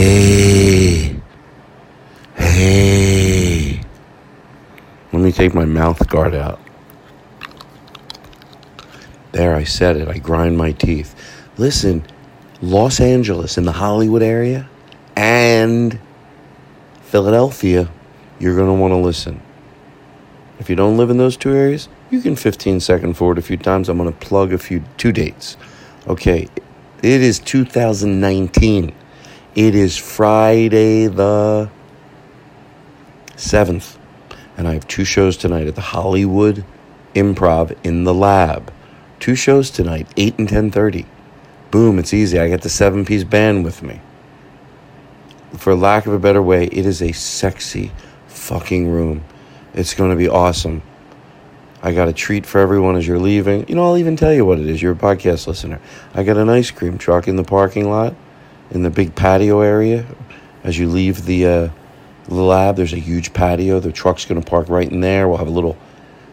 Hey. Hey. Let me take my mouth guard out. There, I said it. I grind my teeth. Listen, Los Angeles in the Hollywood area and Philadelphia, you're going to want to listen. If you don't live in those two areas, you can 15 second forward a few times. I'm going to plug a few two dates. Okay, it is 2019. It is Friday the 7th. And I have two shows tonight at the Hollywood Improv in the Lab. Two shows tonight, 8 and 10:30. Boom, it's easy. I got the seven-piece band with me. For lack of a better way, it is a sexy fucking room. It's going to be awesome. I got a treat for everyone as you're leaving. You know, I'll even tell you what it is. You're a podcast listener. I got an ice cream truck in the parking lot, in the big patio area. As you leave the, uh, lab, there's a huge patio. The truck's going to park right in there. We'll have a little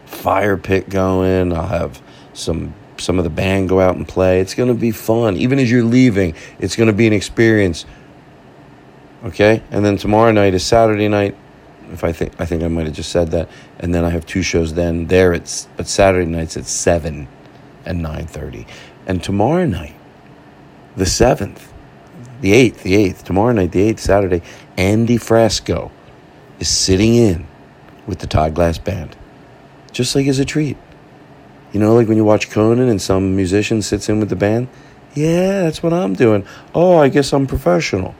fire pit going. I'll have some some of the band go out and play. It's going to be fun. Even as you're leaving, it's going to be an experience. Okay? And then tomorrow night is Saturday night. If I think I think I might have just said that. And then I have two shows then. There it's at Saturday nights at 7 and 9:30. And tomorrow night, the 7th, the 8th, the 8th, tomorrow night, the 8th, Saturday, Andy Frasco is sitting in with the Todd Glass Band. Just like as a treat. You know, like when you watch Conan and some musician sits in with the band? Yeah, that's what I'm doing. Oh, I guess I'm professional.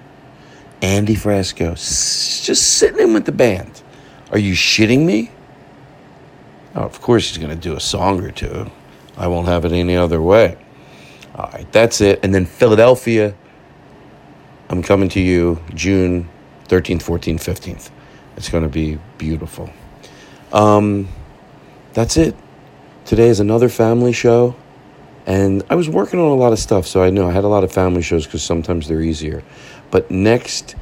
Andy Frasco, just sitting in with the band. Are you shitting me? Oh, of course he's going to do a song or two. I won't have it any other way. All right, that's it. And then Philadelphia, I'm coming to you June 13th, 14th, 15th. It's going to be beautiful. Um, that's it. Today is another family show. And I was working on a lot of stuff, so I know I had a lot of family shows because sometimes they're easier. But next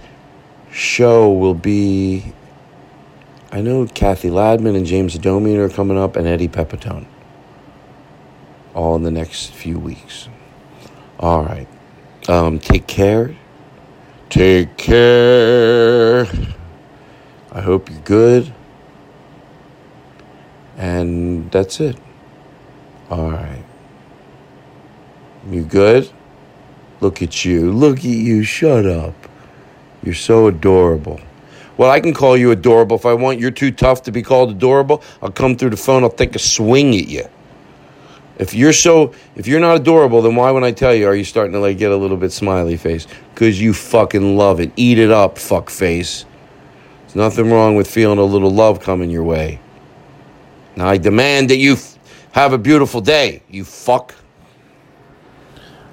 show will be I know Kathy Ladman and James Adomian are coming up, and Eddie Pepitone. All in the next few weeks. All right. Um, take care. Take care. I hope you're good. And that's it. All right. You good? Look at you. Look at you. Shut up. You're so adorable. Well, I can call you adorable if I want. You're too tough to be called adorable. I'll come through the phone. I'll take a swing at you. If you're so, if you're not adorable, then why, when I tell you, are you starting to like get a little bit smiley face? Because you fucking love it. Eat it up, fuck face. There's nothing wrong with feeling a little love coming your way. Now I demand that you f- have a beautiful day, you fuck.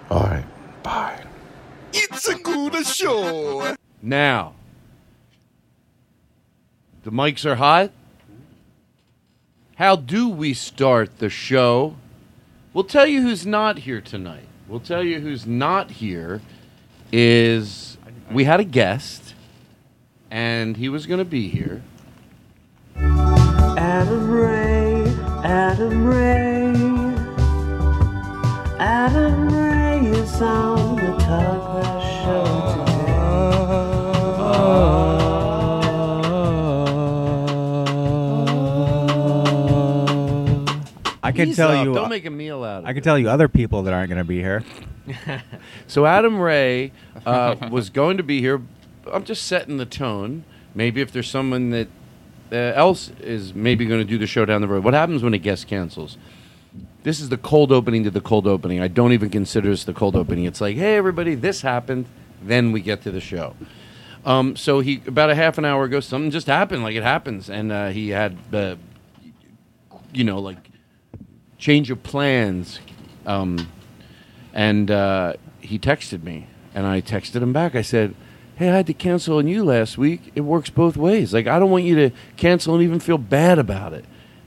All right, bye. It's a good show. Now, the mics are hot. How do we start the show? We'll tell you who's not here tonight. We'll tell you who's not here is we had a guest and he was going to be here. Adam Ray, Adam Ray, Adam Ray is on the Todd I can Ease tell up. you. Don't make a meal out of I it. can tell you other people that aren't going to be here. So Adam Ray uh, was going to be here. I'm just setting the tone. Maybe if there's someone that uh, else is maybe going to do the show down the road. What happens when a guest cancels? This is the cold opening to the cold opening. I don't even consider this the cold opening. It's like, hey, everybody, this happened. Then we get to the show. Um, so he about a half an hour ago, something just happened. Like it happens, and uh, he had the, you know, like change of plans. Um, and uh, he texted me, and I texted him back. I said, "Hey, I had to cancel on you last week. It works both ways. Like I don't want you to cancel and even feel bad about it."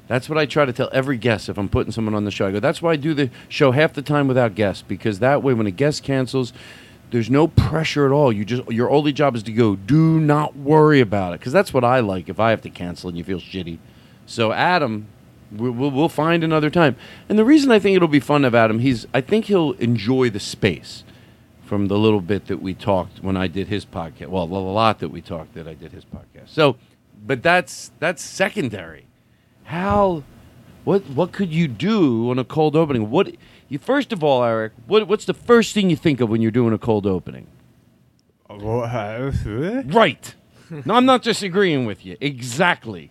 That's what I try to tell every guest if I'm putting someone on the show. I go, "That's why I do the show half the time without guests because that way, when a guest cancels." There's no pressure at all. You just your only job is to go. Do not worry about it because that's what I like. If I have to cancel and you feel shitty, so Adam, we- we'll, we'll find another time. And the reason I think it'll be fun of Adam, he's I think he'll enjoy the space from the little bit that we talked when I did his podcast. Well, a lot that we talked that I did his podcast. So, but that's that's secondary. How, what what could you do on a cold opening? What you first of all, Eric, what what's the first thing you think of when you're doing a cold opening? Right. No, I'm not disagreeing with you. Exactly.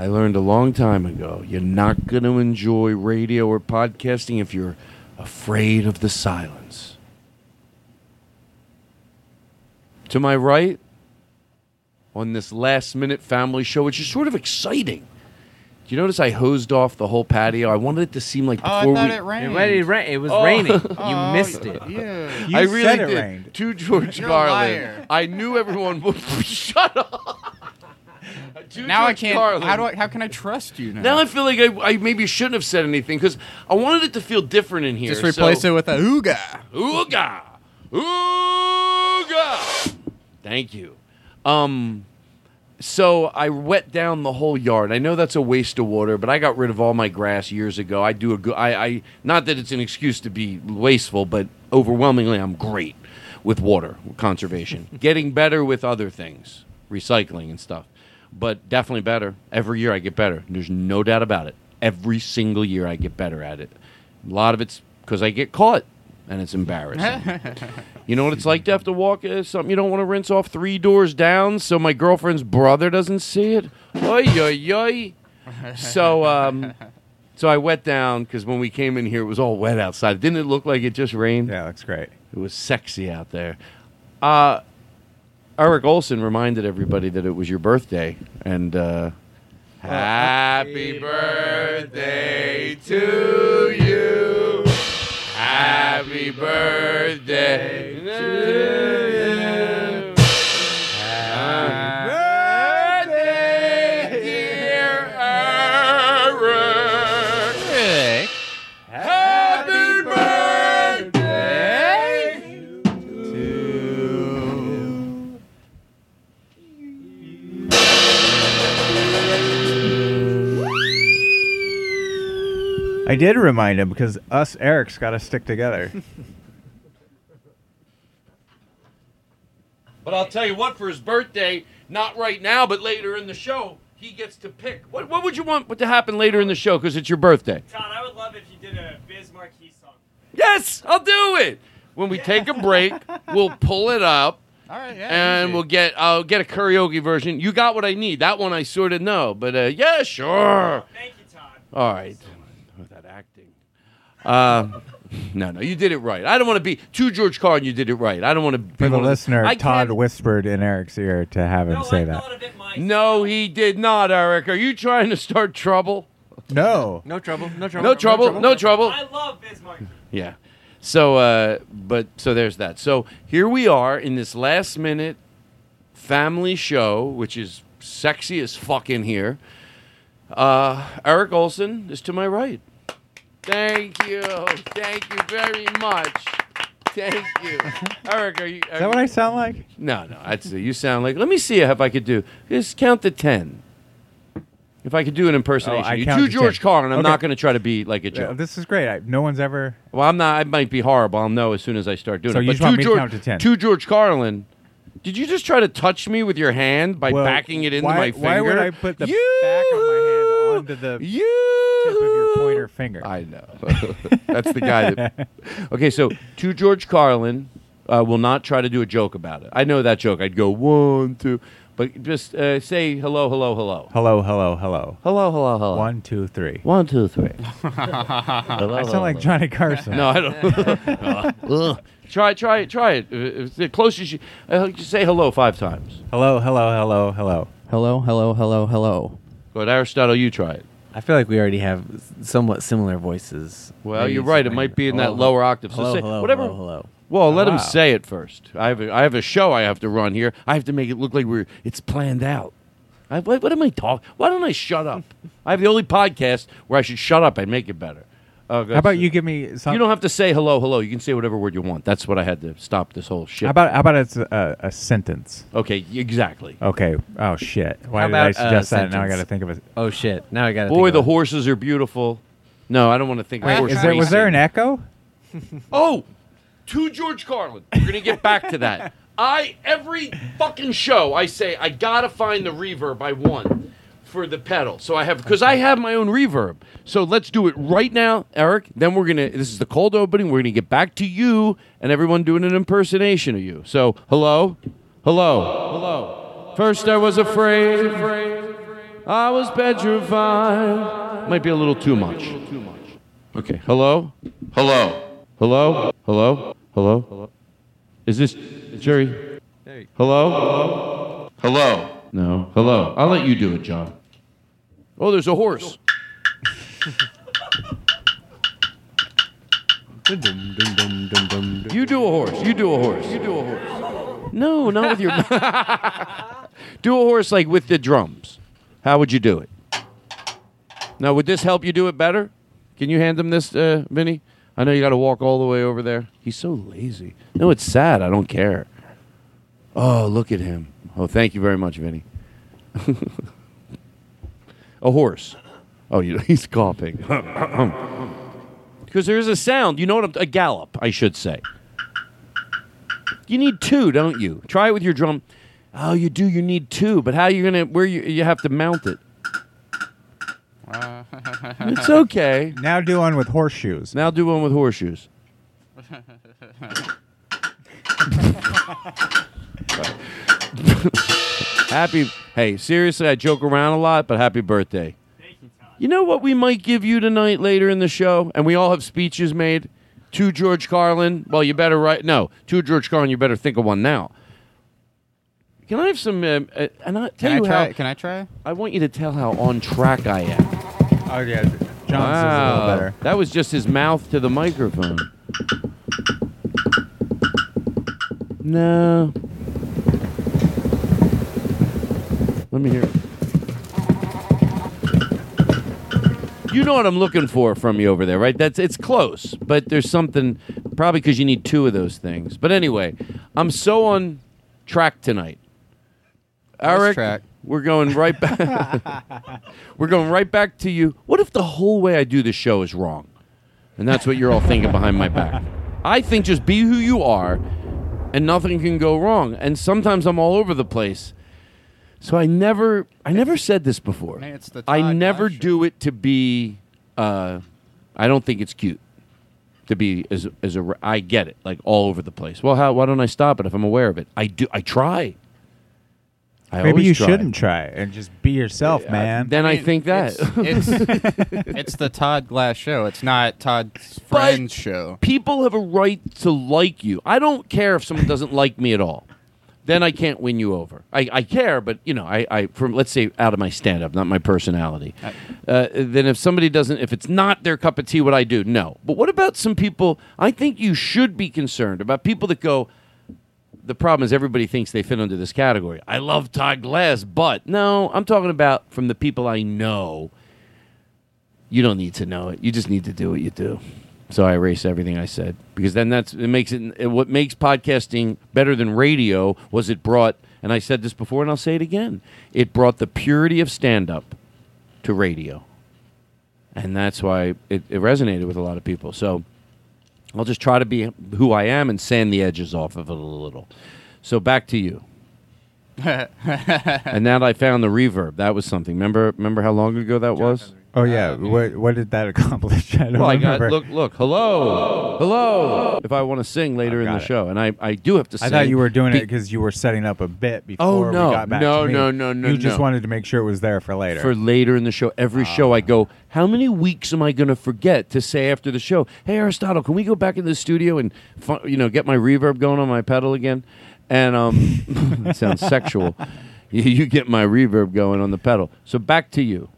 I learned a long time ago you're not going to enjoy radio or podcasting if you're afraid of the silence. To my right, on this last minute family show, which is sort of exciting. Do you notice I hosed off the whole patio? I wanted it to seem like Oh, I before thought we. it rained. It, ra- it, was Oh. raining. You Oh, missed it. Yeah. You I really said it did. rained. To George You're a Carlin. liar. I knew everyone would shut up. Now I can't. Carlin. How do I? How can I trust you now? Now I feel like I, I maybe shouldn't have said anything because I wanted it to feel different in here. just replace so, it with a ooga. Ooga, ooga. Thank you. Um, so I wet down the whole yard. I know that's a waste of water, but I got rid of all my grass years ago. I do a good. I, I not that it's an excuse to be wasteful, but overwhelmingly I'm great with water conservation. Getting better with other things, recycling and stuff, but definitely better. Every year I get better. There's no doubt about it. Every single year I get better at it. A lot of it's because I get caught, and it's embarrassing. You know what it's like to have to walk uh, something you don't want to rinse off three doors down so my girlfriend's brother doesn't see it? Oy, oy, oy. So, um, so I wet down because when we came in here, it was all wet outside. Didn't it look like it just rained? Yeah, looks great. It was sexy out there. Uh, Eric Olson reminded everybody that it was your birthday, and uh, happy birthday to you. Happy birthday to you. I did remind him because us Eric's got to stick together. But I'll tell you what, for his birthday, not right now, but later in the show, he gets to pick. What, what would you want to happen later in the show? Because it's your birthday. Todd, I would love if you did a Biz Markie song. Yes, I'll do it. When we take a break, we'll pull it up. All right, yeah. and easy. we'll get I'll get a karaoke version. You got what I need. That one I sort of know, but uh, yeah, sure. Thank you, Todd. All right. With. Uh, no, no, you did it right. I don't want to be to George Carlin. You did it right. I don't want to be For the one of listener, I Todd can't- whispered in Eric's ear to have him No, say I that. thought of it myself. No, he did not, Eric. Are you trying to start trouble? No. no trouble, no trouble, No trouble. No trouble. I love Bismarck. Yeah. So, uh, but so there's that. So here we are in this last minute family show, which is sexy as fuck in here. Uh, Eric Olson is to my right. Thank you. Thank you very much. Thank you, Eric. Are you? Are Is that what I sound like? No, no. Say you sound like. Let me see if I could do. Just count to ten. If I could do an impersonation, Oh, I you count do to George 10. Carlin. I'm Okay. not going to try to be like a joke. this is great. I, no one's ever. Well, I'm not. I might be horrible. I'll know as soon as I start doing So it. you but just want me to George, count to 10? To George Carlin. Did you just try to touch me with your hand by Well, backing it into why, my finger? Why would I put the back of my onto the you, tip of your pointer finger? I know. That's the guy that. Okay, so to George Carlin, uh, will not try to do a joke about it. I know that joke. I'd go one, two, but just uh, say hello, hello, hello, hello, hello, hello. hello, hello, hello. One, two, three. one, two, three. I sound like Johnny Carson. No, I don't. Ugh. try, try try it. Uh, It's the closest you. Uh, just say hello five times. Hello, hello, hello, hello. Hello, hello, hello, hello. But Aristotle, you try it. I feel like we already have somewhat similar voices. Well, Maybe you're right. It might be in that hello, lower octave. So Hello, say hello, whatever. hello, hello. Well, let him wow. say it first. I have a, I have a show I have to run here. I have to make it look like we're it's planned out. I, what, what am I talking? Why don't I shut up? I have the only podcast where I should shut up and make it better. Oh, How about you give me some? You don't have to say hello, hello. You can say whatever word you want. That's what I had to stop this whole shit. How about how about it's a, a sentence? okay, exactly. Okay. Oh shit. Why How did I about a suggest that? Now I got to think of it. Oh shit! Now I got to. Boy, think the of horses are beautiful. No, I don't want to think of Wait, horse is there was there an racing. echo? Oh, to George Carlin. We're gonna get back to that. I every fucking show I say I gotta find the reverb I want for the pedal. So I have because I have my own reverb. So let's do it right now, Eric. Then we're gonna. This is the cold opening. We're gonna get back to you and everyone doing an impersonation of you. So hello, hello, hello. First I was afraid. I was petrified. Might be a little too much. Okay. Hello? Hello. Hello? Hello? Hello? Hello? Is this Jerry? Hello? Hello? Hello? No. Hello. I'll let you do it, John. Oh, there's a horse. You do a horse. You do a horse. You do a horse. No, not with your. do a horse like with the drums. How would you do it? Now, would this help you do it better? Can you hand him this, uh, Vinny? I know you got to walk all the way over there. He's so lazy. No, it's sad. I don't care. Oh, look at him. Oh, thank you very much, Vinny. a horse. Oh, you he's coughing. Because there is a sound. You know what? I'm, a gallop, I should say. You need two, don't you? Try it with your drum. Oh, you do. You need two, but how are you gonna? Where you? You have to mount it. It's okay. Now do one with horseshoes. Now do one with horseshoes. happy. Hey, seriously, I joke around a lot, but happy birthday. You know what we might give you tonight later in the show? And we all have speeches made to George Carlin. Well, you better write. No, to George Carlin, you better think of one now. Can I have some? Uh, uh, and I tell Can I you try? how. Can I try? I want you to tell how on track I am. Oh yeah, John's is a little better. That was just his mouth to the microphone. No. Let me hear it. You know what I'm looking for from you over there, right? That's it's close, but there's something probably because you need two of those things. But anyway, I'm so on track tonight. Eric, track. we're going right back. we're going right back to you. What if the whole way I do this show is wrong, and that's what you're all thinking behind my back? I think just be who you are. and nothing can go wrong. And sometimes I'm all over the place. So I never, I never said this before. Man, it's the I Todd never Glass show. do it to be. Uh, I don't think it's cute to be as as a. I get it, like all over the place. Well, how? Why don't I stop it if I'm aware of it? I do. I try. I Maybe always you try. shouldn't try and just be yourself, man. Then I, think that. It's, it's, it's the Todd Glass show. It's not Todd's friend's show. people have a right to like you. I don't care if someone doesn't like me at all. Then I can't win you over. I, I care, but you know, I, I from let's say out of my stand up, not my personality. Uh, then if somebody doesn't, if it's not their cup of tea, what I do, no. But what about some people? I think you should be concerned about people that go. The problem is everybody thinks they fit under this category. I love Todd Glass, but no, I'm talking about from the people I know. You don't need to know it. You just need to do what you do. So I erase everything I said because then that's it makes it, it what makes podcasting better than radio was it brought and I said this before and I'll say it again. It brought the purity of stand up to radio. And that's why it, it resonated with a lot of people. So I'll just try to be who I am and sand the edges off of it a little. So back to you. and now that I found the reverb, that was something. Remember remember how long ago that was? Oh yeah, what what did that accomplish? I don't Well, I got remember. look, look, hello, hello. If I want to sing later in the it. show, and I, I do have to. Sing. I sing thought you were doing it because you were setting up a bit before Oh, no. we got back No, to me. no, no, no, You just no. wanted to make sure it was there for later. for later in the show. Every show, I go, how many weeks am I going to forget to say after the show? Hey, Aristotle, can we go back in the studio and fu- you know get my reverb going on my pedal again? And um, it sounds sexual. You, you get my reverb going on the pedal. So back to you.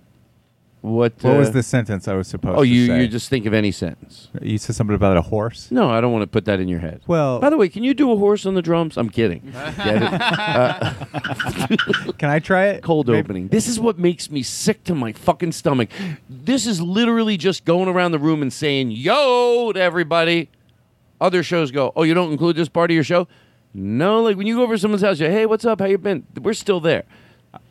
What? what uh, was the sentence I was supposed Oh, to you say? you just think of any sentence. you said something about a horse. No, I don't want to put that in your head. Well- by the way, can you do a horse on the drums? I'm kidding. Get it? Uh, Can I try it? cold Maybe- opening. This is what makes me sick to my fucking stomach. This is literally just going around the room and saying "yo" to everybody. Other shows go, "Oh, you don't include this part of your show." No, like when you go over to someone's house, you say, hey, what's up? How you been? We're still there.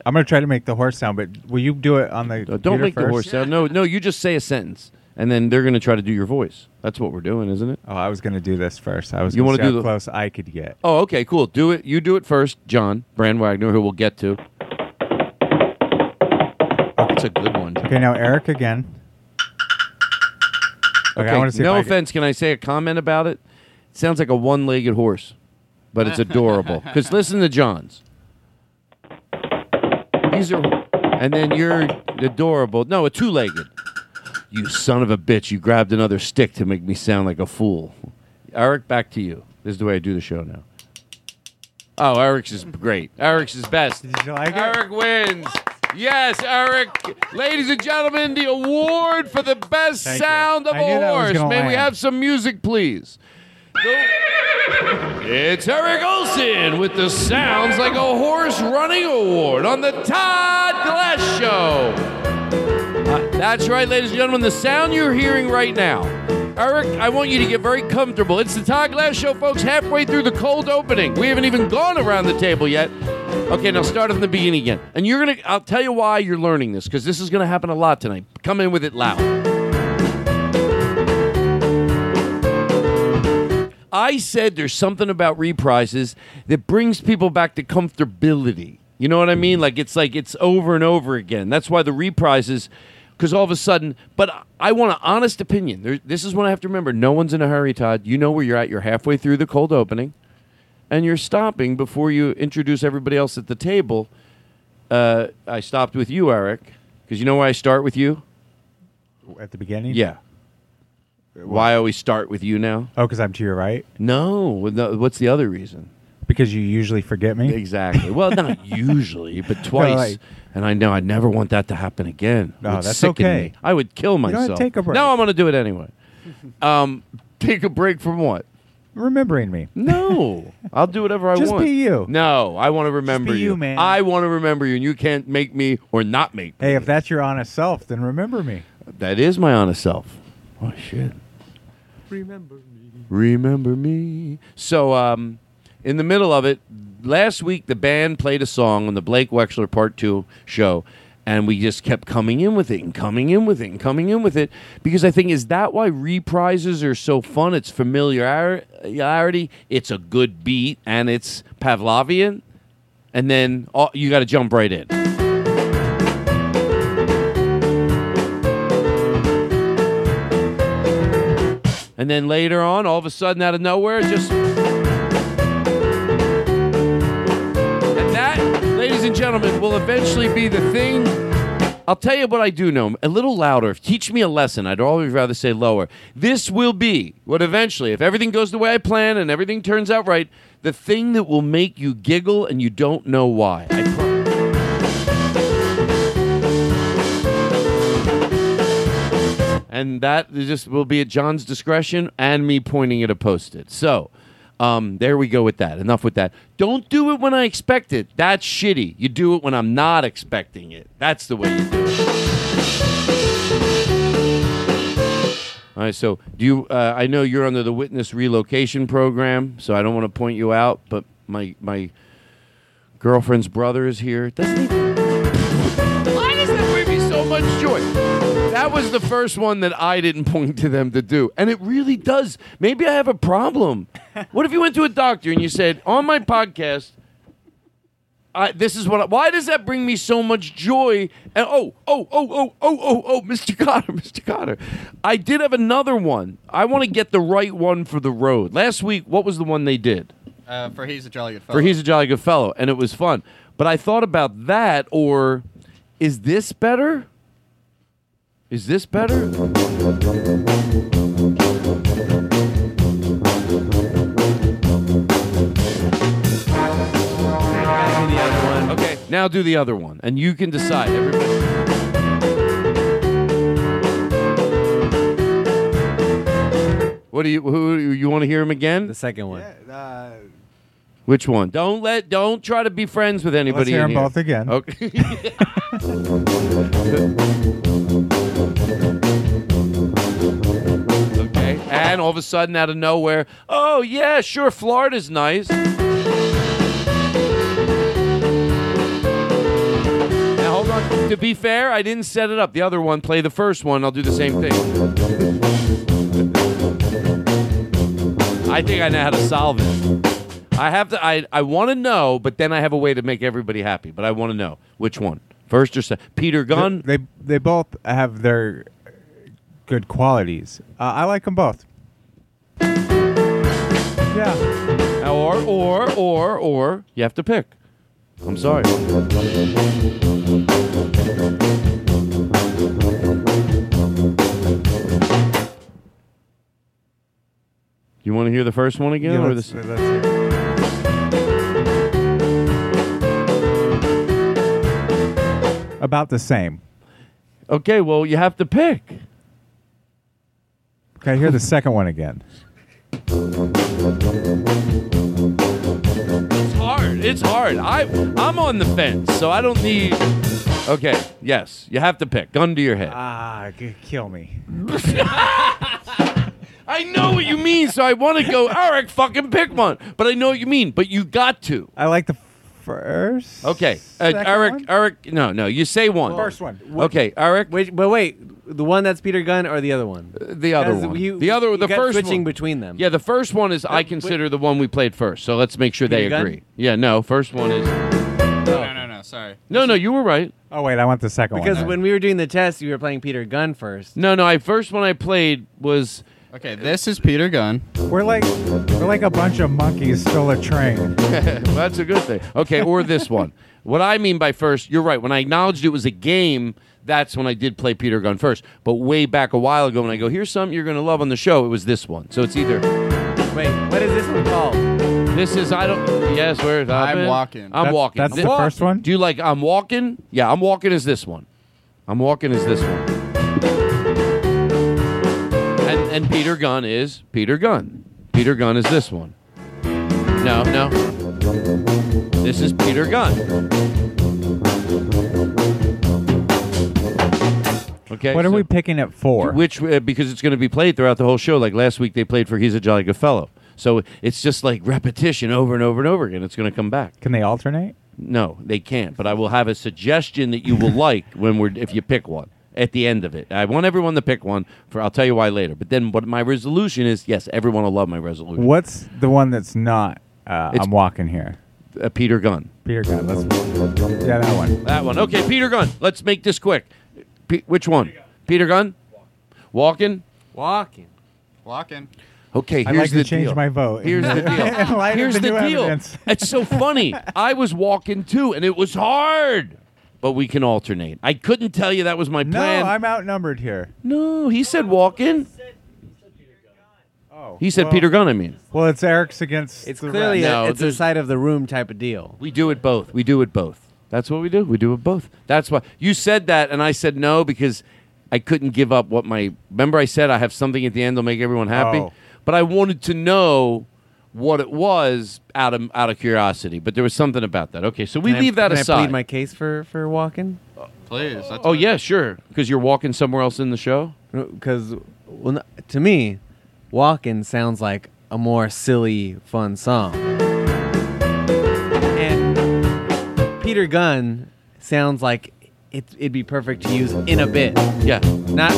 I'm gonna try to make the horse sound, but will you do it on the? Uh, don't computer make the horse sound. No, no, you just say a sentence, and then they're going to try to do your voice. That's what we're doing, isn't it? Oh, I was gonna do this first. I was. You gonna wanna do how the- close I could get. Oh, okay, cool. Do it. You do it first, John Brand Wagner, who we'll get to. It's a good one. Okay, now Eric again. Okay, I want to see. no if I can- offense. Can I say a comment about it? It sounds like a one-legged horse, but it's adorable. Because listen to John's. These are, and then you're adorable. No, a two-legged. You son of a bitch! You grabbed another stick to make me sound like a fool. Eric, back to you. This is the way I do the show now. Oh, Eric's is great. Eric's is best. Did you like it? Eric wins. Yes, Eric. Ladies and gentlemen, the award for the best Thank you. sound of I a horse. May we have some music, please? It's Eric Olson with the Sounds Like a Horse Running Award on the Todd Glass Show. Uh, that's right, ladies and gentlemen, the sound you're hearing right now. Eric, I want you to get very comfortable. It's the Todd Glass Show, folks, halfway through the cold opening. We haven't even gone around the table yet. Okay, now start from the beginning again. And you're going to, I'll tell you why you're learning this, because this is going to happen a lot tonight. Come in with it loud. I said there's something about reprises that brings people back to comfortability. You know what I mean? Like it's like it's over and over again. That's why the reprises, because all of a sudden. But I want an honest opinion. There, this is what I have to remember. No one's in a hurry, Todd. You know where you're at. You're halfway through the cold opening, and you're stopping before you introduce everybody else at the table. Uh, I stopped with you, Eric, because you know why I start with you. at the beginning. Yeah. Why always start with you now? Oh, because I'm to your right. No, no. What's the other reason? Because you usually forget me. Exactly. Well, not usually, but twice. like- and I know I never want that to happen again. No, would that's sicken okay. Me. I would kill myself. take a break. No, I'm going to do it anyway. Um, take a break from what? Remembering me. No, I'll do whatever I want. Just want. be you. No, I want to remember be you, man. I want to remember you, and you can't make me or not make me. Hey, if that's your honest self, then remember me. That is my honest self. Oh shit. Remember me. Remember me. So um in the middle of it, last week the band played a song on the Blake Wexler Part 2 show And we just kept coming in with it and coming in with it and coming in with it because I think is that why reprises are so fun? It's familiarity, it's a good beat, and it's Pavlovian, and then oh, you got to jump right in. And then later on, all of a sudden, out of nowhere, just. And that, ladies and gentlemen, will eventually be the thing. I'll tell you what I do know. A little louder. Teach me a lesson. I'd always rather say lower. This will be what eventually, if everything goes the way I plan and everything turns out right, the thing that will make you giggle and you don't know why. I and that just will be at John's discretion and me pointing at a post-it. So, um, there we go with that. Enough with that. Don't do it when I expect it. That's shitty. You do it when I'm not expecting it. That's the way you do it. All right. So, do you? Uh, I know you're under the witness relocation program, so I don't want to point you out, but my my girlfriend's brother is here. Doesn't he? Was the first one that I didn't point to them to do. And it really does. Maybe I have a problem. What if you went to a doctor and you said, on my podcast, I, this is what. I, why does that bring me so much joy? And oh, oh, oh, oh, oh, oh, oh, Mr. Kotter, Mr. Kotter. I did have another one. I want to get the right one for the road. Last week, what was the one they did? Uh, for he's a jolly good fellow. For he's a jolly good fellow, and it was fun. But I thought about that, or is this better? Is this better? Okay, now do the other one, and you can decide. Everybody. What do you? Who you want to hear him again? The second one. Uh, Which one? Don't let. Don't try to be friends with anybody. Let's hear in them here. both again. Okay. And all of a sudden, out of nowhere, oh yeah, sure, Florida's nice. Now hold on. To be fair, I didn't set it up. The other one, play the first one. I'll do the same thing. I think I know how to solve it. I have to. I I want to know, but then I have a way to make everybody happy. But I want to know which one, first or second. Peter Gunn. They they both have their good qualities. Uh, I like them both. Yeah. Or or or or you have to pick. I'm sorry. You want to hear the first one again, Yeah, or let's- this? let's hear it. About the same. Okay, well you have to pick. Okay, hear the second one again. It's hard. It's hard. I I'm on the fence, so I don't need. Okay. Yes, you have to pick. Gun to your head. Ah, g- kill me. I know what you mean, so I want to go. Eric, fucking pick one. But I know what you mean. But you got to. I like the first. Okay, uh, second Eric. one? Eric. No, no. You say one. First one. Okay, Eric. Wait, but wait, the one that's Peter Gunn or the other one? The other 'Cause one. you- the other. you The kept first switching one. between them. Yeah, the first one is I consider the one we played first. So let's make sure they Peter Gunn? agree. Yeah. No. First one is. No, no, no. Sorry. No, no. You were right. Oh wait, I want the second Because one. then. when we were doing the test, you were playing Peter Gunn first. No, no. I first one I played was. Okay, this is Peter Gunn. we're like we're like a bunch of monkeys stole a train. That's a good thing. Okay, or this one. What I mean by first, you're right. When I acknowledged it was a game, that's when I did play Peter Gunn first. But way back a while ago, when I go, here's something you're going to love on the show, it was this one. So it's either Wait, what is this one called? this is I don't yes where's I'm walking. I'm That's- walking. that's Thi- the first one? Do you like I'm walking? Yeah, I'm walking is this one. I'm walking is this one. And Peter Gunn is Peter Gunn. Peter Gunn is this one. No, no. This is Peter Gunn. Okay. What are so- we picking it for? Which uh, because it's going to be played throughout the whole show. Like last week, they played for "He's a Jolly Good Fellow," so it's just like repetition over and over and over again. It's going to come back. Can they alternate? No, they can't. But I will have a suggestion that you will like when we're if you pick one at the end of it. I want everyone to pick one. For I'll tell you why later. But then, what my resolution is? Yes, everyone will love my resolution. What's the one that's not? Uh, It's- I'm walking here. Uh, Peter Gunn. Peter Gunn. Let's. Yeah, that one. That one. Okay, Peter Gunn. Let's make this quick. Pe- which one? Peter Gunn. Walking. Walking. Walking. Okay, I'd here's like the to change deal. my vote. Here's the deal. Light of Here's the the, new deal. evidence. It's so funny. I was walking too, and it was hard. But we can alternate. I couldn't tell you that was my plan. No. I'm outnumbered here. no, he said walking. Oh, He said well- Peter Gunn. I mean, Well, it's Eric's against. It's the clearly rest. No, a, it's a there's- side of the room type of deal. we do it both. We do it both. That's what we do. We do it both. That's why you said that, and I said no because I couldn't give up what my. Remember, I said I have something at the end that'll make everyone happy, Oh. but I wanted to know what it was out of out of curiosity. But there was something about that. Okay, so we Can I- leave that can I aside. plead my case for for walking? Please. That's oh yeah, sure. Because you're walking somewhere else in the show. Because well, n- to me, walking sounds like a more silly, fun song. And Peter Gunn sounds like it, it'd be perfect to use in a bit, Yeah. not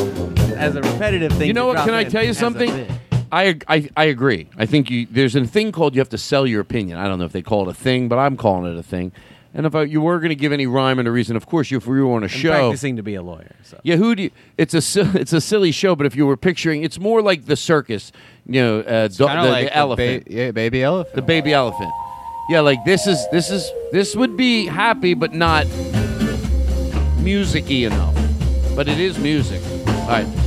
as a repetitive thing. You know to what? drop Can I in tell you as a something? bit. I, I I agree. I think you, there's a thing called you have to sell your opinion. I don't know if they call it a thing, but I'm calling it a thing. And if I, you were going to give any rhyme and a reason, of course, if we were on a I'm show, practicing to be a lawyer. So. yeah, who do you, it's a it's a silly show, but if you were picturing, it's more like the circus, you know, uh, do- the, like the elephant, ba- yeah, baby elephant. the baby elephant. Yeah, like this is this is this would be happy, but not musicy enough. But it is music. All right.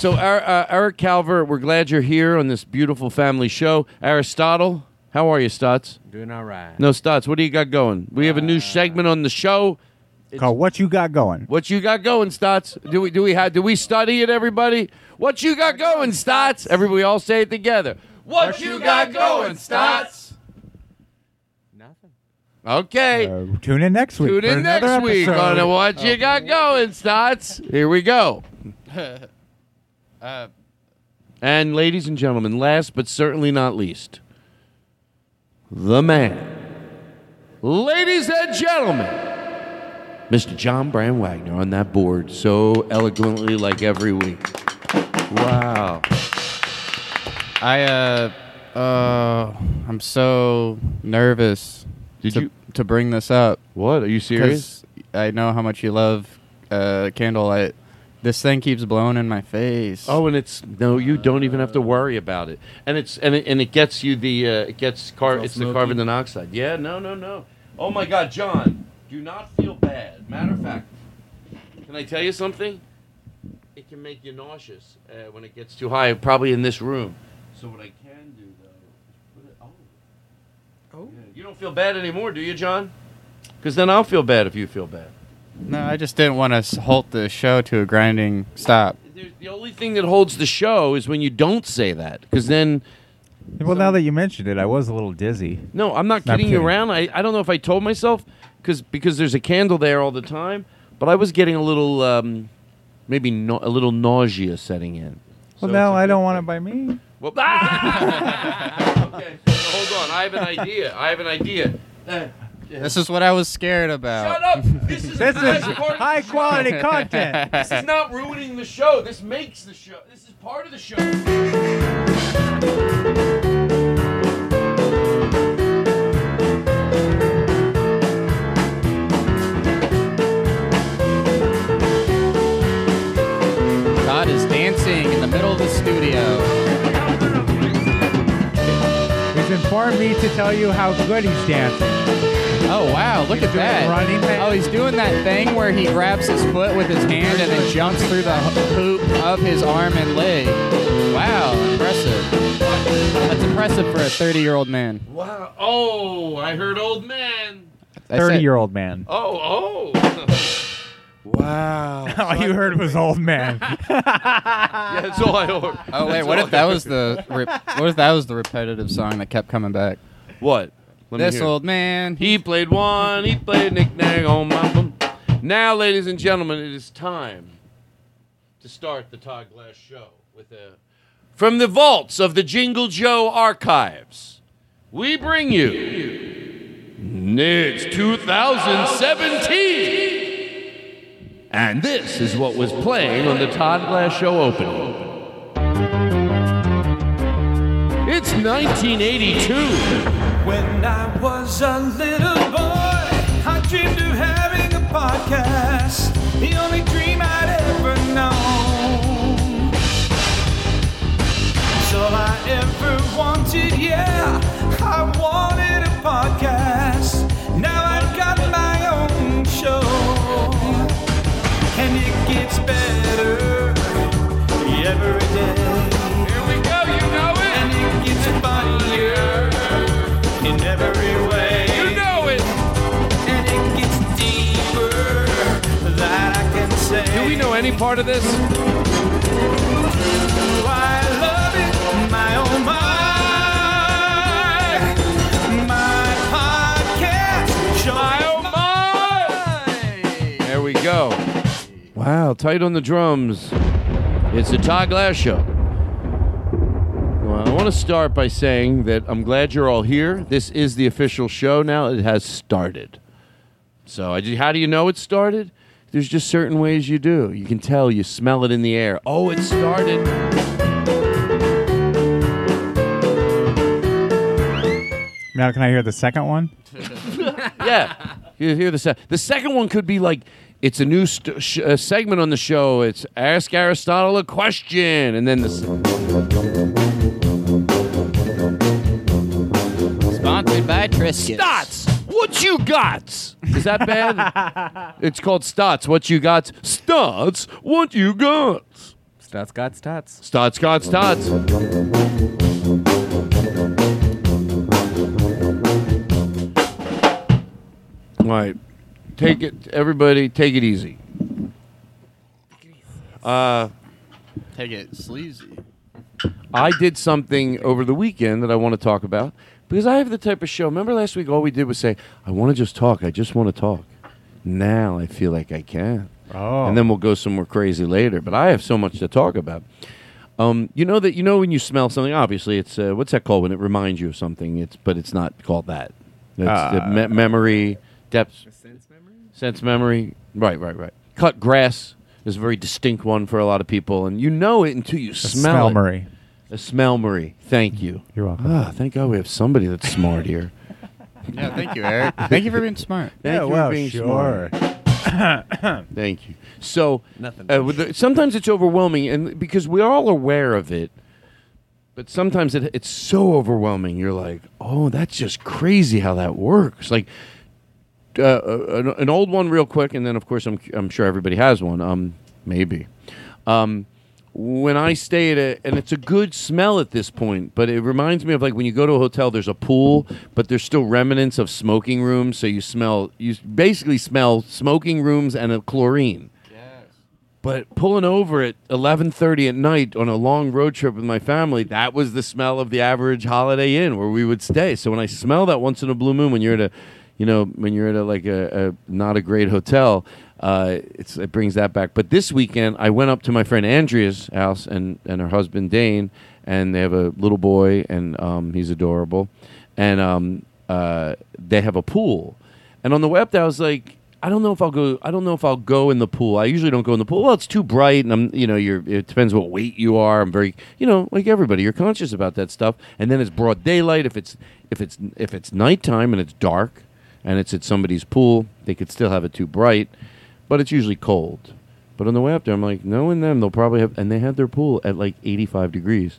So, uh, Eric Calver, we're glad you're here on this beautiful family show. Aristotle, how are you, Stutz? Doing all right. No, Stutz, what do you got going? We have a new segment on the show. Called what you got going. What you got going, Stotts? Do we do we have do we study it, everybody? What you got going, Stotts? Everybody all say it together. What, you got going, Stotts? Nothing. Okay. Uh, tune in next week. Tune for in another next week episode. on what you got going, Stotts. Here we go. Uh, And ladies and gentlemen, last but certainly not least, the man. Ladies and gentlemen, Mr. John Brand Wagner on that board so eloquently like every week. Wow. I uh uh I'm so nervous Did to, you- to bring this up What? Are you serious? I know how much you love uh candlelight. This thing keeps blowing in my face. Oh, and it's no, you don't even have to worry about it, and it's and it, and it gets you the uh, it gets car all it's the carbon monoxide. Yeah, no, no, no. Oh my God, John, do not feel bad. Matter of fact, can I tell you something? It can make you nauseous uh, when it gets too high, probably in this room. So what I can do though is put it. Oh, oh, you don't feel bad anymore, do you, John? Because then I'll feel bad if you feel bad. No, I just didn't want to halt the show to a grinding stop. The only thing that holds the show is when you don't say that, because then. Well, now that you mentioned it, I was a little dizzy. No, I'm not I'm kidding you kidding. around. I, I don't know if I told myself because because there's a candle there all the time, but I was getting a little um, maybe no, a little nausea setting in. Well, So no, it's a I good don't want it by me. Well, ah! okay, so hold on. I have an idea. I have an idea. Uh, This is what I was scared about. shut up! This is This is best part of the high quality content. This is not ruining the show. This makes the show. This is part of the show. Todd is dancing in the middle of the studio. He's informed me to tell you how good he's dancing. Oh wow, look at that. running man? Oh, he's doing that thing where he grabs his foot with his hand and then jumps through the hoop of his arm and leg. Wow, impressive. That's impressive for a 30-year-old man. Wow. Oh, I heard old man. Thirty-year-old man. Oh, oh. wow. All you heard was old man. Yeah, that's all I heard. Oh wait, That's what if that I was the re- what if that was the repetitive song that kept coming back? what? Let This old man, He played one, he played knick-knack on my bum. Now, ladies and gentlemen, it is time to start the Todd Glass Show with a from the vaults of the Jingle Joe archives. We bring you It's 2017. And this is what was playing on the Todd Glass Show opening. It's 1982. When I was a little boy, I dreamed of having a podcast. The only dream I'd ever known. I ever wanted, yeah. I wanted a podcast. Any part of this? I love it, my my, my podcast. Show There we go. Wow, tight on the drums. It's the Todd Glass Show. Well, I want to start by saying that I'm glad you're all here. This is the official show now. It has started. So, I, how do you know it started? There's just certain ways you do. You can tell, you smell it in the air. Oh, it started. Now, can I hear the second one? yeah. You hear the se- the second one could be like it's a new st- sh- uh, segment on the show. It's ask Aristotle a question, and then the Sponsored by Triscuits. Stots. What you got? Is that bad? it's called Stots. What you got? Stots. What you got? Stats got stats. Stots got Stots. All right. Take it, everybody. Take it easy. Uh, Take it sleazy. I did something over the weekend that I want to talk about because I have the type of show. Remember last week, all we did was say, I want to just talk. I just want to talk. Now I feel like I can. Oh. And then we'll go somewhere crazy later. But I have so much to talk about. Um, you know that you know when you smell something. Obviously, it's uh, what's that called when it reminds you of something. It's but it's not called that. It's the Uh, me- memory, depth, Sense memory? sense memory. Right, right, right. Cut grass is a very distinct one for a lot of people, and you know it until you A smell it. Marie. A smell Marie. Thank you. You're welcome. Ah, thank God we have somebody that's smart here. Yeah, thank you, Eric. thank you for being smart. Thank yeah, you well, for being sure. smart. Thank you. So, Nothing. uh, with the, sometimes it's overwhelming, and because we're all aware of it, but sometimes it, it's so overwhelming. You're like, oh, that's just crazy how that works. Like, uh, uh, an, an old one, real quick, and then of course I'm I'm sure everybody has one. Um, maybe. Um, when I stay at a, and it's a good smell at this point, but it reminds me of like when you go to a hotel, there's a pool, but there's still remnants of smoking rooms. So you smell, you basically smell smoking rooms and a chlorine. Yes. But pulling over at 11:30 at night on a long road trip with my family, that was the smell of the average Holiday Inn where we would stay. So when I smell that once in a blue moon, when you're at a, you know, when you're at a like a, a not a great hotel, uh, it brings that back. But this weekend, I went up to my friend Andrea's house and and her husband Dane, and they have a little boy, and um, he's adorable, and um, uh, they have a pool. And on the web, I was like, I don't know if I'll go. I don't know if I'll go in the pool. I usually don't go in the pool. Well, it's too bright, and I'm, you know, you're. It depends what weight you are. I'm very, you know, like everybody, you're conscious about that stuff. And then it's broad daylight. If it's if it's if it's nighttime and it's dark, and it's at somebody's pool, they could still have it too bright, but it's usually cold. But on the way up there, I'm like, knowing them, they'll probably have, and they had their pool at like 85 degrees.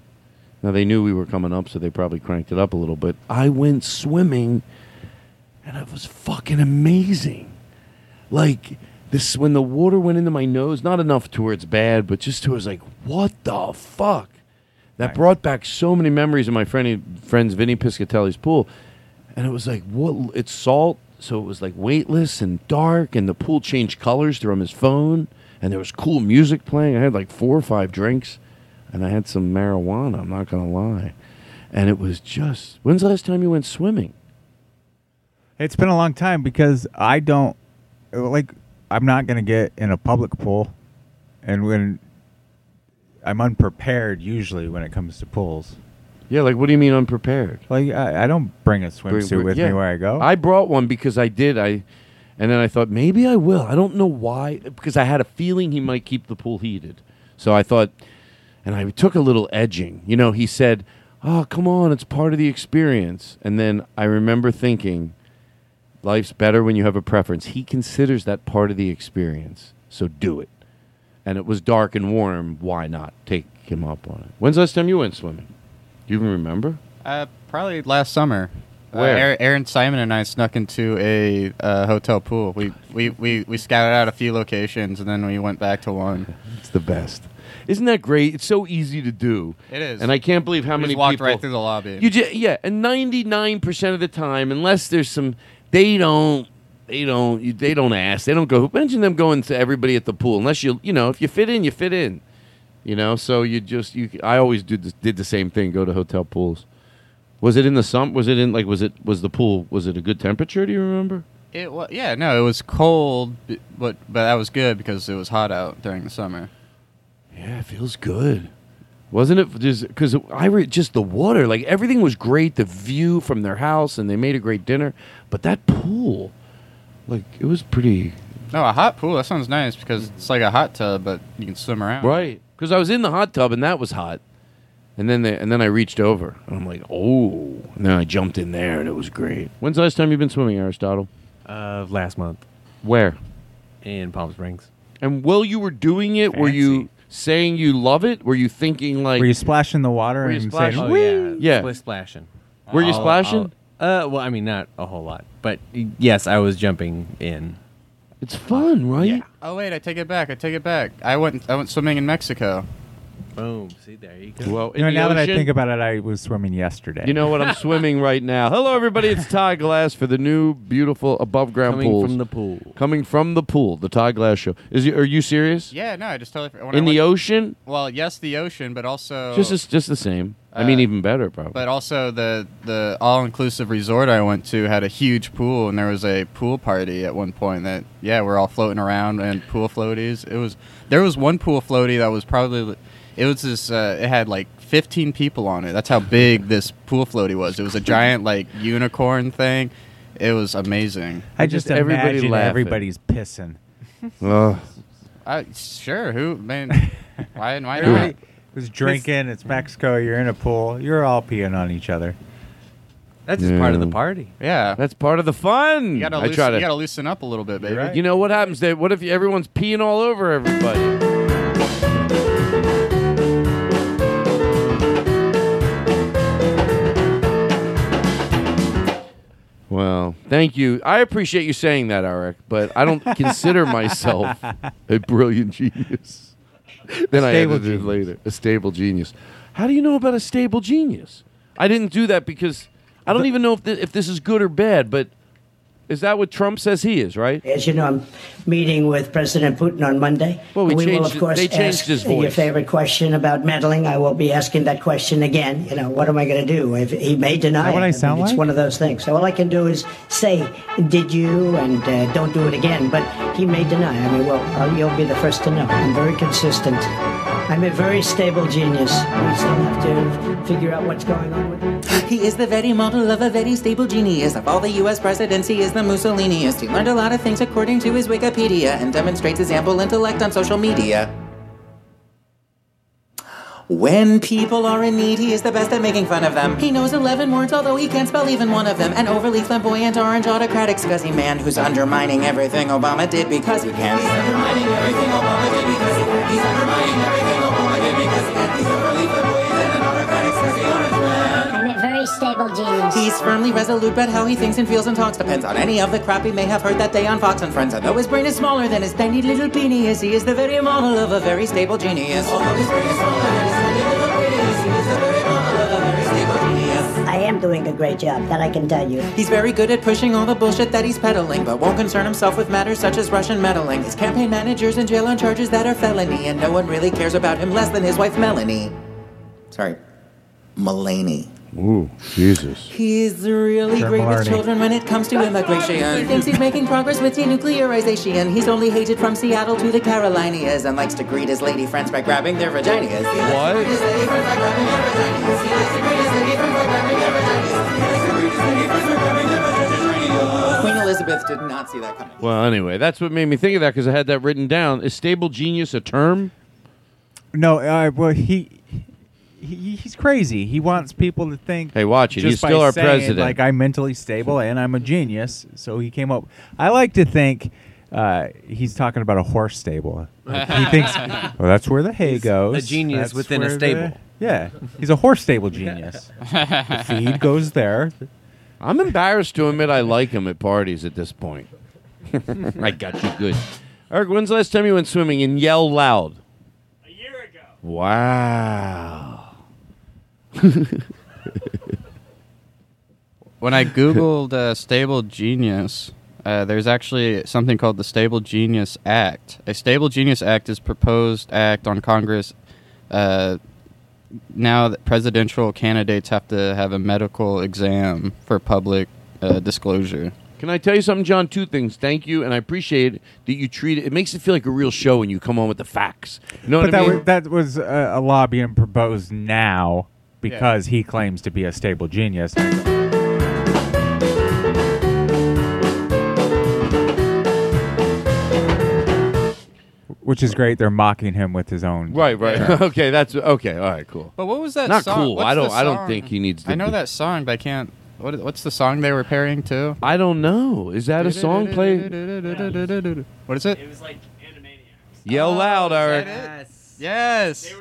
Now they knew we were coming up, so they probably cranked it up a little bit. I went swimming, and it was fucking amazing. Like this, when the water went into my nose, not enough to where it's bad, but just to where it's like, what the fuck? That brought back so many memories of my friend, friend's Vinny Piscatelli's pool, and it was like, what? It's salt, so it was like weightless and dark, and the pool changed colors from his phone, and there was cool music playing. I had like four or five drinks, and I had some marijuana. I'm not gonna lie, and it was just. When's the last time you went swimming? It's been a long time because I don't like. I'm not gonna get in a public pool, and when I'm unprepared usually when it comes to pools. Yeah, like what do you mean unprepared? Like I, I don't bring a swimsuit Bring- with yeah. me where I go. I brought one because I did. I and then I thought maybe I will. I don't know why because I had a feeling he might keep the pool heated. So I thought and I took a little edging. You know, he said, "Oh, come on, it's part of the experience." And then I remember thinking life's better when you have a preference. He considers that part of the experience. So do it. And it was dark and warm. Why not take him up on it? When's the last time you went swimming? Do you even remember? Uh, probably last summer. Uh, Where? Aaron, Aaron Simon and I snuck into a uh, hotel pool. We, we, we, we scouted out a few locations and then we went back to one. It's the best. Isn't that great? It's so easy to do. It is. And I can't believe how We many just walked people right through the lobby. You just yeah, and ninety nine percent of the time, unless there's some, they don't, they don't, they don't ask, they don't go. Mention them going to everybody at the pool, unless you, you know, if you fit in, you fit in, you know. So you just you, I always did the, did the same thing. Go to hotel pools. Was it in the summer? Was it in like was it was the pool? Was it a good temperature? Do you remember? It was, yeah, no, it was cold, but but that was good because it was hot out during the summer. Yeah, it feels good. Wasn't it just because I re- just the water, like everything was great, the view from their house, and they made a great dinner. But that pool, like it was pretty No, a hot pool. That sounds nice because it's like a hot tub, but you can swim around. right. Because I was in the hot tub and that was hot, and then they, and then I reached over and I'm like, oh, and then I jumped in there and it was great. When's the last time you've been swimming, Aristotle? Uh, last month Where? in Palm Springs. And while you were doing it, were you saying you love it? Were you thinking like? Were you splashing the water Were you and saying, splashing? Oh yeah, Yeah. Split splashing. Were you I'll- splashing? I'll- uh, well, I mean, not a whole lot, but y- yes, I was jumping in. It's fun, right? Yeah. Oh wait, I take it back. I take it back. I went I went swimming in Mexico. Boom. See, there you go. Well, you know, in the now that I think about it, I was swimming yesterday. You know what? I'm swimming right now. Hello, everybody. It's Todd Glass for the new, beautiful above ground pool. Coming pools. from the pool. Coming from the pool, the Todd Glass Show. Is you, are you serious? Yeah, no, I just totally. forgot- When In I the went- ocean, Well, yes, the ocean, but also just as, just the same. I mean, Uh, even better, probably. But also the the all inclusive resort I went to had a huge pool and there was a pool party at one point that yeah, we're all floating around and pool floaties. It was there was one pool floaty that was probably it was this uh, it had like 15 people on it. That's how big this pool floaty was. It was a giant like unicorn thing. It was amazing. I just, Just everybody imagine laughing. everybody's pissing. Ugh. I, sure, who man why why Everybody not? was drinking. It's Mexico. You're in a pool. You're all peeing on each other. That's just part of the party. Yeah. That's part of the fun. You gotta, I loosen, try to. you gotta loosen up a little bit, baby. right. You know what happens? That what if everyone's peeing all over everybody? Well, thank you. I appreciate you saying that, Eric, but I don't consider myself a brilliant genius. then I edited genius. later. A stable genius. How do you know about a stable genius? I didn't do that because I don't even know if, th- if this is good or bad, but is that what Trump says he is, right? As you know, I'm meeting with President Putin on Monday. Well, we will, changed of course, they changed ask his Your favorite question about meddling. I will be asking that question again. You know, what am I going to do? If he may deny that what it. I mean, sound it's one of those things. So all I can do is say, "Did you?" and uh, don't do it again. But he may deny. I mean, well, uh, you'll be the first to know. I'm very consistent. I'm a very stable genius. We still have to figure out what's going on with me. He is the very model of a very stable genius. Of all the U.S. presidents, he is the Mussoliniest. He learned a lot of things according to his Wikipedia and demonstrates his ample intellect on social media. When people are in need, he is the best at making fun of them. He knows 11 words, although he can't spell even one of them. An overly flamboyant orange autocratic scuzzy man who's undermining everything Obama did because he can. He's undermining everything Obama did because he can. He's undermining everything very stable genius. He's firmly resolute, but how he thinks and feels and talks depends on any of the crap he may have heard that day on Fox and Friends. And though his brain is smaller than his tiny little penis, he is the very model of a very stable genius. Although his brain is smaller than his tiny little penis, he is the very model of a very stable genius. I am doing a great job, that I can tell you. He's very good at pushing all the bullshit that he's peddling, but won't concern himself with matters such as Russian meddling. His campaign manager's in jail on charges that are felony, and no one really cares about him less than his wife Melanie. Sorry, Mulaney. Ooh, Jesus. He's really Sure, great with children when it comes to immigration. He thinks he's making progress with denuclearization. He's only hated from Seattle to the Carolinas and likes to greet his lady friends by grabbing their vaginas. What? Queen Elizabeth did not see that coming. Well, anyway, that's what made me think of that because I had that written down. Is stable genius a term? No, uh, well, he, he he's crazy. He wants people to think. Hey, watch it. He's by still our saying, president. Like I'm mentally stable and I'm a genius. So he came up. I like to think uh, he's talking about a horse stable. Like, he thinks, well, that's where the hay He's goes. a genius That's within a stable. the- yeah, he's a horse stable genius. the feed goes there. I'm embarrassed to admit I like him at parties at this point. I got you good. Eric, when's the last time you went swimming and yell loud? A year ago. Wow. when I googled uh, stable genius, uh, there's actually something called the Stable Genius Act. A Stable Genius Act is proposed act on Congress. Uh, now that presidential candidates have to have a medical exam for public uh, disclosure. Can I tell you something, John? Two things. Thank you, and I appreciate that you treat it. It makes it feel like a real show when you come on with the facts. You know but what I that mean? was, that was a, a law being proposed now because he claims to be a stable genius. Which is great. They're mocking him with his own. Right, right. terms. okay, that's okay. All right, cool. But what was that Not song? cool. What's I don't. I don't think he needs. To I know be- that song, but I can't. What, what's the song they were pairing to? I don't know. Is that a song played? What is it? It was like Animaniacs. Yell oh, loud, Eric. Yes. They were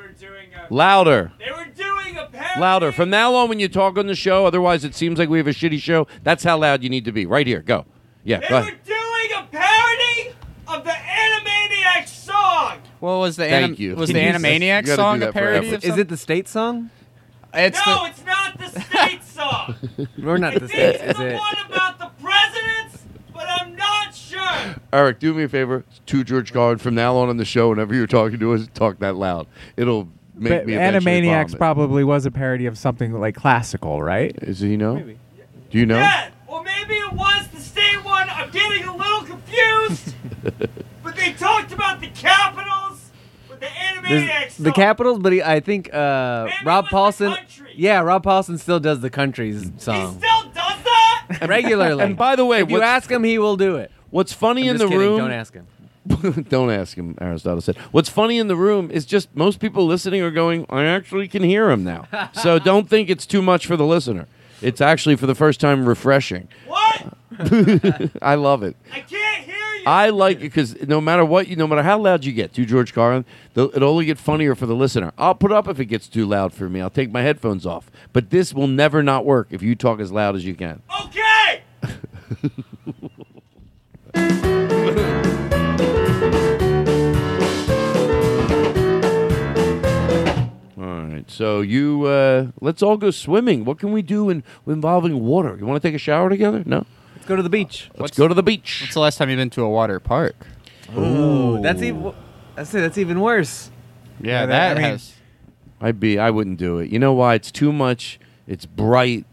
doing a. Louder. They were doing a parody. Louder. From now on, when you talk on the show, otherwise it seems like we have a shitty show. That's how loud you need to be. Right here. Go. Yeah. They Go were ahead. doing a parody of the Animaniacs song. What was the Thank anim- you. Was the You Animaniacs gotta do song that a parody forever. of Is something? it the state song? It's no, the- it's not the state song. We're not the state. think it's Is the it? one about the presidents, but I'm not sure. Eric, do me a favor. To George Carlin. From now on on the show, whenever you're talking to us, talk that loud. It'll make But me Animaniacs vomit. probably was a parody of something like classical, right? Is he know? Do you know? Yeah, or maybe it was the state one. I'm getting a little confused. but they talked about the capitals with the There's Animaniacs the. Capitals, but he, I think uh, Rob Paulsen. Yeah, Rob Paulsen still does the countries song He Still does that? regularly. And by the way, if you ask him, he will do it. What's funny I'm in just the kidding, room? Don't ask him. Don't ask him, Aristotle said. What's funny in the room is just most people listening are going, I actually can hear him now. so don't think it's too much for the listener. It's actually for the first time refreshing. What? I love it. I can't hear you. I like it because no matter what you, no matter how loud you get to George Carlin, it'll only get funnier for the listener. I'll put up if it gets too loud for me. I'll take my headphones off. But this will never not work if you talk as loud as you can. Okay. Right. So you, uh, let's all go swimming. What can we do in involving water? You want to take a shower together? No. Let's go to the beach. Let's go to the beach. What's the last time you've been to a water park? Ooh, that's even. That's it. That's even worse. Yeah, Yeah, that I mean- has. I'd be. I wouldn't do it. You know why? It's too much. It's bright,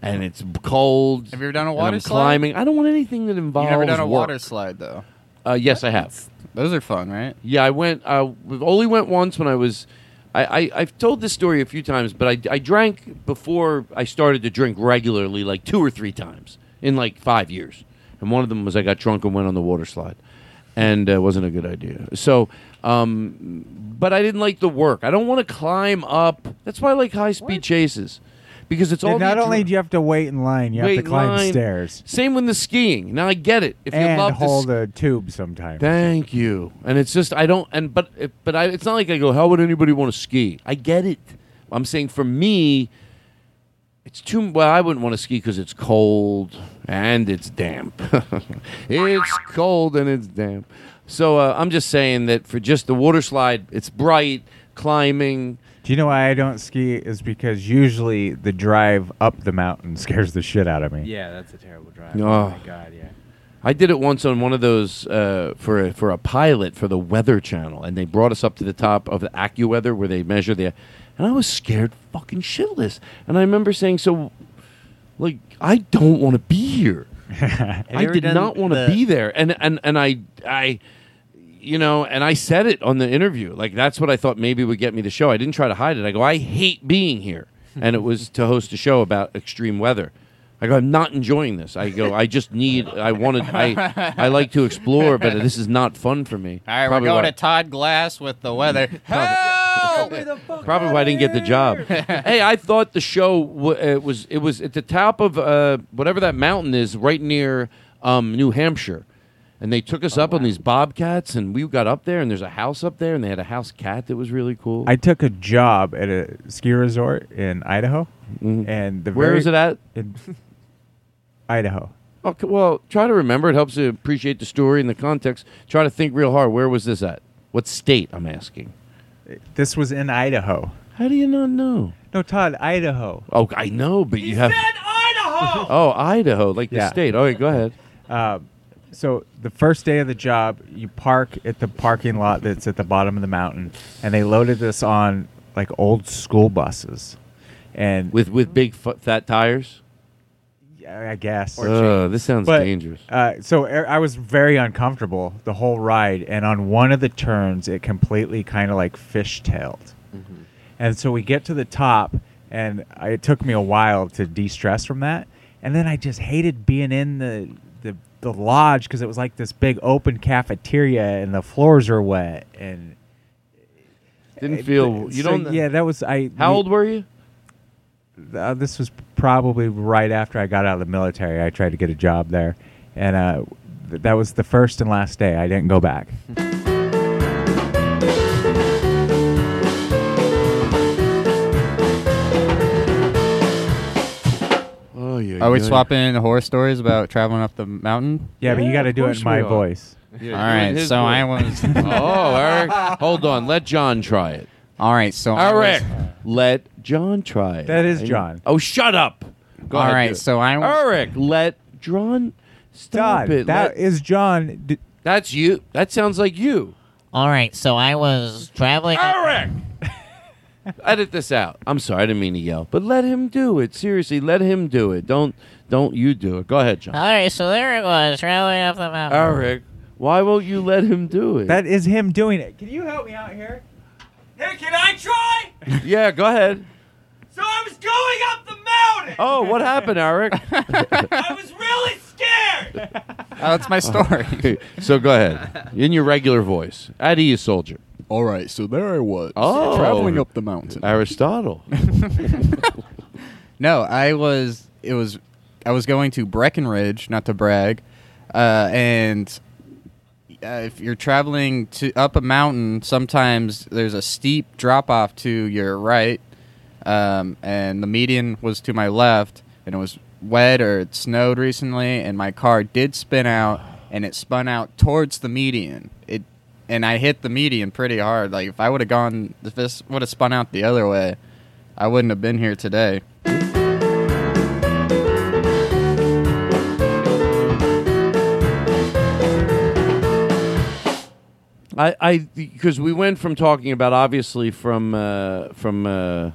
and it's b- cold. Have you ever done a and water I'm slide? climbing. I don't want anything that involves. Water. You never done a work. water slide though. Uh, yes, I have. Those are fun, right? Yeah, I went. Uh, only went once when I was. I, I I've told this story a few times, but I I drank before I started to drink regularly, like two or three times in like five years, and one of them was I got drunk and went on the water slide, and uh, wasn't a good idea. So, um, but I didn't like the work. I don't want to climb up. That's why I like high speed chases, because it's all not only do you have to wait in line, you have to climb line. stairs Same with the skiing. Now I get it. If you and love to hold sk- a tube sometimes. Thank you. And it's just I don't and but but I, it's not like I go. How would anybody want to ski? I get it. I'm saying for me, it's too well. I wouldn't want to ski because it's cold and it's damp. it's cold and it's damp. So uh, I'm just saying that for just the water slide, it's bright climbing. Do you know why I don't ski? Is because usually the drive up the mountain scares the shit out of me. Yeah, that's a terrible drive. Oh. Oh, my god, yeah. I did it once on one of those uh, for a, for a pilot for the Weather Channel, and they brought us up to the top of the AccuWeather where they measure the and I was scared fucking shitless. And I remember saying, "So, like, I don't want to be here. I ever did done not want to the- be there." And and and I I you know, and I said it on the interview. Like that's what I thought maybe would get me the show. I didn't try to hide it. I go, I hate being here, and it was to host a show about extreme weather. I go, I'm not enjoying this. I go, I just need. I wanted. I I like to explore, but this is not fun for me. All right, Probably we're going why- to Todd Glass with the weather. Probably why I didn't get the job. hey, I thought the show w- it was it was at the top of uh, whatever that mountain is, right near um, New Hampshire. And they took us up on these bobcats, and we got up there, and there's a house up there, and they had a house cat that was really cool. I took a job at a ski resort in Idaho, and the Where very, is it at? In Idaho. Okay, well, try to remember. It helps you appreciate the story and the context. Try to think real hard. Where was this at? What state? I'm asking. This was in Idaho. How do you not know? No, Todd, Idaho. Oh, I know, but you have. Idaho. Oh, Idaho, like the state. Okay, go ahead. Uh, so the first day of the job, you park at the parking lot that's at the bottom of the mountain, and they loaded us on like old school buses, and with with big f- fat tires. Yeah, I guess. Ugh, this sounds But, dangerous. Uh, so er, I was very uncomfortable the whole ride, and on one of the turns, it completely kind of like fishtailed. And so we get to the top, and I, it took me a while to de-stress from that. And then I just hated being in the the, lodge because it was like this big open cafeteria, and the floors are wet, and Didn't feel. You so, don't. Yeah, that was I. How we- old were you? uh, this was probably right after I got out of the military. I tried to get a job there, and uh, th- that was the first and last day. I didn't go back. Yeah. Are we swapping horror stories about traveling up the mountain? Yeah, but you got to do it in my voice. All right, so I was. oh, Eric, hold on. Let John try it. All right, so I was- Eric, let John try it. That is I- John. Oh, shut up. Go All ahead, right, it. so I was- Eric, let John. Stop Todd, it. that Let- is John. D- that's you. That sounds like you. All right, so I was traveling. Eric. Edit this out. I'm sorry, I didn't mean to yell, but let him do it. Seriously, let him do it. Don't don't you do it. Go ahead, John. All right, so there it was, traveling up the mountain. Eric, why won't you let him do it? That is him doing it. Can you help me out here? Hey, can I try? yeah, go ahead. So I was going up the mountain. Oh, what happened, Eric? I was really scared. Oh, that's my story. so go ahead. In your regular voice. At ease, soldier. All right, so there I was, Oh. traveling up the mountain. Aristotle. No, I was. It was. I was going to Breckenridge, not to brag, uh, and uh, if you're traveling to up a mountain, sometimes there's a steep drop off to your right, um, and the median was to my left, and it was wet or it snowed recently, and my car did spin out, and it spun out towards the median. It and I hit the median pretty hard. Like if I would have gone, if this would have spun out the other way, I wouldn't have been here today. I, I, because we went from talking about obviously from uh, from uh,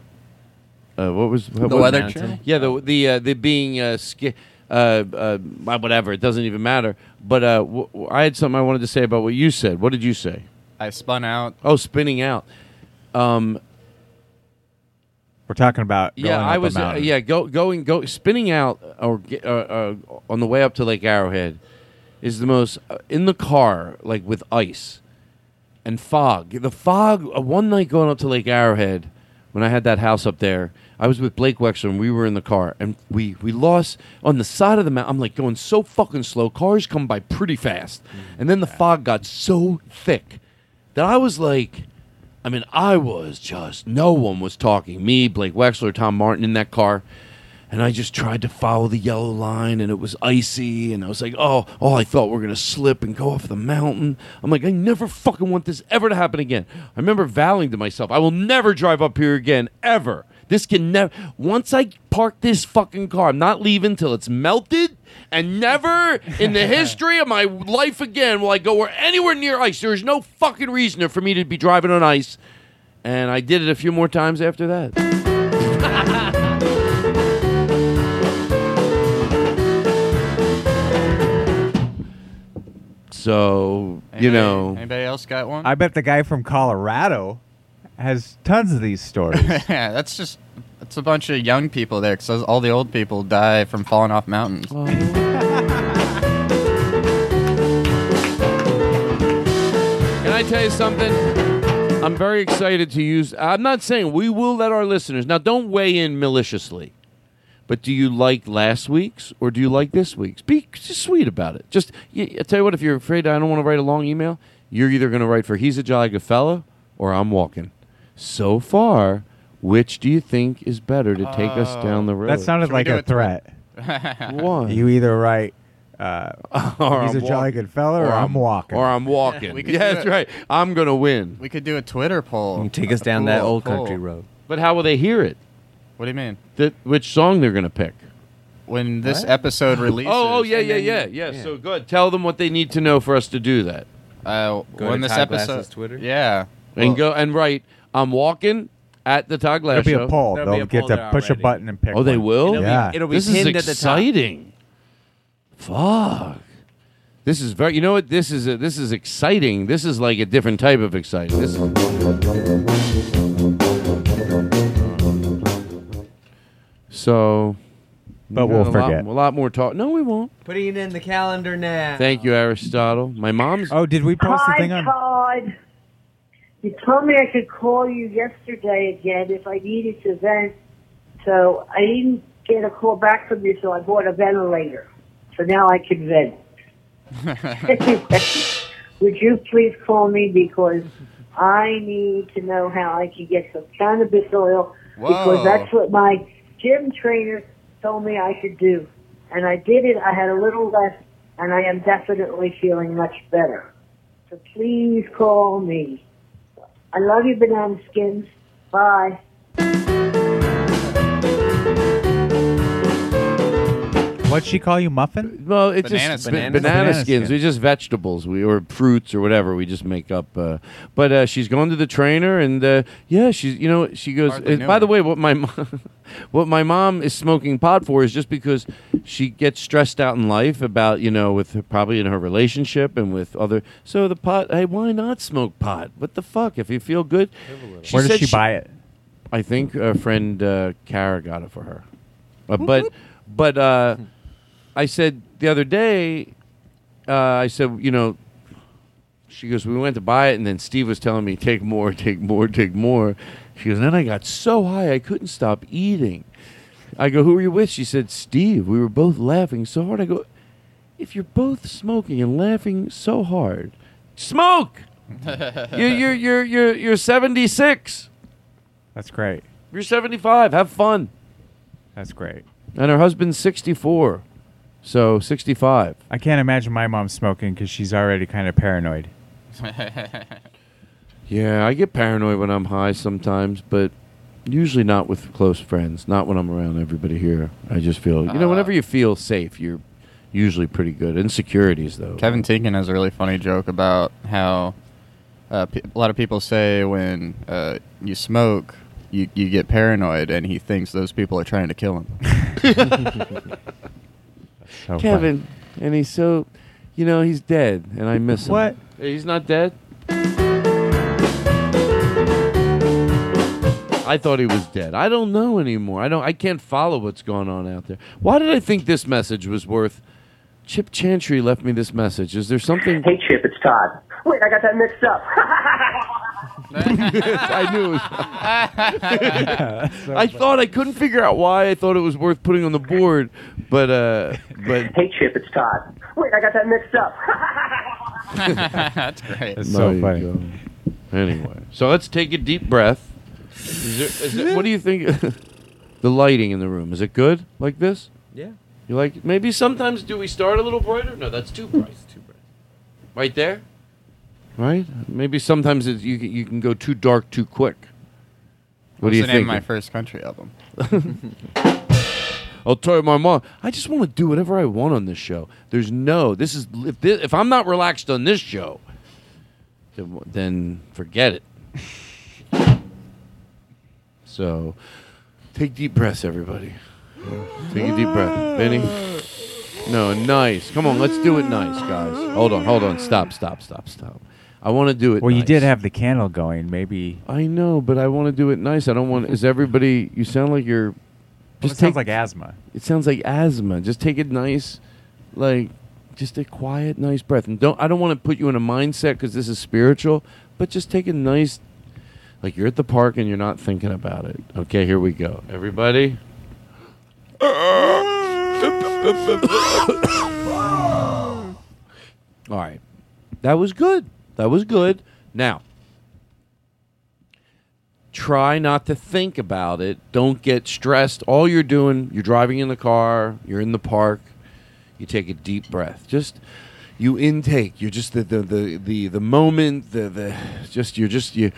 uh, what was what The was Weather it? Channel? Yeah, the the uh, the being uh, sca- uh, uh, whatever. It doesn't even matter. But uh, w- w- I had something I wanted to say about what you said. What did you say? I spun out. Oh, spinning out. Um, We're talking about yeah, going I up a was. Uh, mountain. yeah, go going go spinning out or ge- uh, uh, on the way up to Lake Arrowhead is the most uh, in the car like with ice and fog. The fog. Uh, one night going up to Lake Arrowhead when I had that house up there. I was with Blake Wexler and we were in the car and we we lost on the side of the mountain. I'm like going so fucking slow. Cars come by pretty fast, and then the fog got so thick that I was like. I mean, I was just no one was talking. Me, Blake Wexler, Tom Martin in that car, and I just tried to follow the yellow line, and it was icy, and I was like, oh, oh, I thought we are gonna slip and go off the mountain. I'm like, I never fucking want this ever to happen again. I remember vowing to myself, I will never drive up here again, ever. This can never. Once I park this fucking car, I'm not leaving till it's melted, and never in the history of my life again will I go anywhere near ice. There is no fucking reason for me to be driving on ice And I did it a few more times after that. so, you Anybody- know. Anybody else got one? I bet the guy from Colorado has tons of these stories. yeah, that's just that's a bunch of young people there because all the old people die from falling off mountains. Oh. Can I tell you something? I'm very excited to use. I'm not saying we will let our listeners now. Don't weigh in maliciously, but do you like last week's or do you like this week's? Be just sweet about it. Just y- I tell you what, if you're afraid I don't want to write a long email, you're either going to write for he's a jolly good fella or I'm walking. So far, which do you think is better to take us down the road? That sounded like a threat. Why? You either write, uh, Or he's I'm a jolly walking. good fella, or, Or I'm, I'm- walking. or I'm walking. We could yeah, do that's it. right. I'm gonna win. We could do a Twitter poll. You can take us down that poll, old poll. country road. But how will they hear it? What do you mean? That which song they're gonna pick? When this What? episode releases. Oh, oh yeah, and yeah, yeah, yeah, So good. Tell them what they need to know for us to do that. Uh, Go when to this Todd Glass's episode. Twitter? Yeah. and Well, go and write. I'm walking at the Todd Glass There'll be show. a poll. There'll be They'll a get poll to there push a already. button and pick Oh, they one. will. It'll be- Yeah. it'll be this is pinned at the top. exciting. Fuck. This is very. You know what? This is a, this is exciting. This is like a different type of exciting. This. So. But we we'll got a lot- forget. a lot more talk. No, we won't. Putting it in the calendar now. Thank you, Aristotle. My mom's. Oh, did we post the thing on? Todd. You told me I could call you yesterday again if I needed to vent. So I didn't get a call back from you, so I bought a ventilator. So now I can vent. Would you please call me because I need to know how I can get some cannabis oil because that's what my gym trainer told me I should do. And I did it. I had a little left, and I am definitely feeling much better. So please call me. I love you, Banana Skins. Bye. What'd she call you, muffin? Well, it's Banana just skins. ba- Banana banana, skins. skins. We just vegetables, we or fruits or whatever. We just make up. Uh, but uh, she's going to the trainer, and uh, yeah, she's you know she goes. Hardly uh, knew by the way, what my mom, what my mom is smoking pot for is just because she gets stressed out in life about you know with her, probably in her relationship and with other. So the pot. Hey, why not smoke pot? What the fuck? If you feel good. She Where did said she buy it? I think a friend uh, Kara got it for her. Uh, but but uh, I said the other day, uh, I said, you know, she goes, we went to buy it, and then Steve was telling me, take more, take more, take more. She goes, and then I got so high I couldn't stop eating. I go, who were you with? She said, Steve. We were both laughing so hard. I go, if you're both smoking and laughing so hard, smoke. you're, you're, you're, you're, you're 76. That's great. You're 75. Have fun. That's great. And her husband's 64. So 65. I can't imagine my mom smoking because she's already kind of paranoid. Yeah, I get paranoid when I'm high sometimes, but usually not with close friends, not when I'm around everybody here. I just feel, you know, Uh, whenever you feel safe, you're usually pretty good. Insecurities, though. Kevin Tinkin has a really funny joke about how uh, pe- a lot of people say when uh, you smoke, you, you get paranoid, and he thinks those people are trying to kill him. Oh, so funny. Kevin, and he's so, you know, he's dead, and I miss him. What? He's not dead? I thought he was dead. I don't know anymore. I don't. I can't follow what's going on out there. Why did I think this message was worth? Chip Chantry left me this message. Is there something? Hey, Chip, it's Todd. Wait, I got that mixed up. I knew. It was I thought I couldn't figure out why I thought it was worth putting on the board, but uh, but hey, Chip, it's Todd. Wait, I got that mixed up. That's great. It's There so you funny. go. Anyway, so let's take a deep breath. Is there, is it, what do you think? the lighting in the room is it good like this? Yeah. You like maybe sometimes do we start a little brighter? No, that's too bright. too bright. Right there. Right. Maybe sometimes it's, you can- you can go too dark too quick. What What's do you the name think? of my first country album? I'll tell you, my mom. I just want to do whatever I want on this show. There's no. This is if this, if I'm not relaxed on this show, then, then forget it. So take deep breaths, everybody. Take a deep breath. Benny? No, nice. Come on, let's do it nice, guys. Hold on, hold on. Stop, stop, stop, stop. I want to do it Well, you did have the candle going. Maybe. I know, but I want to do it nice. I don't want. Is everybody? You sound like you're. Well, it sounds like asthma. It sounds like asthma. Just take it nice, like just a quiet, nice breath. And don't. I don't want to put you in a mindset because this is spiritual. But just take a nice, like you're at the park and you're not thinking about it. Okay, here we go, everybody. All right, that was good. That was good. Now, try not to think about it. Don't get stressed. All you're doing, you're driving in the car, you're in the park, you take a deep breath. Just you intake. You're just the the the the, the moment, the the just you're just you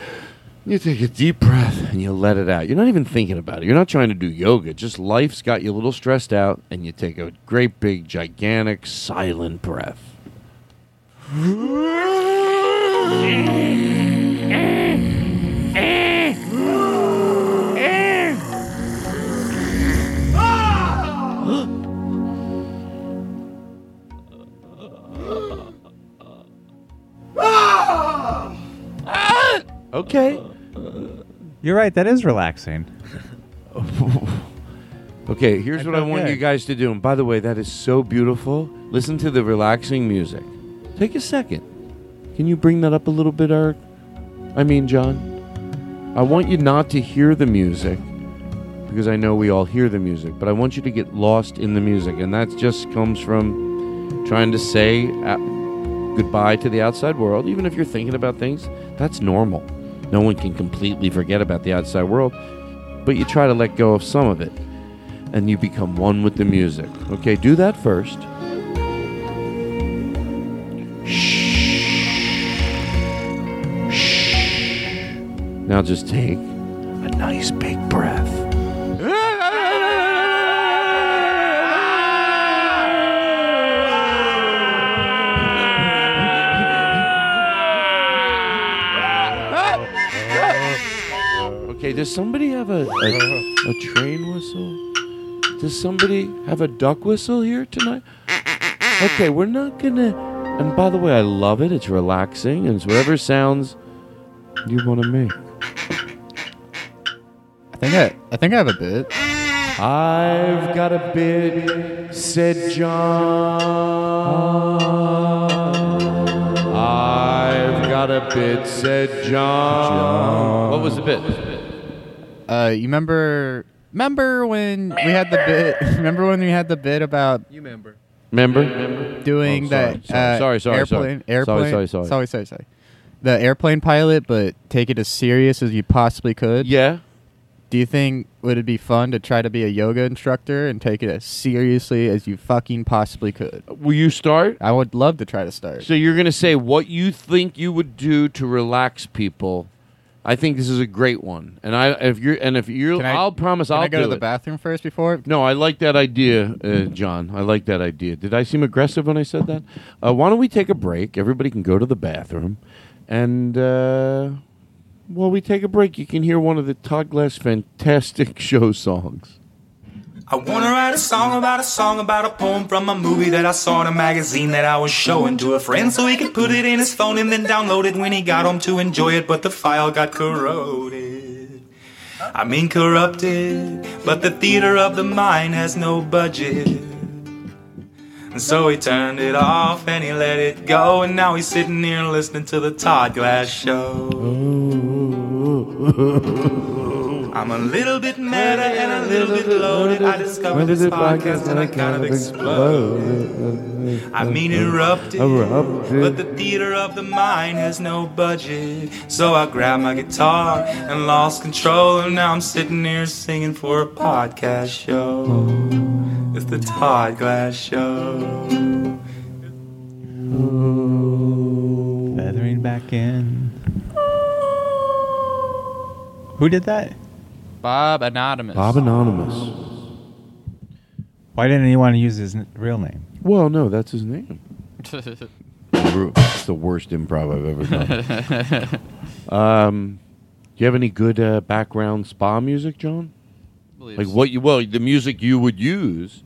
you take a deep breath and you let it out. You're not even thinking about it. You're not trying to do yoga. Just life's got you a little stressed out and you take a great big gigantic silent breath. You're right. That is relaxing. Okay, here's I what I felt want good. you guys to do. And by the way, that is so beautiful. Listen to the relaxing music. Take a second. Can you bring that up a little bit, Eric? I mean, John. I want you not to hear the music because I know we all hear the music, but I want you to get lost in the music. And that just comes from trying to say uh, goodbye to the outside world. Even if you're thinking about things, that's normal. No one can completely forget about the outside world, but you try to let go of some of it and you become one with the music. Okay, do that first. Shh. Shh. Now just take a nice big breath. Does somebody have a, a, a train whistle? Does somebody have a duck whistle here tonight? Okay, we're not gonna. And by the way, I love it. It's relaxing, and it's whatever sounds you want to make. I think I, I think I have a bit. I've got a bit, said John. I've got a bit, said John. What was the bit? Uh, you remember? Remember when we had the bit? Remember when we had the bit about You remember? Remember? doing Oh, sorry, that? sorry, uh, sorry, sorry, sorry. airplane, Sorry, airplane. sorry, sorry. sorry, sorry, sorry. The airplane pilot, but take it as serious as you possibly could. Yeah. Do you think would it be fun to try to be a yoga instructor and take it as seriously as you fucking possibly could? Will you start? I would love to try to start. So you're gonna say what you think you would do to relax people. I think this is a great one, and I if you're and if you're, Can I- I'll promise I'll I go do to the it. bathroom first before? No, I like that idea, uh, John. I like that idea. Did I seem aggressive when I said that? Uh, why don't we take a break? Everybody can go to the bathroom, and uh, while we take a break, you can hear one of the Todd Glass fantastic show songs. I wanna write a song about a song about a poem from a movie that I saw in a magazine that I was showing to a friend so he could put it in his phone and then download it when he got home to enjoy it, but the file got corroded. I mean corrupted, but the theater of the mind has no budget. And so he turned it off and he let it go, and now he's sitting here listening to the Todd Glass show. I'm a little bit meta and a little bit loaded. I discovered this podcast and I kind of exploded. I mean erupted, but the theater of the mind has no budget. So I grabbed my guitar and lost control, and now I'm sitting here singing for a podcast show. It's the Todd Glass Show. Feathering back in. Who did that? Bob Anonymous. Bob Anonymous. Why didn't he want to use his n- real name? Well, no, that's his name. It's the worst improv I've ever done. um, you have any good uh, background spa music, John? Like what you well, the music you would use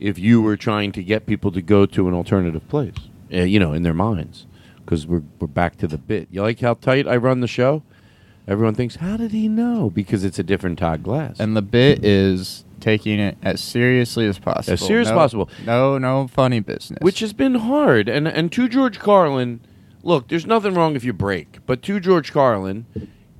if you were trying to get people to go to an alternative place, uh, you know, in their minds, because we're we're back to the bit. You like how tight I run the show? Everyone thinks, how did he know? Because it's a different Todd Glass. And the bit is taking it as seriously as possible. As serious as No- possible. No, no funny business. which has been hard. And and to George Carlin, look, there's nothing wrong if you break, but to George Carlin,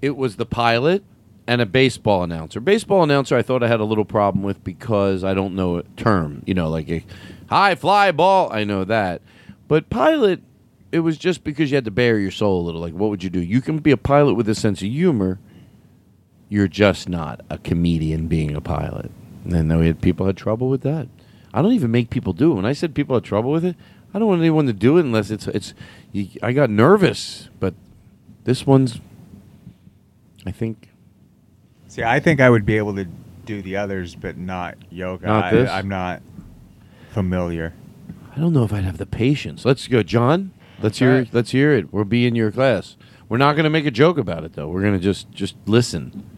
it was the pilot and a baseball announcer. Baseball announcer, I thought I had a little problem with because I don't know a term, you know, like a high fly ball. I know that, but pilot. It was just because you had to bare your soul a little. Like, what would you do? You can be a pilot with a sense of humor. You're just not a comedian being a pilot. And then we had people had trouble with that. I don't even make people do it. When I said people had trouble with it, I don't want anyone to do it unless it's it's. You, I got nervous, but this one's. I think See, I think I would be able to do the others, but not yoga. Not I, this? I'm not familiar. I don't know if I'd have the patience. Let's go, John. Let's hear. Alright. Let's hear it. We'll be in your class. We're not going to make a joke about it though. We're going to just just listen.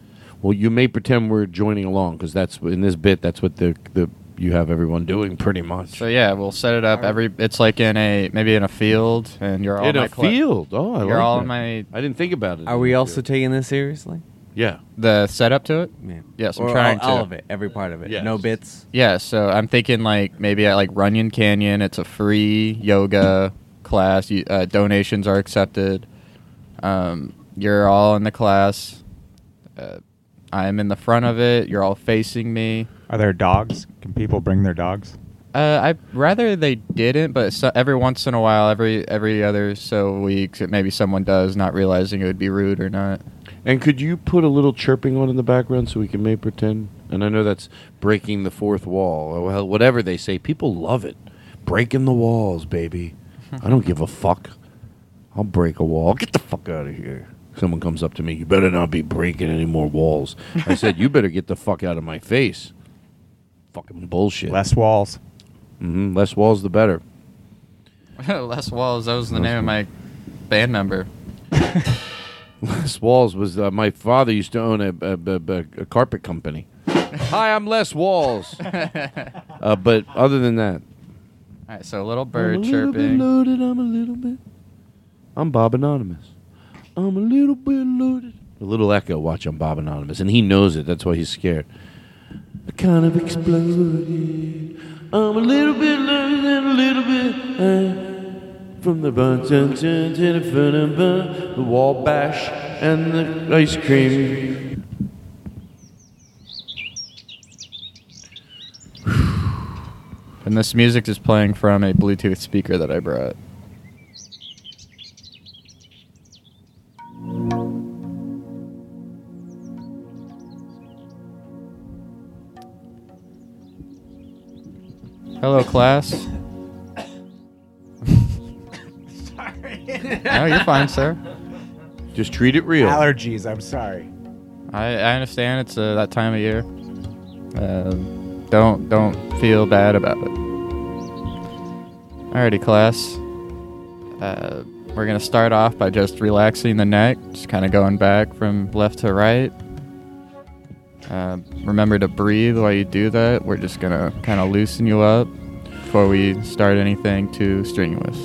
Well, you may pretend we're joining along because that's in this bit. That's what the the you have everyone doing pretty much. So yeah, we'll set it up every. It's like in a maybe in a field, and you're all In my a cla- field. Oh, I you're like all that. in my. I didn't think about it. Are we also taking this seriously? Yeah. The setup to it. Yeah. Yes, I'm Or trying all, to. all of it, every part of it. No bits. Yeah, so I'm thinking like maybe at like Runyon Canyon, it's a free yoga class. You, uh, donations are accepted. Um, you're all in the class. Uh, I'm in the front of it. You're all facing me. Are there dogs? Can people bring their dogs? Uh, I rather they didn't, but so, every once in a while, every every other so weeks, maybe someone does, not realizing it would be rude or not. And could you put a little chirping on in the background so we can make pretend? And I know that's breaking the fourth wall. or Well, whatever they say, people love it. Breaking the walls, baby. I don't give a fuck. I'll break a wall. Get the fuck out of here. Someone comes up to me. You better not be breaking any more walls. I said, you better get the fuck out of my face. Fucking bullshit. Less walls. hmm Less walls, the better. Less Walls, that was the name of my band member. Les Walls was uh, my father used to own a, a, a, a carpet company. Hi, I'm Les Walls. uh, but other than that, All right, so a little bird I'm a little bit loaded. I'm a little bit. I'm Bob Anonymous. I'm a little bit loaded. A little echo. Watch, I'm Bob Anonymous, and he knows it. That's why he's scared. I kind of exploded. I'm a little bit loaded and a little bit high. From the bun to the fun and bun, the wall bash and the ice cream. And this music is playing from a Bluetooth speaker that I brought. Hello, class. Sorry. No, you're fine, sir. Just treat it real. Allergies. I'm sorry. I, I understand it's uh, that time of year. Um, don't don't feel bad about it. Alrighty, class. Uh, we're gonna start off by just relaxing the neck, just kind of going back from left to right. Uh, remember to breathe while you do that. We're just gonna kind of loosen you up before we start anything too strenuous.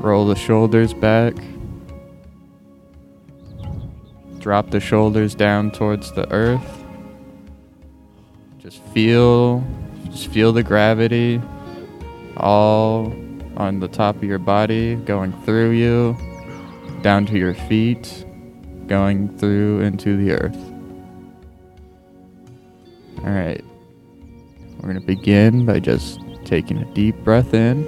Roll the shoulders back. Drop the shoulders down towards the earth. Feel just feel the gravity all on the top of your body going through you down to your feet going through into the earth. All right. We're going to begin by just taking a deep breath in.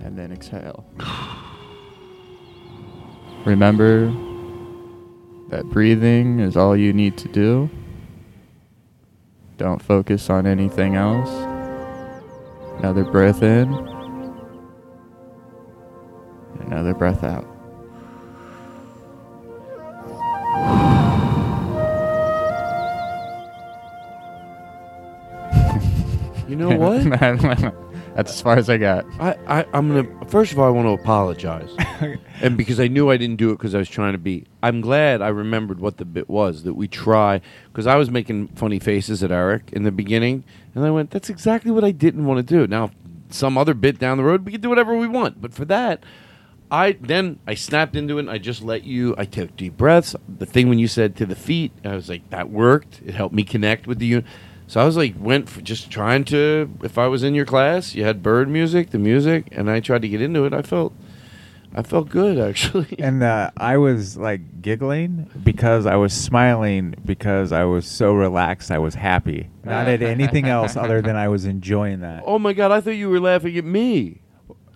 And then exhale. Remember that breathing is all you need to do. Don't focus on anything else. Another breath in. Another breath out. You know what? That's as far as I got. I, I I'm gonna first of all I want to apologize, and because I knew I didn't do it because I was trying to be. I'm glad I remembered what the bit was that we try because I was making funny faces at Eric in the beginning, and I went, "That's exactly what I didn't want to do." Now, some other bit down the road, we can do whatever we want, but for that. I then I snapped into it. and I just let you. I took deep breaths. The thing when you said to the feet, I was like, that worked. It helped me connect with the unit. So I was like, went for just trying to. If I was in your class, you had bird music, the music, and I tried to get into it. I felt, I felt good actually. And uh, I was like giggling because I was smiling because I was so relaxed. I was happy, not at anything else other than I was enjoying that. Oh my god! I thought you were laughing at me.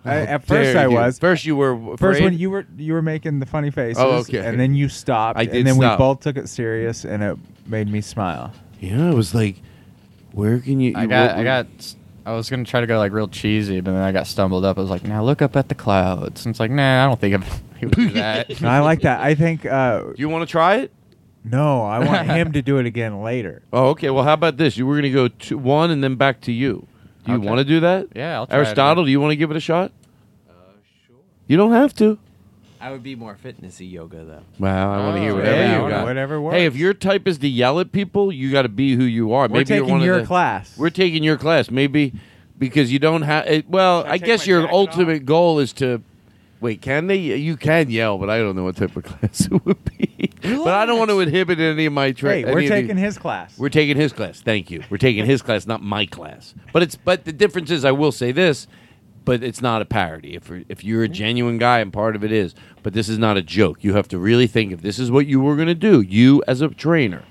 I, at first I you. was. First you were First when you were you were making the funny faces. Oh, okay. And then you stopped. I did And then stop. we both took it serious, and it made me smile. Yeah, it was like, where can you? I you- got, what- I got, I was gonna try to go like real cheesy, but then I got stumbled up. I was like, now look up at the clouds. And it's like, nah, I don't think I'm, would do that. I like that. I think. Uh, Do you want to try it? No, I want him to do it again later. Oh, okay. Well, how about this? You were going to go to one and then back to you. Do you Okay. want to do that? Yeah, I'll try it Aristotle, do you want to give it a shot? Uh, sure. You don't have to. I would be more fitnessy yoga though. Well, I want to hear Oh, whatever yeah, you got. whatever Hey, if your type is to yell at people, you got to be who you are. We're Maybe you're taking one of your the- class. We're taking your class. Maybe because you don't have. Eh, well, I, guess your ultimate goal is to. Wait, can they? You can yell, but I don't know what type of class it would be. but I don't want to inhibit any of my. Tra- Hey, we're any of the- taking his class. We're taking his class. Thank you. We're taking his class, not my class. But it's but the difference is, I will say this, but it's not a parody. If if you're a genuine guy, and part of it is, but this is not a joke. You have to really think if this is what you were going to do, you as a trainer,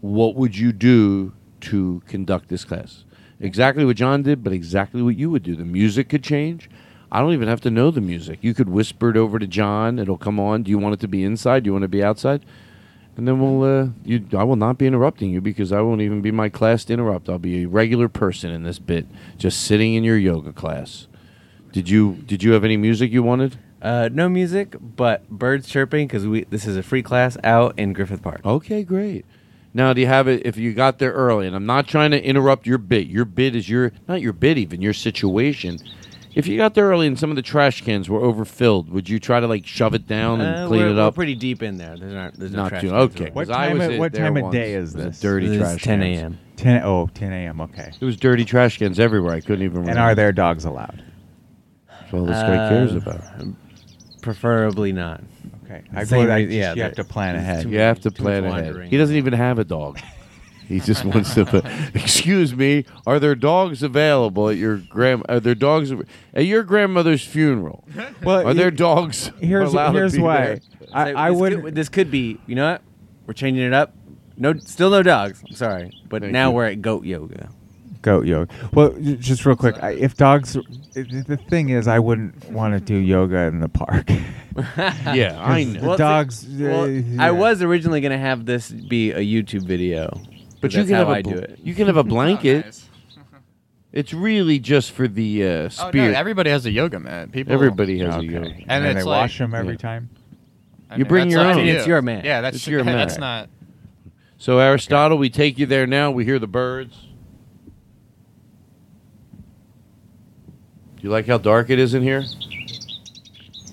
what would you do to conduct this class? Exactly what John did, but exactly what you would do. The music could change. I don't even have to know the music. You could whisper it over to John. It'll come on. Do you want it to be inside? Do you want it to be outside? And then we'll. Uh, you, I will not be interrupting you because I won't even be my class to interrupt. I'll be a regular person in this bit, just sitting in your yoga class. Did you Did you have any music you wanted? Uh, no music, but birds chirping because we this is a free class out in Griffith Park. Okay, great. Now, do you have it if you got there early? And I'm not trying to interrupt your bit. Your bit is your not your bit even your situation. If you got there early and some of the trash cans were overfilled, would you try to like shove it down and Uh, clean we're, it up? we're pretty deep in there. There's not. There's no Not trash too- cans okay. over. What 'Cause I time? was Of, in what there time of once. day is It was a this? dirty This is trash 10 cans. a.m. 10 oh 10 a.m. Okay. It was dirty trash cans everywhere. I couldn't even. And remember. are there dogs allowed? That's all this guy cares Uh, about. Preferably not. Okay. I Same go- I- re- yeah, you have to plan ahead. You have to too plan ahead. wandering. He doesn't even have a dog. He just wants to. Put, Excuse me. Are there dogs available at your grand? Are there dogs at your grandmother's funeral? Well, are there dogs? Here's allowed to here's be why. there? I, So I this would. Could, this could be. You know what? We're changing it up. No, still no dogs. I'm sorry, but Thank now you. we're at goat yoga. Goat yoga. Well, j- just real quick, I, if dogs, i- the thing is, I wouldn't want to do yoga in the park. Yeah, I know. The Well, dogs. Well, uh, I was originally gonna have this be a YouTube video, But you that's can how have a I bl- do it. You can have a blanket. It's really just for the uh, Oh, no, spirit. everybody has a yoga mat. People. Everybody has a Okay. yoga. And And, it's they like- wash them every Yeah. time. I You mean, bring that's your up to own. you. It's your mat. Yeah, that's It's your That's mat. not. So Aristotle, we take you there now. We hear the birds. Do you like how dark it is in here?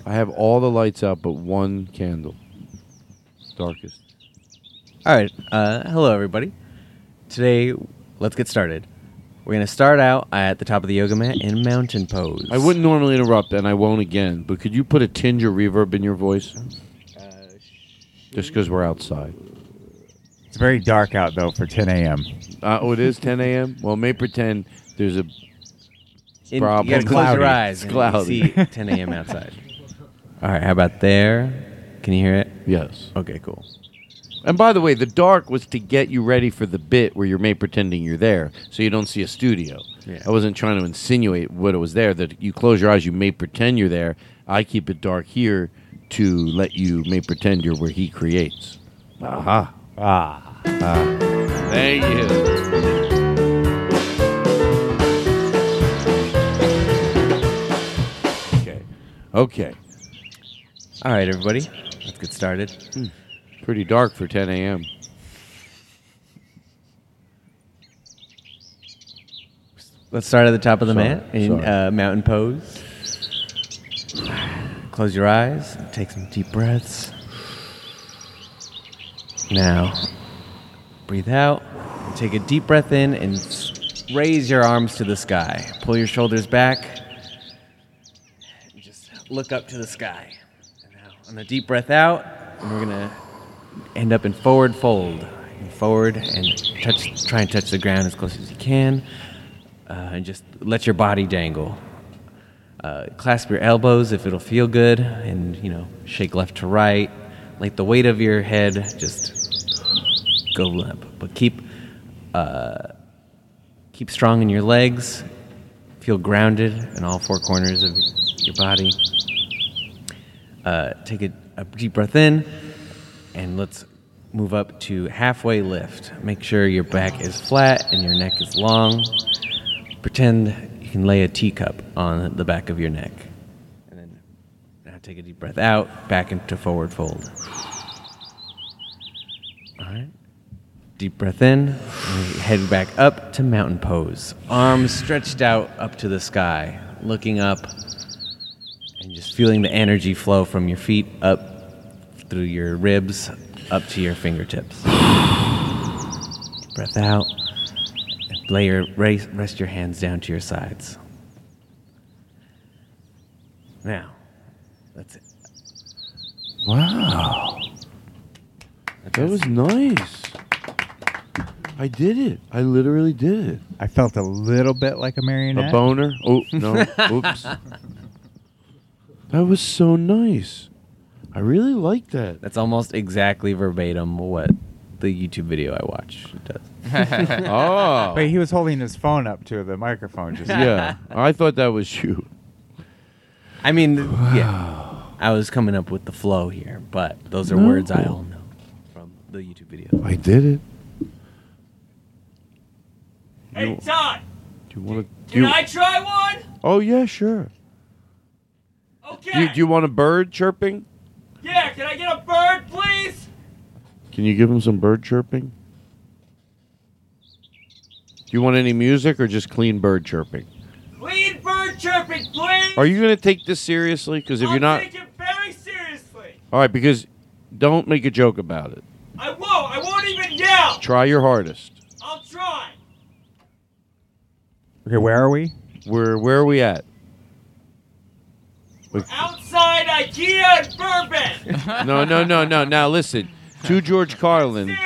I have all the lights out but one candle. Darkest. All right. Uh, hello, everybody. Today, let's get started. We're gonna start out at the top of the yoga mat in mountain pose. I wouldn't normally interrupt, and I won't again. But could you put a tinge of reverb in your voice? Just because we're outside. It's very dark out though for 10 a.m. Uh, oh, it is 10 a.m. Well, may pretend there's a In, problem. You gotta close Cloudy. your eyes It's and cloudy. see 10 a.m. outside. All right. How about there? Can you hear it? Yes. Okay. Cool. And by the way, the dark was to get you ready for the bit where you're made pretending you're there, so you don't see a studio. Yeah. I wasn't trying to insinuate what it was there. That you close your eyes, you may pretend you're there. I keep it dark here to let you may pretend you're where he creates. Aha. Ah. Ah. Thank you. Okay. Okay. All right, everybody. Let's get started. Pretty dark for 10 a.m. Let's start at the top of the Sorry, mat in sorry. uh, mountain pose. Close your eyes. And take some deep breaths. Now, breathe out. Take a deep breath in and s- raise your arms to the sky. Pull your shoulders back. And just look up to the sky. And now, on a deep breath out, and we're gonna end up in forward fold. Forward and touch. Try and touch the ground as close as you can, uh, and just let your body dangle. Uh, clasp your elbows if it'll feel good, and you know, shake left to right. Let the weight of your head just go limp, but keep uh, keep strong in your legs. Feel grounded in all four corners of your body. Uh, take a, a deep breath in, and let's move up to halfway lift. Make sure your back is flat and your neck is long. Pretend you can lay a teacup on the back of your neck. And then now take a deep breath out, back into forward fold. All right. Deep breath in, head back up to mountain pose. Arms stretched out up to the sky, looking up and just feeling the energy flow from your feet up through your ribs up to your fingertips. Breath out. And lay your raise, rest your hands down to your sides. Now, that's it. Wow. That was nice. I did it. I literally did it. I felt a little bit like a marionette. A boner? Oh, no. Oops. That was so nice. I really like that. That's almost exactly verbatim what the YouTube video I watched does. oh. But he was holding his phone up to the microphone. Just yeah. I thought that was you. I mean, yeah. I was coming up with the flow here, but those are words I all know from the YouTube video. I did it. Hey, Todd, Do you want to? can I try one? Oh yeah, sure. Okay. Do you, do you want a bird chirping? Yeah, can I get a bird, please? Can you give him some bird chirping? Do you want any music or just clean bird chirping? Clean bird chirping, please. Are you going to take this seriously? Because if I'll you're not, take it very seriously. all right. Because don't make a joke about it. I won't. I won't even yell. Try your hardest. I'll try. Okay, where are we? Where Where are we at? We- Outside IKEA in Burbank. no, no, no, no. Now listen, to George Carlin.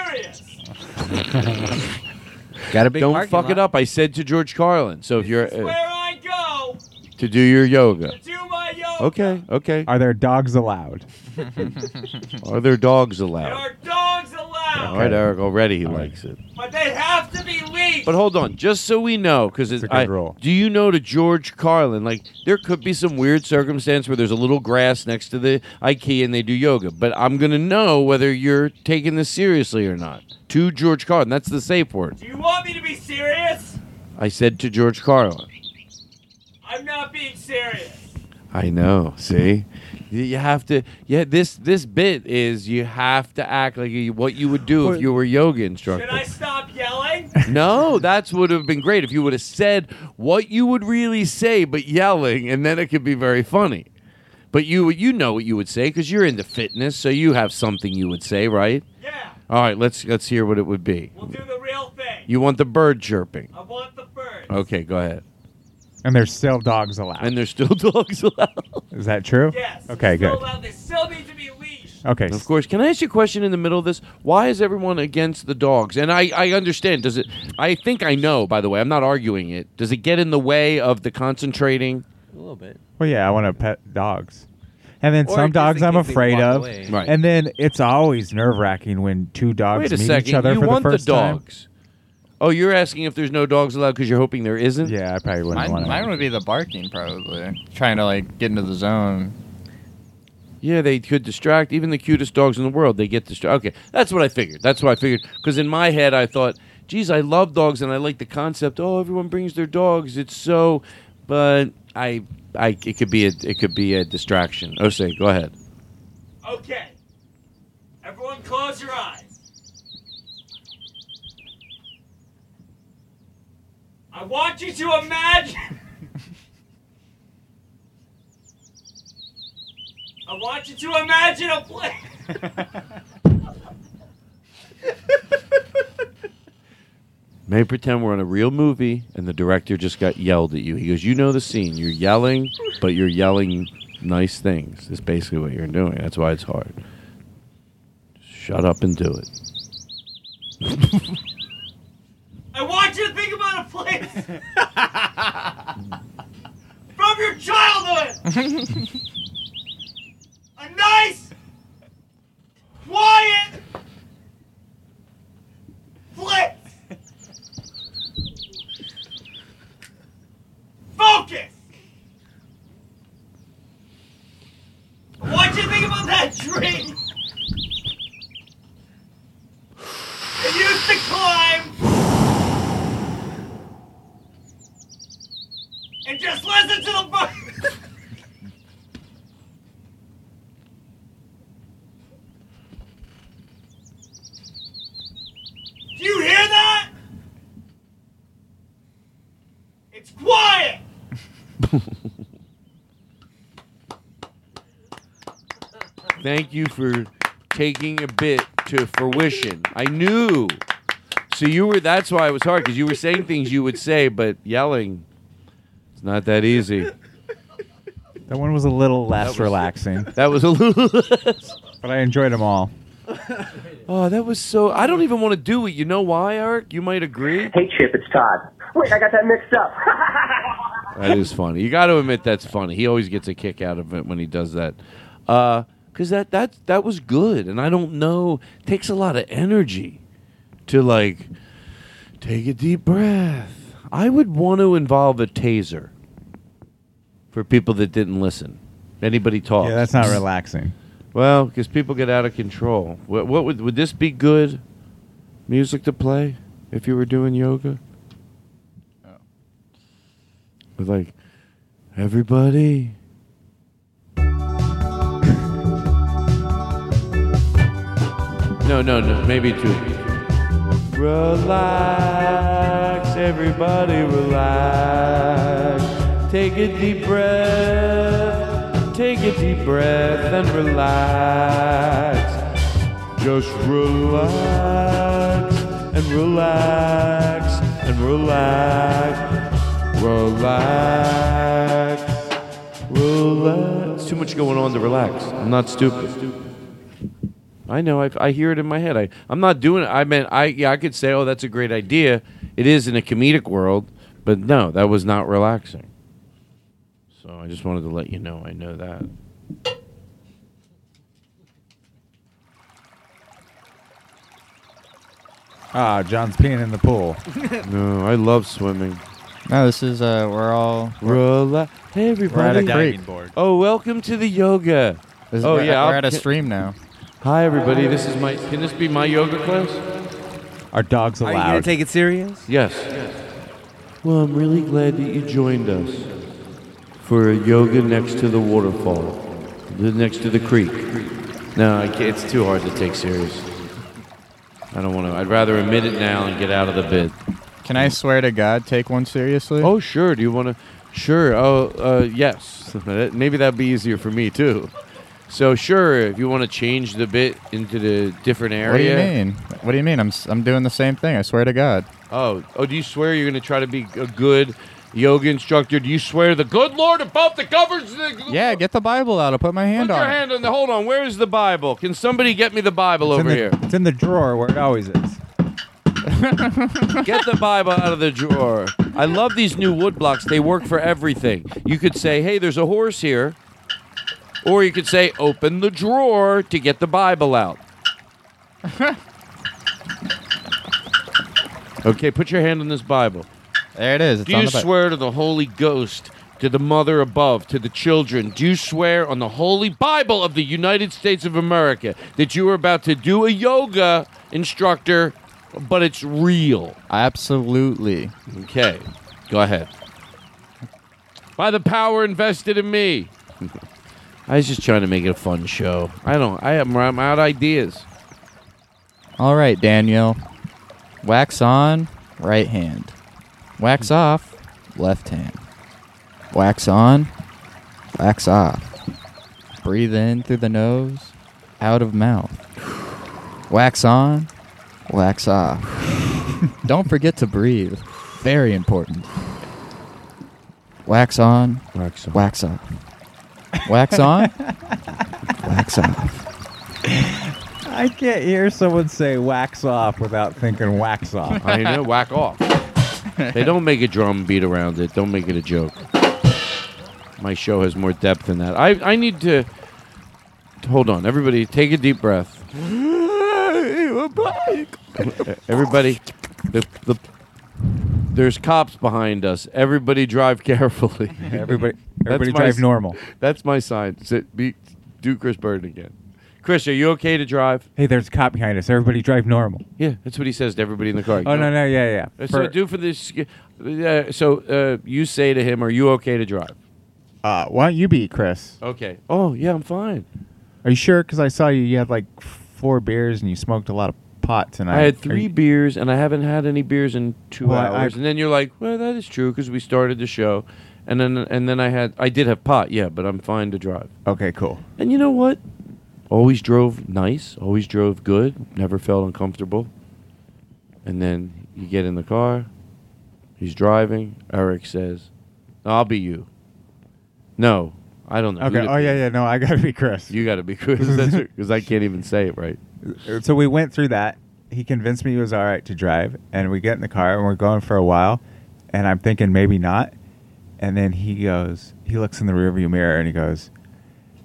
Got a big Don't parking fuck it lot. up. I said to George Carlin. So if you're Where uh, I go to do your yoga, do my yoga. okay, okay. Are there dogs allowed? Are there dogs There allowed? are dogs allowed, All right, Eric. Already he likes it. but they have to be leashed. But hold on, just so we know, because a good I rule. do you know to George Carlin? Like there could be some weird circumstance where there's a little grass next to the IKEA and they do yoga. But I'm gonna know whether you're taking this seriously or not. To George Carlin, that's the safe word. do you want me to be serious? I said to George Carlin. I'm not being serious. I know. See, you you have to. Yeah, this this bit is you have to act like you, what you would do if you were yoga instructor. Should I stop yelling? No, that's would have been great if you would have said what you would really say, but yelling, and then it could be very funny. But you you know what you would say because you're into fitness, so you have something you would say, right? Yeah. All right, let's let's hear what it would be. We'll do the real thing. You want the bird chirping? I want the bird. Okay, go ahead. And there's still dogs allowed. And there's still dogs allowed. Is that true? Yes. Okay, Still good. allowed- They still need to be leashed. Okay. Of course. Can I ask you a question in the middle of this? Why is everyone against the dogs? And I, I understand. Does it? I think I know. By the way, I'm not arguing it. Does it get in the way of the concentrating? A little bit. Well, yeah, I want to pet dogs. And then Or some just dogs in I'm case they afraid walk of. away. Right. And then it's always nerve wracking when two dogs Wait a meet second. each other you for want the first the time. dogs? Oh, you're asking if there's no dogs allowed because you're hoping there isn't? Yeah, I probably wouldn't Mine, want mine to. would be the barking, probably. Trying to, like, get into the zone. Yeah, they could distract even the cutest dogs in the world. They get distracted. Okay, that's what I figured. That's what I figured. Because in my head, I thought, geez, I love dogs and I like the concept. Oh, everyone brings their dogs. It's so, but I, I, it could be a, it could be a distraction. Oh, say, go ahead. Okay. Everyone close your eyes. I want you to imagine. I want you to imagine a place. May pretend we're in a real movie and the director just got yelled at you. He goes, You know the scene. You're yelling, but you're yelling nice things. That's basically what you're doing. That's why it's hard. Just shut up and do it. I want you to think place from your childhood. a nice, quiet place. Focus. Want you think about that tree. that used to climb and just listen to the birds. Do you hear that? It's quiet. Thank you for taking a bit to fruition. I knew. So you were. That's why it was hard because you were saying things you would say, but yelling. It's not that easy. That one was a little less That was- relaxing. That was a little less. But I enjoyed them all. Oh, that was so. I don't even want to do it. You know why, Eric? You might agree. Hey, Chip, it's Todd. Wait, I got that mixed up. That is funny. You got to admit that's funny. He always gets a kick out of it when he does that. Uh, cause that that that was good, and I don't know. It takes a lot of energy to like take a deep breath. I would want to involve a taser for people that didn't listen. Anybody talk? Yeah, that's not relaxing. Well, because people get out of control. What, what would would this be good music to play if you were doing yoga? Oh. With like everybody. No, no, no. Maybe two. Relax, everybody, relax. Take a deep breath. Take a deep breath and relax. Just relax and relax and relax. Relax. Relax. Too much going on to relax. I'm not stupid. I know. I, I hear it in my head. I, I'm not doing it. I meant, I yeah, I could say, oh, that's a great idea. It is in a comedic world, but no, that was not relaxing. So I just wanted to let you know I know that. Ah, John's peeing in the pool. No, I love swimming. No, this is uh, we're all Relax. Hey, everybody. We're at a diving board. Oh, welcome to the yoga. This- oh we're- yeah, we're I'll- at a stream now. Hi everybody. This is my. Can this be my yoga class? Our dog's allowed? Are you gonna take it serious? Yes. Well, I'm really glad that you joined us for a yoga next to the waterfall, the- next to the creek. No, it's too hard to take serious. I don't want to. I'd rather admit it now and get out of the bid. Can I swear to God, take one seriously? Oh, sure. Do you want to? Sure. Oh, uh, yes. Maybe that'd be easier for me too. So sure, if you want to change the bit into the different area. What do you mean? What do you mean? I'm I'm doing the same thing. I swear to God. Oh, oh, do you swear you're going to try to be a good yoga instructor? Do you swear the good Lord above the governs the Yeah, get the Bible out. I'll put my hand Put on Put your it. hand on the. Hold on. Where is the Bible? Can somebody get me the Bible It's over the, here? It's in the drawer where it always is. Get the Bible out of the drawer. I love these new wood blocks. They work for everything. You could say, "Hey, there's a horse here," or you could say, "Open the drawer to get the Bible out." okay, put your hand on this Bible. There it is. It's Do you swear to the Holy Ghost, to the Mother above, to the children? Do you swear on the Holy Bible of the United States of America that you are about to do a yoga instructor, but it's real? Absolutely. Okay, go ahead. By the power invested in me. I was just trying to make it a fun show. I don't. I am. I'm out ideas. All right, Daniel. Wax on, right hand. Wax off, left hand. Wax on, wax off. Breathe in through the nose, out of mouth. Wax on, wax off. Don't forget to breathe. Very important. Wax on, wax on. wax off. Wax on, wax off. I can't hear someone say wax off without thinking wax off. I know, whack off. They don't make a drum beat around it. Don't make it a joke. My show has more depth than that. I, I need to hold on. Everybody, take a deep breath. Everybody, the, the, there's cops behind us. Everybody drive carefully. Everybody- everybody my drive s- normal. That's my sign. Sit, be, do Chris Burton again. Chris, are you okay to drive? Hey, there's a cop behind us. Everybody drive normal. Yeah, that's what he says to everybody in the car. Oh, no, no, yeah, yeah. So For- do for this. Uh, so uh, you say to him, "Are you okay to drive?" Uh, why don't you be Chris? Okay. Oh yeah, I'm fine. Are you sure? Because I saw you. You had like four beers and you smoked a lot of pot tonight. I had three you- beers, and I haven't had any beers in two Well, I- hours. and then you're like, "Well, that is true," because we started the show, and then and then I had I did have pot, yeah, but I'm fine to drive. Okay, cool. And you know what? Always drove nice. Always drove good. Never felt uncomfortable. And then you get in the car. He's driving. Eric says, "I'll be you." No, I don't know. Okay. Oh yeah, yeah. No, I gotta be Chris. You got to be Chris. Because I can't even say it right. So we went through that. He convinced me he was all right to drive, and we get in the car and we're going for a while, and I'm thinking maybe not, and then he goes, he looks in the rearview mirror and he goes,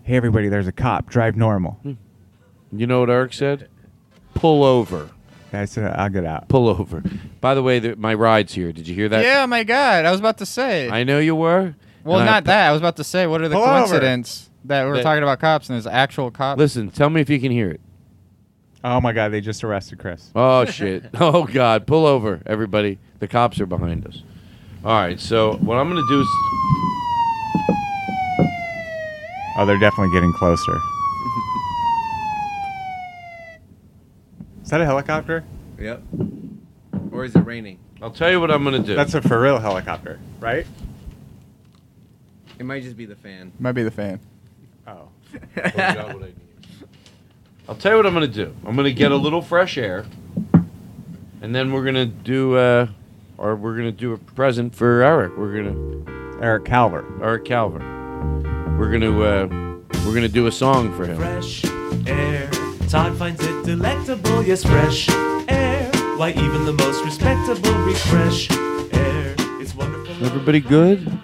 "Hey everybody, there's a cop. Drive normal." Hmm. You know what Eric said? Pull over. I said, "I'll get out." Pull over. By the way, the, my ride's here. Did you hear that? yeah, my God. I was about to say. I know you were. well, And I- not that. I was about to say, what are the Pull over. that we're That- talking about cops and there's actual cops? Listen, tell me if you can hear it. Oh my God, they just arrested Chris. Oh shit! Oh god! Pull over, everybody. The cops are behind us. All right. So what I'm gonna do is Oh, they're definitely getting closer. Is that a helicopter? Yep. Or is it raining? I'll tell you what I'm gonna do. That's a for real helicopter, right? It might just be the fan. Might be the fan. Oh. I'll tell you what I'm gonna do. I'm gonna get a little fresh air, and then we're gonna do, uh, or we're gonna do a present for Eric. We're gonna Eric Calver. Eric Calver. We're gonna, uh, we're gonna do a song for him. Fresh air. Todd finds it delectable, yes, fresh air. Why, even the most respectable refresh air. It's wonderful. Everybody good?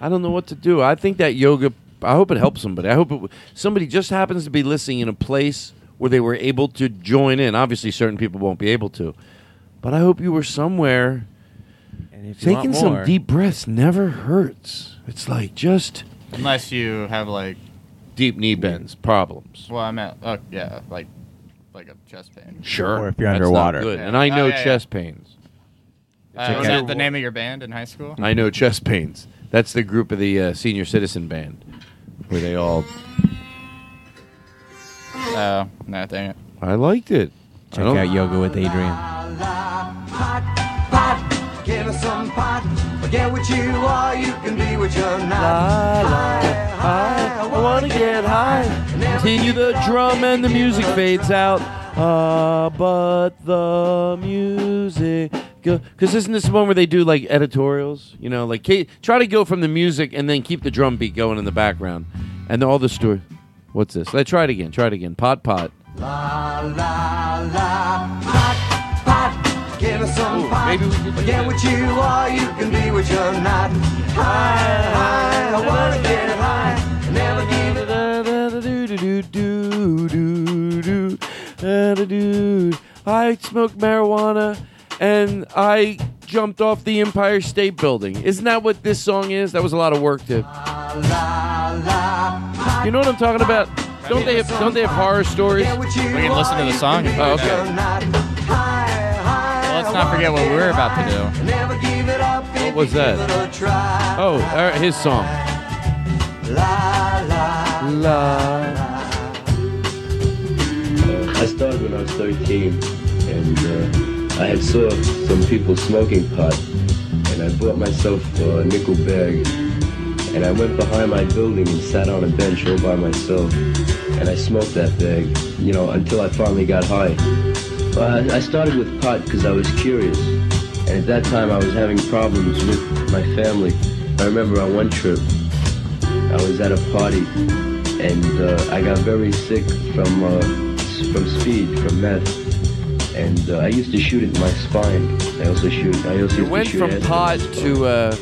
I don't know what to do. I think that yoga. I hope it helps somebody. I hope it, somebody just happens to be listening in a place where they were able to join in. Obviously, certain people won't be able to, but I hope you were somewhere. And if you Taking some deep breaths never hurts. It's like just Unless you have like, deep knee bends problems. well, I'm at, uh, yeah, like, like a chest pain. Sure, Or if you're That's not underwater. good. Yeah. And I Oh, know yeah, yeah. chest pains. Uh, Check was out- that the name of your band in high school? I know chest pains. That's the group of the uh, senior citizen band, where they all. Oh, no, dang it. I liked it. I Check don't- out Yoga with Adriene. Give us some pot. Forget what you are, you can be what you're not. I wanna get high. Continue the drum and the music fades out. Uh, but the music. Because isn't this the one where they do like editorials? You know, like try to go from the music and then keep the drum beat going in the background. And all the story. What's this? Let's try it again. Try it again. Pot, pot. La la la. Pot, pot. Give us some pot. maybe we could Forget that. what you are, you can be what you're not. High, high. I wanna get high. Never give it I smoked marijuana and I jumped off the Empire State Building. Isn't that what this song is? That was a lot of work to. You know what I'm talking about? Don't they have Don't they have horror stories? We can listen to the song. Oh, okay. Not forget what we're about to do. What was that? Oh, uh, his song. La la. La. I started when I was 13, and uh, I had saw some people smoking pot, and I bought myself a nickel bag, and I went behind my building and sat on a bench all by myself, and I smoked that bag, you know, until I finally got high. Well, I, I started with pot because I was curious, and at that time I was having problems with my family. I remember on one trip, I was at a party, and uh, I got very sick from uh, from speed, from meth. And uh, I used to shoot it in my spine. I also shoot. I also You used went to shoot from pot to uh,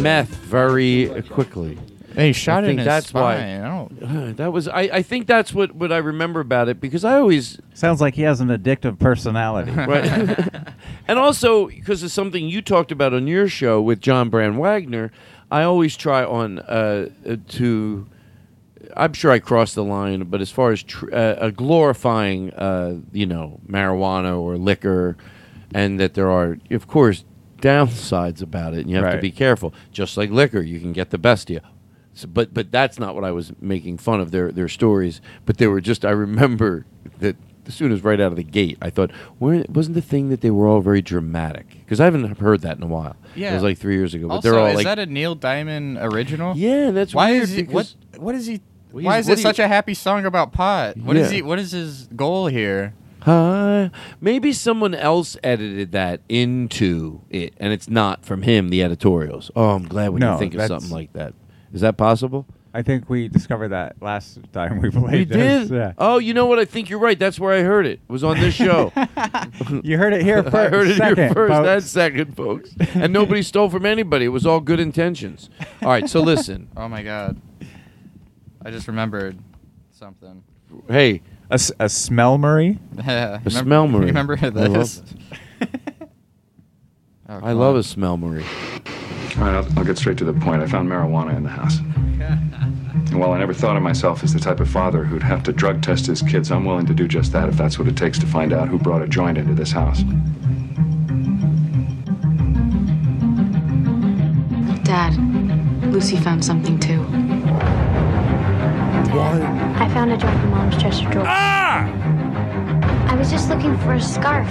meth very quickly. Hey, he shot I it in think his that's spine. I that was. I, I think that's what, what I remember about it because I always Sounds like he has an addictive personality. right. and also because of something you talked about on your show with John Brand Wagner, I always try on uh, uh, to. I'm sure I crossed the line, but as far as tr- uh, uh, glorifying, uh, you know, marijuana or liquor, and that there are, of course, downsides about it, and you have to Right. be careful. Just like liquor, you can get the best of you. So, but but that's not what I was making fun of their their stories. But they were just I remember that as soon as right out of the gate, I thought weren't- wasn't the thing that they were all very dramatic because I haven't heard that in a while. Yeah. it was like three years ago. But Also, they're all is like that a Neil Diamond original? Yeah, that's why weird is he what what is he Well, why is it such you- a happy song about pot? What is Yeah. he what is his goal here? Huh? Maybe someone else edited that into it, and it's not from him. The editorials. Oh, I'm glad we No, didn't think of something like that. Is that possible? I think we discovered that last time we played We this. did. Yeah. Oh, you know what? I think you're right. That's where I heard it. It was on this show. You heard it here first. I first. heard it second, here first. folks. That's second, folks. And nobody stole from anybody. It was all good intentions. All right. So listen. Oh my god. I just remembered something. Hey, a, s- a smell Murray. Yeah, A smell Marie. Remember I love this? Oh, I love a smell, Marie. All right, I'll, I'll get straight to the point. I found marijuana in the house. And while I never thought of myself as the type of father who'd have to drug test his kids, I'm willing to do just that if that's what it takes to find out who brought a joint into this house. Dad, Lucy found something too. I found a joint in Mom's dresser drawer. Ah! I was just looking for a scarf.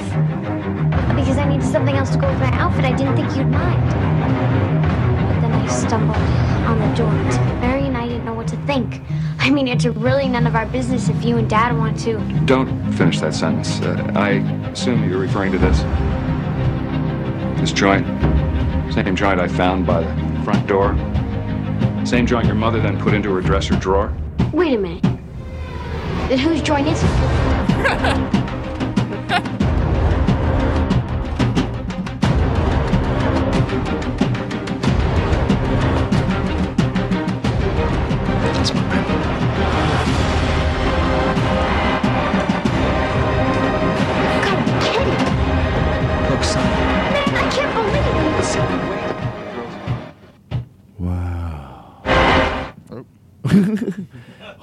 Because I needed something else to go with my outfit. I didn't think you'd mind. But then I stumbled on the joint. Mary and I didn't know what to think. I mean, it's really none of our business if you and Dad want to. Don't finish that sentence. Uh, I assume you're referring to this. This joint. Same joint I found by the front door. Same joint your mother then put into her dresser drawer. Wait a minute. Then whose joint is it?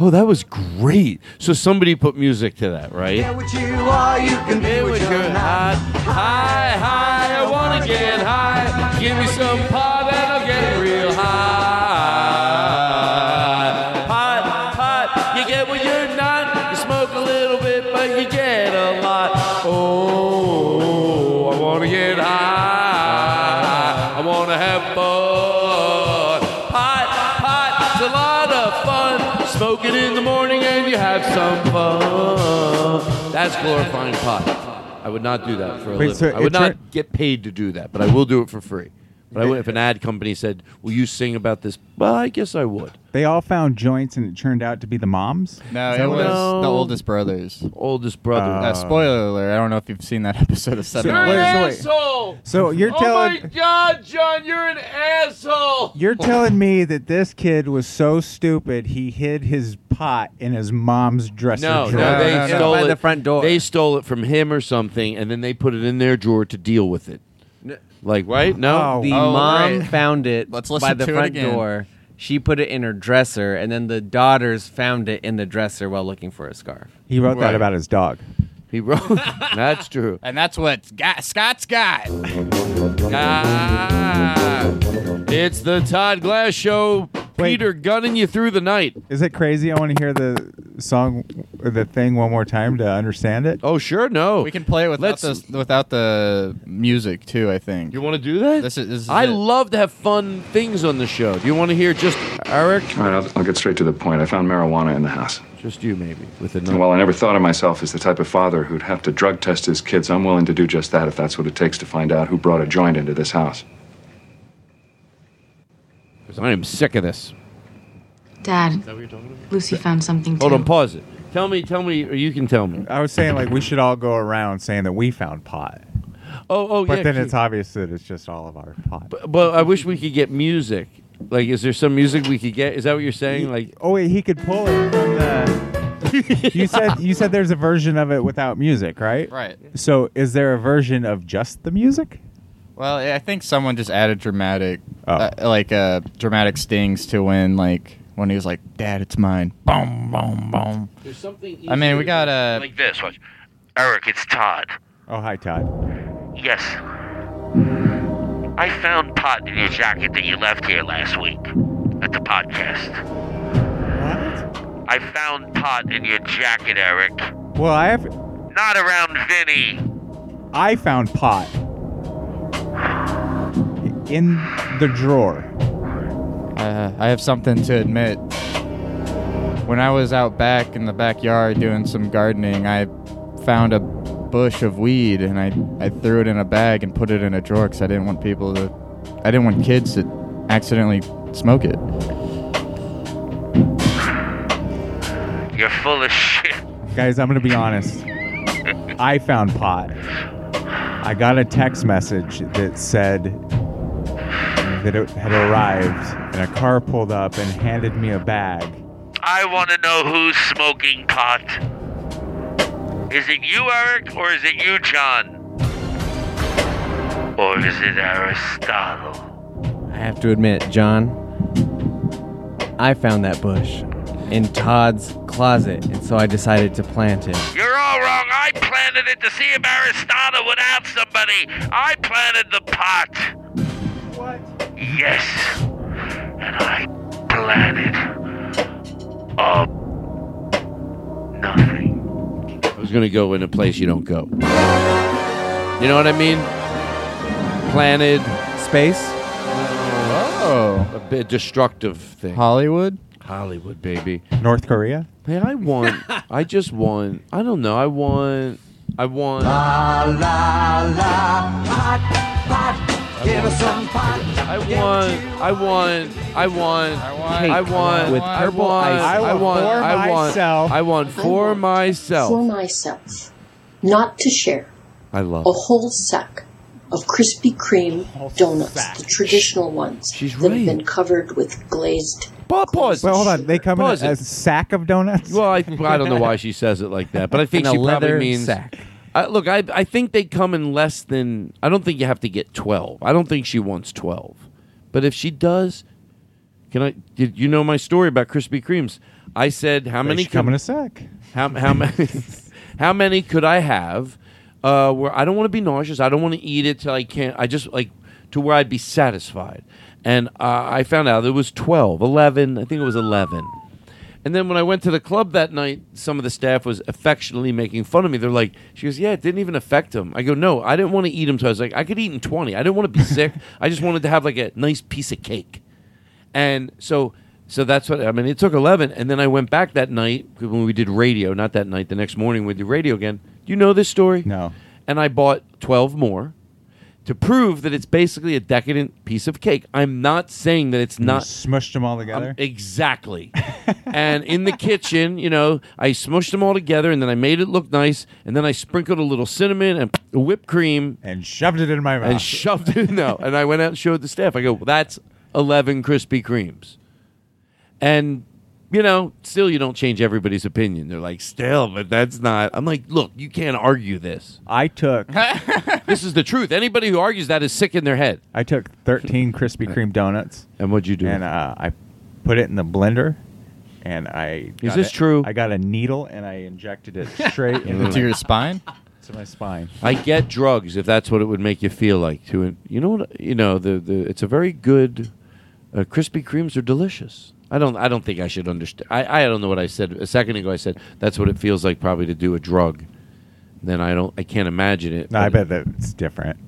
Oh, that was great. So somebody put music to that, right? What you are, you can be what you're not. High, high, I wanna get high. Give me some I would not do that for a Wait, living. so I would not get paid to do that, but I will do it for free. But I would, if an ad company said, "Will you sing about this?" Well, I guess I would. They all found joints, and it turned out to be the moms. No, it was is? the oldest brothers. Oldest brother. Uh, spoiler alert! I don't know if you've seen that episode of Seven. You're an asshole. So you're oh telling- my God, John, you're an asshole. You're telling me that this kid was so stupid he hid his pot in his mom's dresser No, drawer. no, they stole By it. the front door. They stole it from him or something, and then they put it in their drawer to deal with it. Like, right? No. the Oh, mom right. found it Let's by the to it front again. door. She put it in her dresser, and then the daughters found it in the dresser while looking for a scarf. He wrote that about his dog. He wrote. That's true. And that's what got, Scott's got. Ah, it's the Todd Glass Show. Peter gunning you through the night. Is it crazy? I want to hear the song, the thing, one more time to understand it? Oh, sure. No. We can play it without Let's- the without the music too. I think. You want to do that? This is. This is I it. love to have fun things on the show. Do you want to hear just Eric? All right, I'll, I'll get straight to the point. I found marijuana in the house. Just you, maybe, with a And while I never thought of myself as the type of father who'd have to drug test his kids, I'm willing to do just that if that's what it takes to find out who brought a joint into this house. I am sick of this. Dad, Lucy found something too. Hold on, pause it. Tell me, tell me, or you can tell me. I was saying like we should all go around saying that we found pot. Oh, oh, yeah. But yeah, then cute. it's obvious that it's just all of our pot. But, but I wish we could get music. Like, is there some music we could get? Is that what you're saying? Like, oh wait, he could pull it from the. you said you said there's a version of it without music, right? Right. So is there a version of just the music? Well, I think someone just added dramatic, Oh. uh, like uh, dramatic stings to when, like, when he was like, "Dad, it's mine." Boom, boom, boom. There's something. I mean, we got uh, Like this. Watch. Eric, it's Todd. Oh, hi, Todd. Yes. I found pot in your jacket that you left here last week at the podcast. What? I found pot in your jacket, Eric. Well, I have. Not around Vinny. I found pot in the drawer. Uh, I have something to admit. When I was out back in the backyard doing some gardening, I found a bush of weed and I, I threw it in a bag and put it in a drawer because I didn't want people to, I didn't want kids to accidentally smoke it. You're full of shit. Guys, I'm gonna be honest. I found pot. I got a text message that said that it had arrived, and a car pulled up and handed me a bag. I want to know who's smoking pot. Is it you, Eric, or is it you, John? Or is it Aristotle? I have to admit, John, I found that bush in Todd's closet, and so I decided to plant it. You're all wrong. I planted it to see if Aristotle would out somebody. I planted the pot. What? Yes. And I planted a nothing. I was gonna go in a place you don't go. You know what I mean? Planted space. Oh, a bit destructive thing. Hollywood. Hollywood, baby. North Korea. Hey, I want. I just want. I don't know. I want. I want. La la la, pot, pot, give us some pot. I want. I want. I want. I want. With purple ice. I I want. want I want. I want for myself. For myself. Not to share. I love. A whole sack of Krispy Kreme oh, donuts, the traditional ones She's that right. have been covered with glazed. Pause. Well, hold on. They come in a, a sack of donuts. Well, I, I don't know why she says it like that, but I think In a she probably means. sack. I, look, I I think they come in less than. I don't think you have to get twelve. I don't think she wants twelve, but if she does, can I? Did you know my story about Krispy Kremes? I said how They many should come in a sack. How how many? how many could I have? Uh, where I don't want to be nauseous. I don't want to eat it till I can't. I just like to where I'd be satisfied. And uh, I found out it was 12, 11. I think it was 11. And then when I went to the club that night, some of the staff was affectionately making fun of me. They're like, she goes, yeah, it didn't even affect him. I go, no, I didn't want to eat him. So I was like, I could eat in 20. I didn't want to be sick. I just wanted to have like a nice piece of cake. And so, so that's what I mean. It took 11. And then I went back that night when we did radio, not that night, the next morning we did radio again. Do you know this story? No. And I bought 12 more to prove that it's basically a decadent piece of cake. I'm not saying that it's not. smushed them all together. Um, exactly. and in the kitchen, you know, I smushed them all together and then I made it look nice. And then I sprinkled a little cinnamon and whipped cream and shoved it in my mouth. and shoved it. No. And I went out and showed the staff. I go, well, that's 11 Krispy Kremes. And, you know, still you don't change everybody's opinion. They're like, still, but that's not. I'm like, look, you can't argue this. I took this is the truth. Anybody who argues that is sick in their head. I took 13 Krispy Kreme donuts. And what'd you do? And uh, I put it in the blender. And I Is got this it- true? I got a needle and I injected it straight into Into your spine? To my spine. I get drugs if that's what it would make you feel like. To you know what you know the the it's a very good. Uh, Krispy Kremes are delicious. I don't. I don't think I should understand. I, I don't know what I said a second ago. I said that's what it feels like probably to do a drug. Then I don't. I can't imagine it. No, I bet that it's different.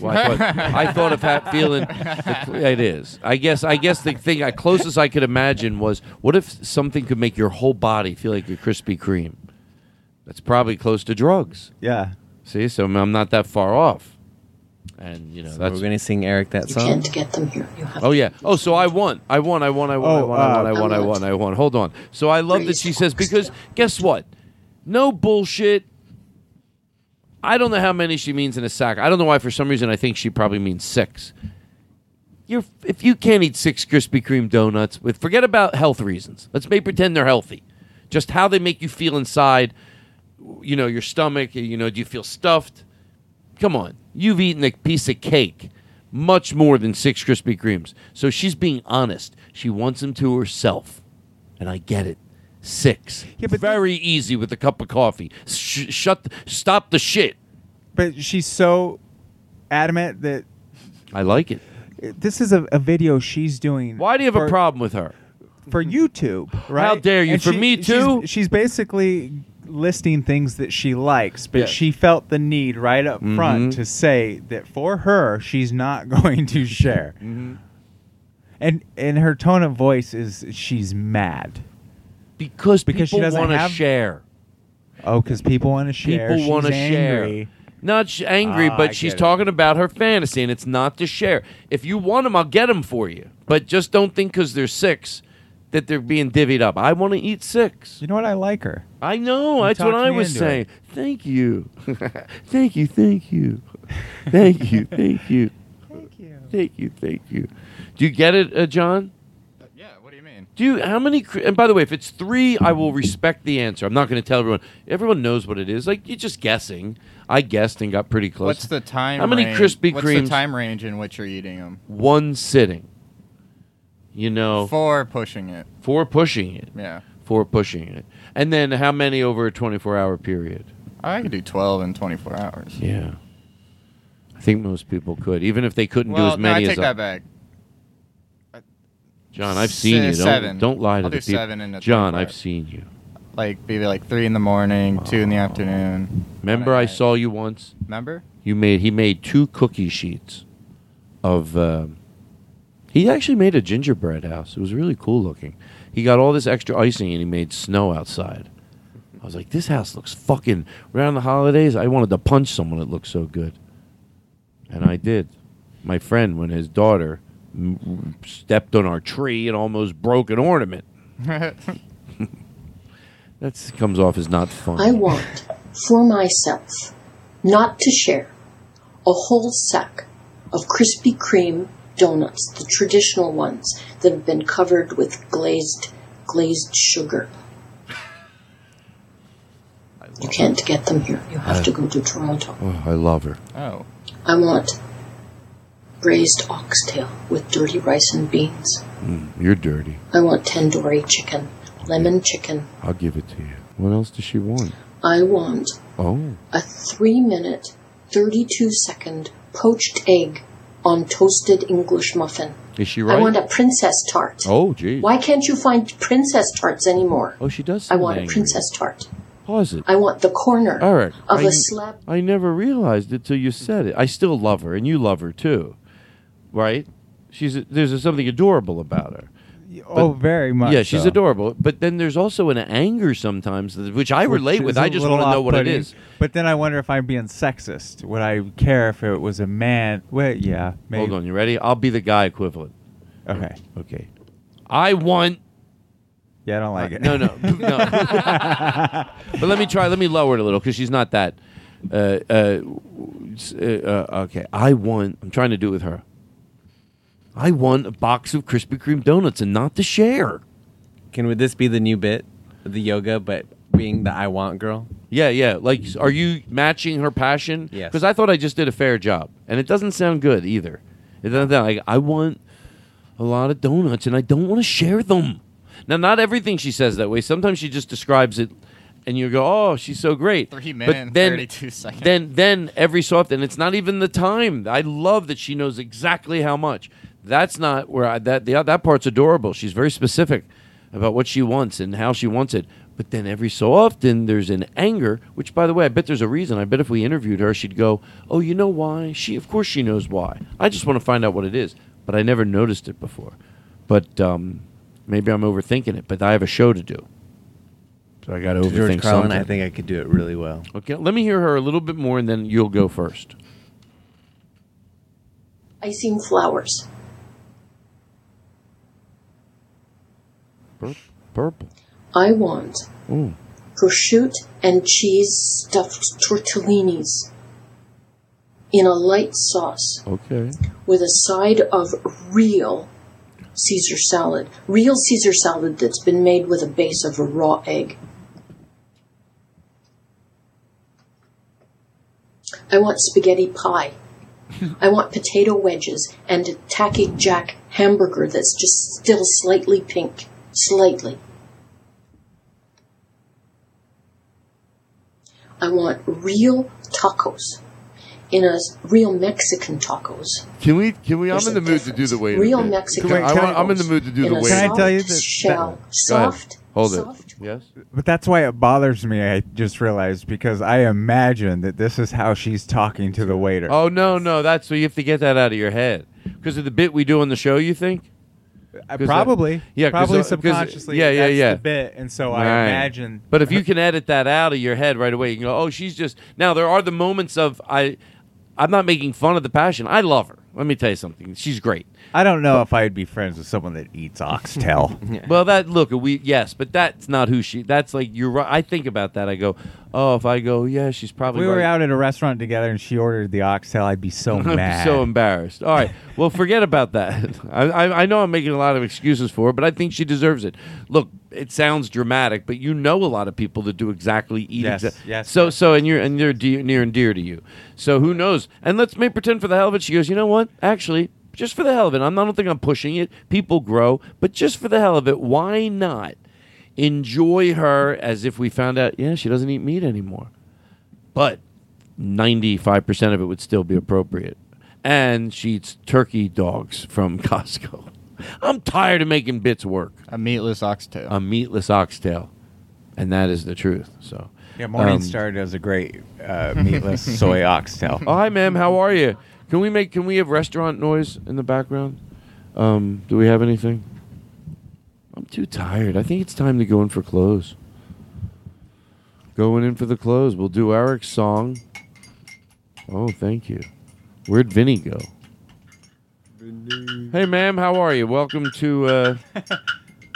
Well, I, thought, I thought of that feeling. It is. I guess. I guess the thing I closest I could imagine was, what if something could make your whole body feel like a Krispy Kreme? That's probably close to drugs. Yeah. See, so I'm not that far off. And you know, So that's we're gonna sing Eric that You song. can't get them here. You have Oh yeah. Oh, so I won. I won. I won. I won. I Oh, won. I won. uh, I won. I won. I won. Hold on. So I love that she says because guess what? No bullshit. I don't know how many she means in a sack. I don't know why. For some reason, I think she probably means six. You're if you can't eat six Krispy Kreme donuts with forget about health reasons. Let's make pretend they're healthy. Just how they make you feel inside. You know your stomach. You know, do you feel stuffed? Come on, you've eaten a piece of cake, much more than six Krispy Kremes. So she's being honest. She wants them to herself, and I get it. Six, yeah, but very easy with a cup of coffee. Sh- shut, stop the shit. But she's so adamant that I like it. this is a, a video she's doing. Why do you have for- a problem with her? for YouTube? Right? How dare you? And For me she's- too? She's, basically listing things that she likes, but Yeah. she felt the need right up front Mhm. to say that for her, she's not going to share. Mm-hmm. And and her tone of voice is she's mad because because she doesn't wanna share. Oh, because people want to share. People want to share. Not sh- angry, Ah, I but she's get it. talking about her fantasy, and it's not to share. If you want them, I'll get them for you. But just don't think because they're six that they're being divvied up. I want to eat six. You know what? I like her. I know. You that's what I was saying. it. Thank you. thank you. Thank you. Thank you. Thank you. Thank you. Thank you. Thank you. Do you get it, uh, John? Yeah, what do you mean? Do you, how many? cri- And by the way, if it's three, I will respect the answer. I'm not going to tell everyone. Everyone knows what it is. Like you're just guessing. I guessed and got pretty close. What's the time? How many range- Krispy What's the time range in which you're eating them? One sitting. You know, For pushing it. for pushing it. Yeah. For pushing it. And then how many over a 24 hour period? I could do 12 in 24 hours. Yeah. I think most people could, even if they couldn't Well, do as no, many I as take I- that back. John, I've seen Se- you. Don't, seven. don't lie to I'll the people. seven in a John, I've seen you. Like maybe like three in the morning, two in the afternoon. Remember, I saw you once. Remember? You made he made two cookie sheets of. um he actually made a gingerbread house. It was really cool looking. He got all this extra icing and he made snow outside. I was like, this house looks fucking. Around the holidays, I wanted to punch someone. that looked so good, and I did. My friend, when his daughter m- stepped on our tree and almost broke an ornament. That comes off as not fun. I want for myself, not to share, a whole sack of Krispy Kreme donuts, the traditional ones that have been covered with glazed glazed sugar. You can't get them here. You have to go to Toronto. Oh, I love her. Oh. I want braised oxtail with dirty rice and beans. Mm, you're dirty. I want tandoori chicken, lemon chicken. I'll give it to you. What else does she want? I want Oh, a three minute, 32 second poached egg on toasted English muffin. is she right? I want a princess tart. oh, gee. Why can't you find princess tarts anymore? Oh, she does. I want a princess tart. Pause it. I want the corner Eric, of I a slab. I never realized it till you said it. I still love her, and you love her too, right? She's there's something adorable about her. Oh, very much Yeah, she's so. adorable. But then there's also an anger sometimes, which I Which relate with. I just want to know what it is. But then I wonder if I'm being sexist. Would I care if it was a man? Well, yeah, maybe. Hold on, you ready? I'll be the guy equivalent. Okay. Okay. I want. Yeah, I don't like it. No, no, no. but let me try. Let me lower it a little because she's not that. Uh, uh, uh, uh, okay, I want. I'm trying to do it with her. I want a box of Krispy Kreme donuts and not to share. Can would this be the new bit, the yoga, but being the I want girl? Yeah, yeah. Like, are you matching her passion? Yes. Because I thought I just did a fair job, and it doesn't sound good either. It doesn't sound like I want a lot of donuts, and I don't want to share them. Now, not everything she says that way. Sometimes she just describes it, and you go, "Oh, she's so great." Three minutes and then, 32 seconds. Then, then every so often, it's not even the time. I love that she knows exactly how much. That's not where I, that the, that part's adorable. She's very specific about what she wants and how she wants it. But then every so often there's an anger, which by the way, I bet there's a reason. I bet if we interviewed her, she'd go, "Oh, you know why? She, of course, she knows why. I just want to find out what it is." But I never noticed it before. But um, maybe I'm overthinking it. But I have a show to do, so I got to To overthink George Carlin, something. I think I could do it really well. Okay, let me hear her a little bit more, and then you'll go first. I Icing flowers. Pur- Purple. I want Ooh. prosciutto and cheese stuffed tortellinis in a light sauce Okay. with a side of real Caesar salad. Real Caesar salad that's been made with a base of a raw egg. I want spaghetti pie. I want potato wedges and a tacky jack hamburger that's just still slightly pink. Slightly. I want real tacos in a real Mexican tacos. Can we? Can we? There's I'm in the a mood to do the waiter. Real bit. Mexican Can I- I want- I'm in the tacos mood to do the a waiter. soft Can I tell you that- shell, Go soft, Hold soft. it. Yes. But that's why it bothers me. I just realized because I imagine that this is how she's talking to the waiter. Oh no, no, that's so you have to get that out of your head because of the bit we do on the show. You think? Uh, 'Cause probably, that- yeah, probably uh, subconsciously. Yeah, yeah, that's yeah. Bit, and so I imagine. But if you can edit that out of your head right away, you can go, "Oh, she's just." Now there are the moments of I. I'm not making fun of the passion. I love her. Let me tell you something. She's great. I don't know if I'd be friends with someone that eats oxtail. Well, that look we yes, but that's not who she. That's like you're right. I think about that. I go, oh, if I go, yeah, she's probably. we were right. out at a restaurant together and she ordered the oxtail, I'd be so I'd be mad. so embarrassed. All right. Well, forget about that. I, I, I know I'm making a lot of excuses for her, but I think she deserves it. Look, it sounds dramatic, but you know a lot of people that do exactly eat. Yes, exa- yes, So so and you're and they're dear, near and dear to you. So who knows? And let's make pretend for the hell of it. She goes, you know what? Actually, just for the hell of it, I'm, I don't think I'm pushing it. People grow, but just for the hell of it, why not enjoy her as if we found out? Yeah, she doesn't eat meat anymore but 95% of it would still be appropriate. And she eats turkey dogs from Costco. I'm tired of making bits work. A meatless oxtail. A meatless oxtail. And that is the truth. So Yeah, um, Morningstar does a great uh, meatless soy oxtail. Oh, hi, ma'am. How are you? Can we make? Can we have restaurant noise in the background? Um, do we have anything? I'm too tired. I think it's time to go in for close. Going in for the close. We'll do Eric's song. Oh, thank you. Where'd Vinny go? Hey, ma'am. How are you? Welcome to. Uh,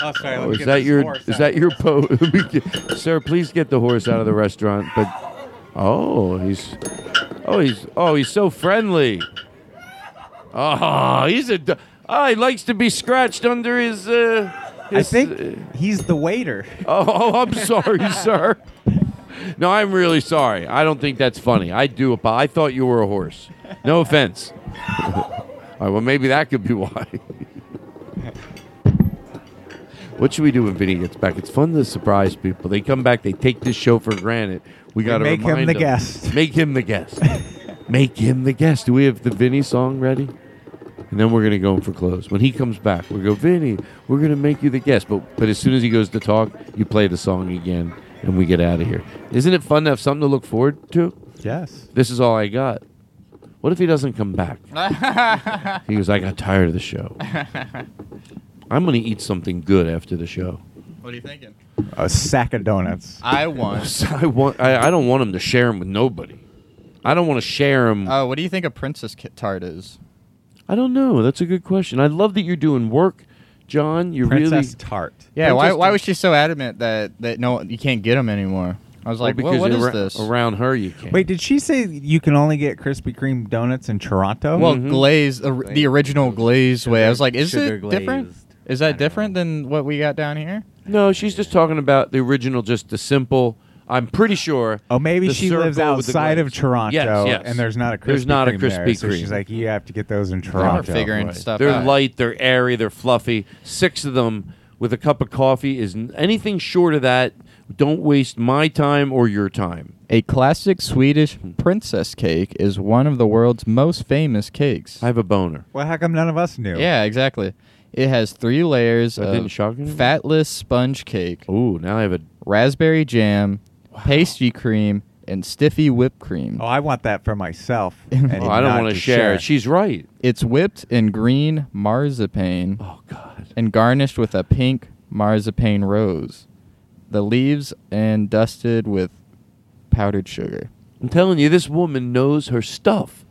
Oh, sorry. oh, is that your? Is that your po? Sir, please get the horse out of the restaurant. But oh, he's oh he's oh he's so friendly. Oh, he's a. d- Oh, he likes to be scratched under his. Uh, I his, think uh, he's the waiter. Oh, oh, I'm sorry, sir. No, I'm really sorry. I don't think that's funny. I do. apo- I thought you were a horse. No offense. All right, well, maybe that could be why. What should we do when Vinny gets back? It's fun to surprise people. They come back, they take this show for granted. We got to make him the them. guest. Make him the guest. make him the guest. Do we have the Vinny song ready? And then we're gonna go in for close. When he comes back, we go, Vinny, we're gonna make you the guest. But but as soon as he goes to talk, you play the song again, and we get out of here. Isn't it fun to have something to look forward to? Yes. This is all I got. What if he doesn't come back? he goes, I got tired of the show. I'm gonna eat something good after the show. What are you thinking? A sack of donuts. I want. I want. I, I don't want him to share them with nobody. I don't want to share them. Oh, what do you think a princess kit tart is? I don't know. That's a good question. I love that you're doing work, John. You're Princess really tart. Yeah, why, Princess why Tart. was she so adamant that, that no you can't get them anymore? I was Well, like, because well, what is ar- this? Around her, you can't. Wait, did she say you can only get Krispy Kreme donuts in Toronto? Well, Mm-hmm. glaze, the, the original glaze way. I was like, is sugar it different? Glazed. Is that different than what we got down here? No, she's just talking about the original, just the simple. I'm pretty sure. Oh, maybe the she lives circle with the outside of glaze. Toronto, Yes, yes. and there's not a Krispy There's not a Kreme there, Krispy so Kreme. she's like, you have to get those in We're Toronto. figuring Right. stuff They're out. light, they're airy, they're fluffy. Six of them with a cup of coffee is n- anything short of that. Don't waste my time or your time. A classic Swedish princess cake is one of the world's most famous cakes. I have a boner. Well, how come none of us knew? Yeah, exactly. It has three layers That of didn't shock you? fatless sponge cake. Ooh, now I have a raspberry jam, pastry cream, and stiffy whipped cream. Oh, I want that for myself. and Oh, I don't not wanna share it. She's right. It's whipped in green marzipan. Oh God! And garnished with a pink marzipan rose. The leaves and dusted with powdered sugar. I'm telling you, this woman knows her stuff.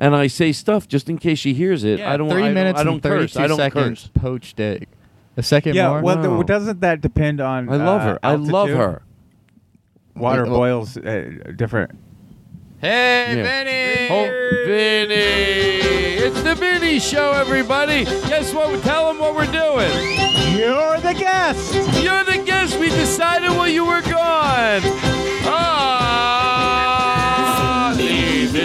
And I say stuff just in case she hears it. I don't. three I don't- minutes I don't and curse. 32 I don't seconds curse. poached egg. A second yeah, more. well, th- No. doesn't that depend on? I love uh, her. I love her. Water Well- boils uh, different. Hey, Yeah. Vinny! Oh, Vinny! It's the Vinny Show, everybody. Guess what? Tell them what we're doing. You're the guest. You're the guest. We decided while you were gone. Ah!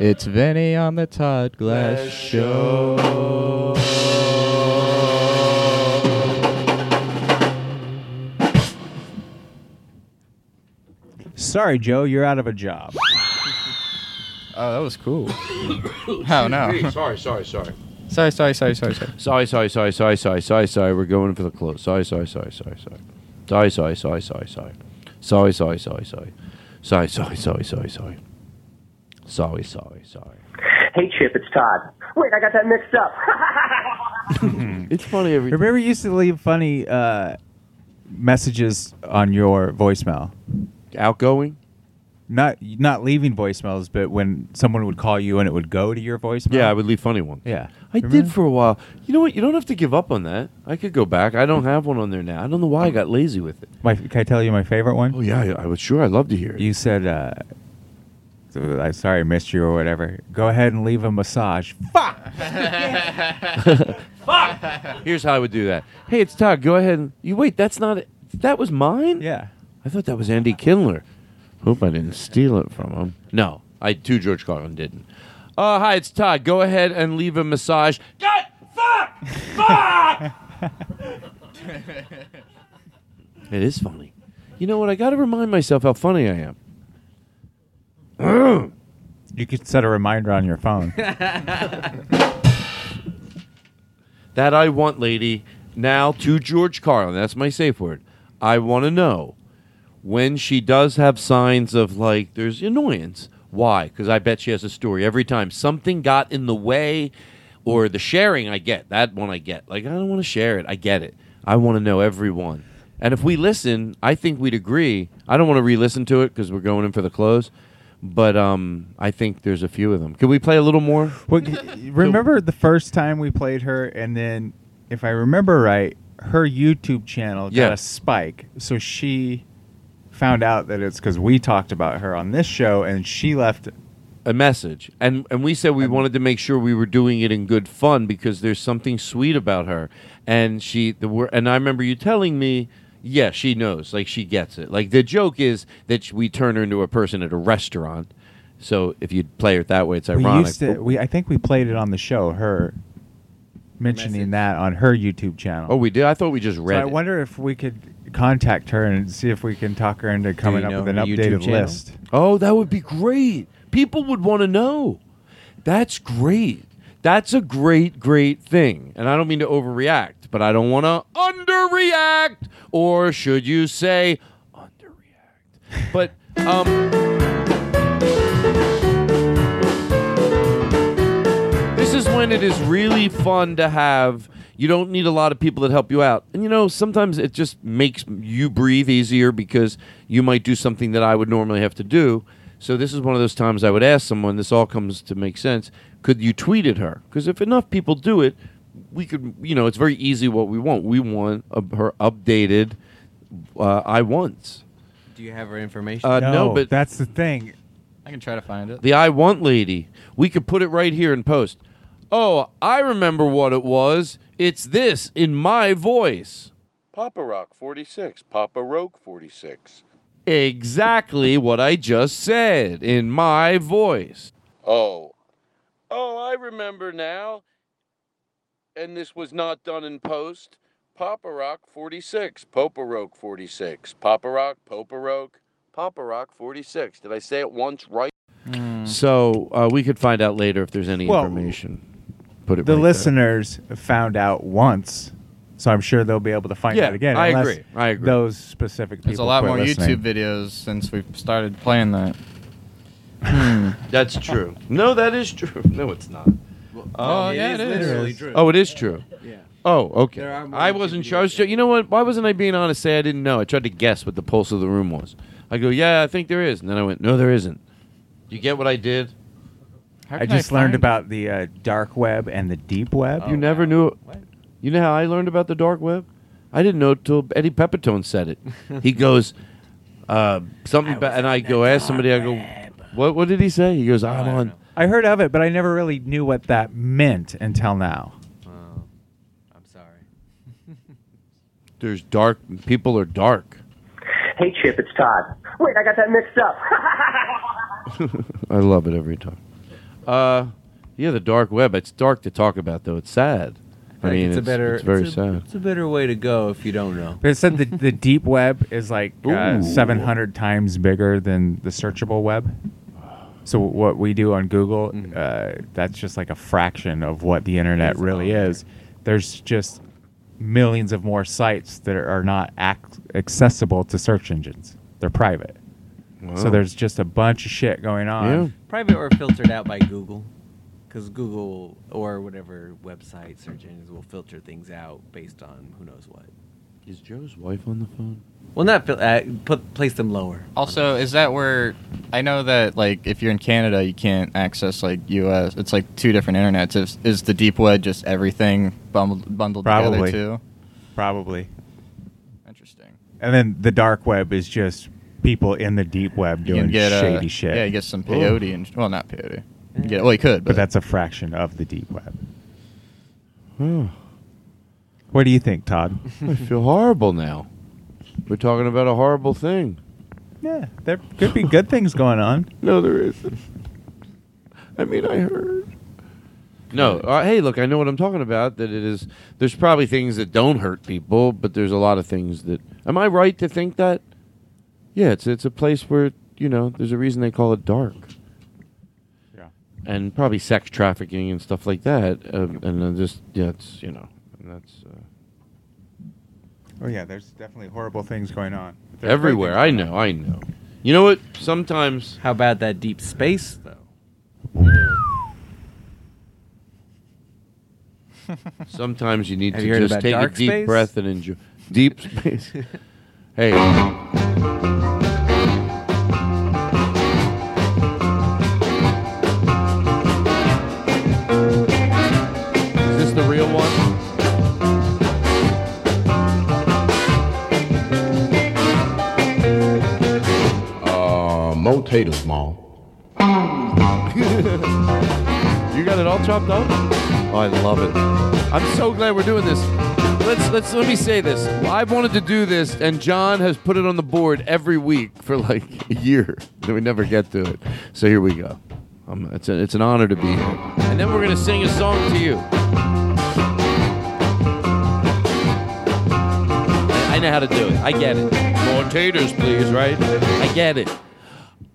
It's Vinny on the Todd Glass Show. Sorry, Joe, you're out of a job. Oh, that was cool. Oh no. Sorry, sorry, sorry. Sorry, sorry, sorry, sorry, sorry. Sorry, sorry, sorry, sorry, sorry, sorry, sorry. We're going for the close. Sorry, sorry, sorry, sorry, sorry. Sorry, sorry, sorry, sorry, sorry. Sorry, sorry, sorry, sorry. Sorry, sorry, sorry, sorry, sorry. Sorry, sorry, sorry. Hey, Chip, it's Todd. Wait, I got that mixed up. It's funny every Remember, you used to leave funny uh, messages on your voicemail. Outgoing? Not not leaving voicemails, but when someone would call you and it would go to your voicemail. Yeah, I would leave funny ones. Yeah, I did for a while. You know what? You don't have to give up on that. I could go back. I don't have one on there now. I don't know why I got lazy with it. My, can I tell you my favorite one? Oh yeah, I, I would sure. I'd love to hear it. You said, uh, so, "I'm sorry, I missed you" or whatever. Go ahead and leave a massage. Fuck. Fuck! Here's how I would do that. Hey, it's Todd. Go ahead and you wait. That's not it. That was mine. Yeah. I thought that was Andy Kindler. Hope I didn't steal it from him. No, I too George Carlin didn't. Uh, hi, it's Todd. Go ahead and leave a massage. God, fuck, fuck. It is funny. You know what? I got to remind myself how funny I am. You could set a reminder on your phone. that I want, lady. Now to George Carlin. That's my safe word. I want to know when she does have signs of like there's annoyance. Why? Because I bet she has a story every time something got in the way, or the sharing. I get that one. I get like I don't want to share it. I get it. I want to know everyone. And if we listen, I think we'd agree. I don't want to re-listen to it because we're going in for the close. But um, I think there's a few of them. Can we play a little more? Well, remember the first time we played her, and then, if I remember right, her YouTube channel got Yeah. a spike. So she found out that it's because we talked about her on this show, and she left. a message and and we said we wanted to make sure we were doing it in good fun because there's something sweet about her and she the and I remember you telling me yeah she knows like she gets it like the joke is that we turn her into a person at a restaurant so if you play it that way it's We ironic used to. but- We I think we played it on the show. Her mentioning that on her YouTube channel. oh we did I thought we just So read I it. wonder if we could contact her and see if we can talk her into coming up with an updated list. Oh, that would be great. People would want to know. That's great. That's a great, great thing. And I don't mean to overreact, but I don't want to underreact. Or should you say underreact? But, um. This is when it is really fun to have. You don't need a lot of people that help you out. And you know, sometimes it just makes you breathe easier because you might do something that I would normally have to do. So this is one of those times I would ask someone. This all comes to make sense. Could you tweet at her? Because if enough people do it, we could. You know, it's very easy. What we want, we want a, her updated. Uh, I want Do you have her information? Uh, no, but that's the thing. I can try to find it. the I want lady. We could put it right here in post. Oh, I remember what it was. It's this in my voice. Papa Rock 46, Papa Roke 46. Exactly what I just said in my voice. Oh. Oh, I remember now. And this was not done in post. Papa Rock 46, Popa Roke 46, Papa Rock, Popa Roke, Papa Rock 46. Did I say it once right? So uh, we could find out later if there's any Well, information. Put it the right there. listeners found out once, so I'm sure they'll be able to find Yeah, out again. I agree. I agree. Those specific people. There's a lot more listening. YouTube videos since we've started playing that. That's true. No, that is true. No, it's not. Oh, yeah, it is. literally true. Oh, it is true. Yeah. Oh, okay. There are more I wasn't sure. I was ju- you know what? Why wasn't I being honest? Say I didn't know. I tried to guess what the pulse of the room was. I go, yeah, I think there is, and then I went, no, there isn't. You get what I did? I just learned about the uh, dark web and the deep web. You never knew. You know how I learned about the dark web? I didn't know till Eddie Pepitone said it. he goes, uh, something, ba- and I go, ask somebody. I go, what? What did he say? He goes, I'm on. I heard of it, but I never really knew what that meant until now. I'm sorry. There's dark. People are dark. Hey, Chip, it's Todd. Wait, I got that mixed up. I love it every time. Uh, yeah, the dark web. It's dark to talk about, though. It's sad. I think mean, it's, a better. It's very it's a, sad. It's a better way to go if you don't know. But it said the, the deep web is like uh, 700 times bigger than the searchable web. So what we do on Google, Mm-hmm. uh, that's just like a fraction of what the internet really is. There's just millions of more sites that are not ac- accessible to search engines. They're private. So there's just a bunch of shit going on. Private or filtered out by Google, because Google or whatever website search engines will filter things out based on who knows what. Is Joe's wife on the phone? Well, not uh, put place them lower. Also, is that where I know that like if you're in Canada, you can't access like U.S. It's like two different internets. Is, is the deep web just everything bundled, bundled Probably. together too? Probably. Interesting. And then the dark web is just people in the deep web You doing can get uh, shady shit. Yeah, you get some peyote and well, not peyote. You get well, you could, but but that's a fraction of the deep web. What do you think, Todd? I feel horrible now. We're talking about a horrible thing. Yeah, there could be good things going on. No, there isn't. I mean, I heard. No, uh, hey, look, I know what I'm talking about. That it is. There's probably things that don't hurt people, but there's a lot of things that. Am I right to think that? Yeah, it's it's a place where you know there's a reason they call it dark. Yeah. And probably sex trafficking and stuff like that, um, and then just yeah, it's you know, and that's uh, Oh yeah, there's definitely horrible things going on. But there's great everywhere. things I going know, I know. You know what? Sometimes. How about that deep space though? Sometimes you need Have to you heard just about take a dark deep space? breath and enjoy deep space. hey. Taters, Mom. You got it all chopped up? Oh, I love it. I'm so glad we're doing this. Let's let's let me say this. I've wanted to do this, and John has put it on the board every week for like a year, and we never get to it. So here we go. Um, it's a, it's an honor to be here. And then we're gonna sing a song to you. I know how to do it. I get it. More taters, please. Right? I get it.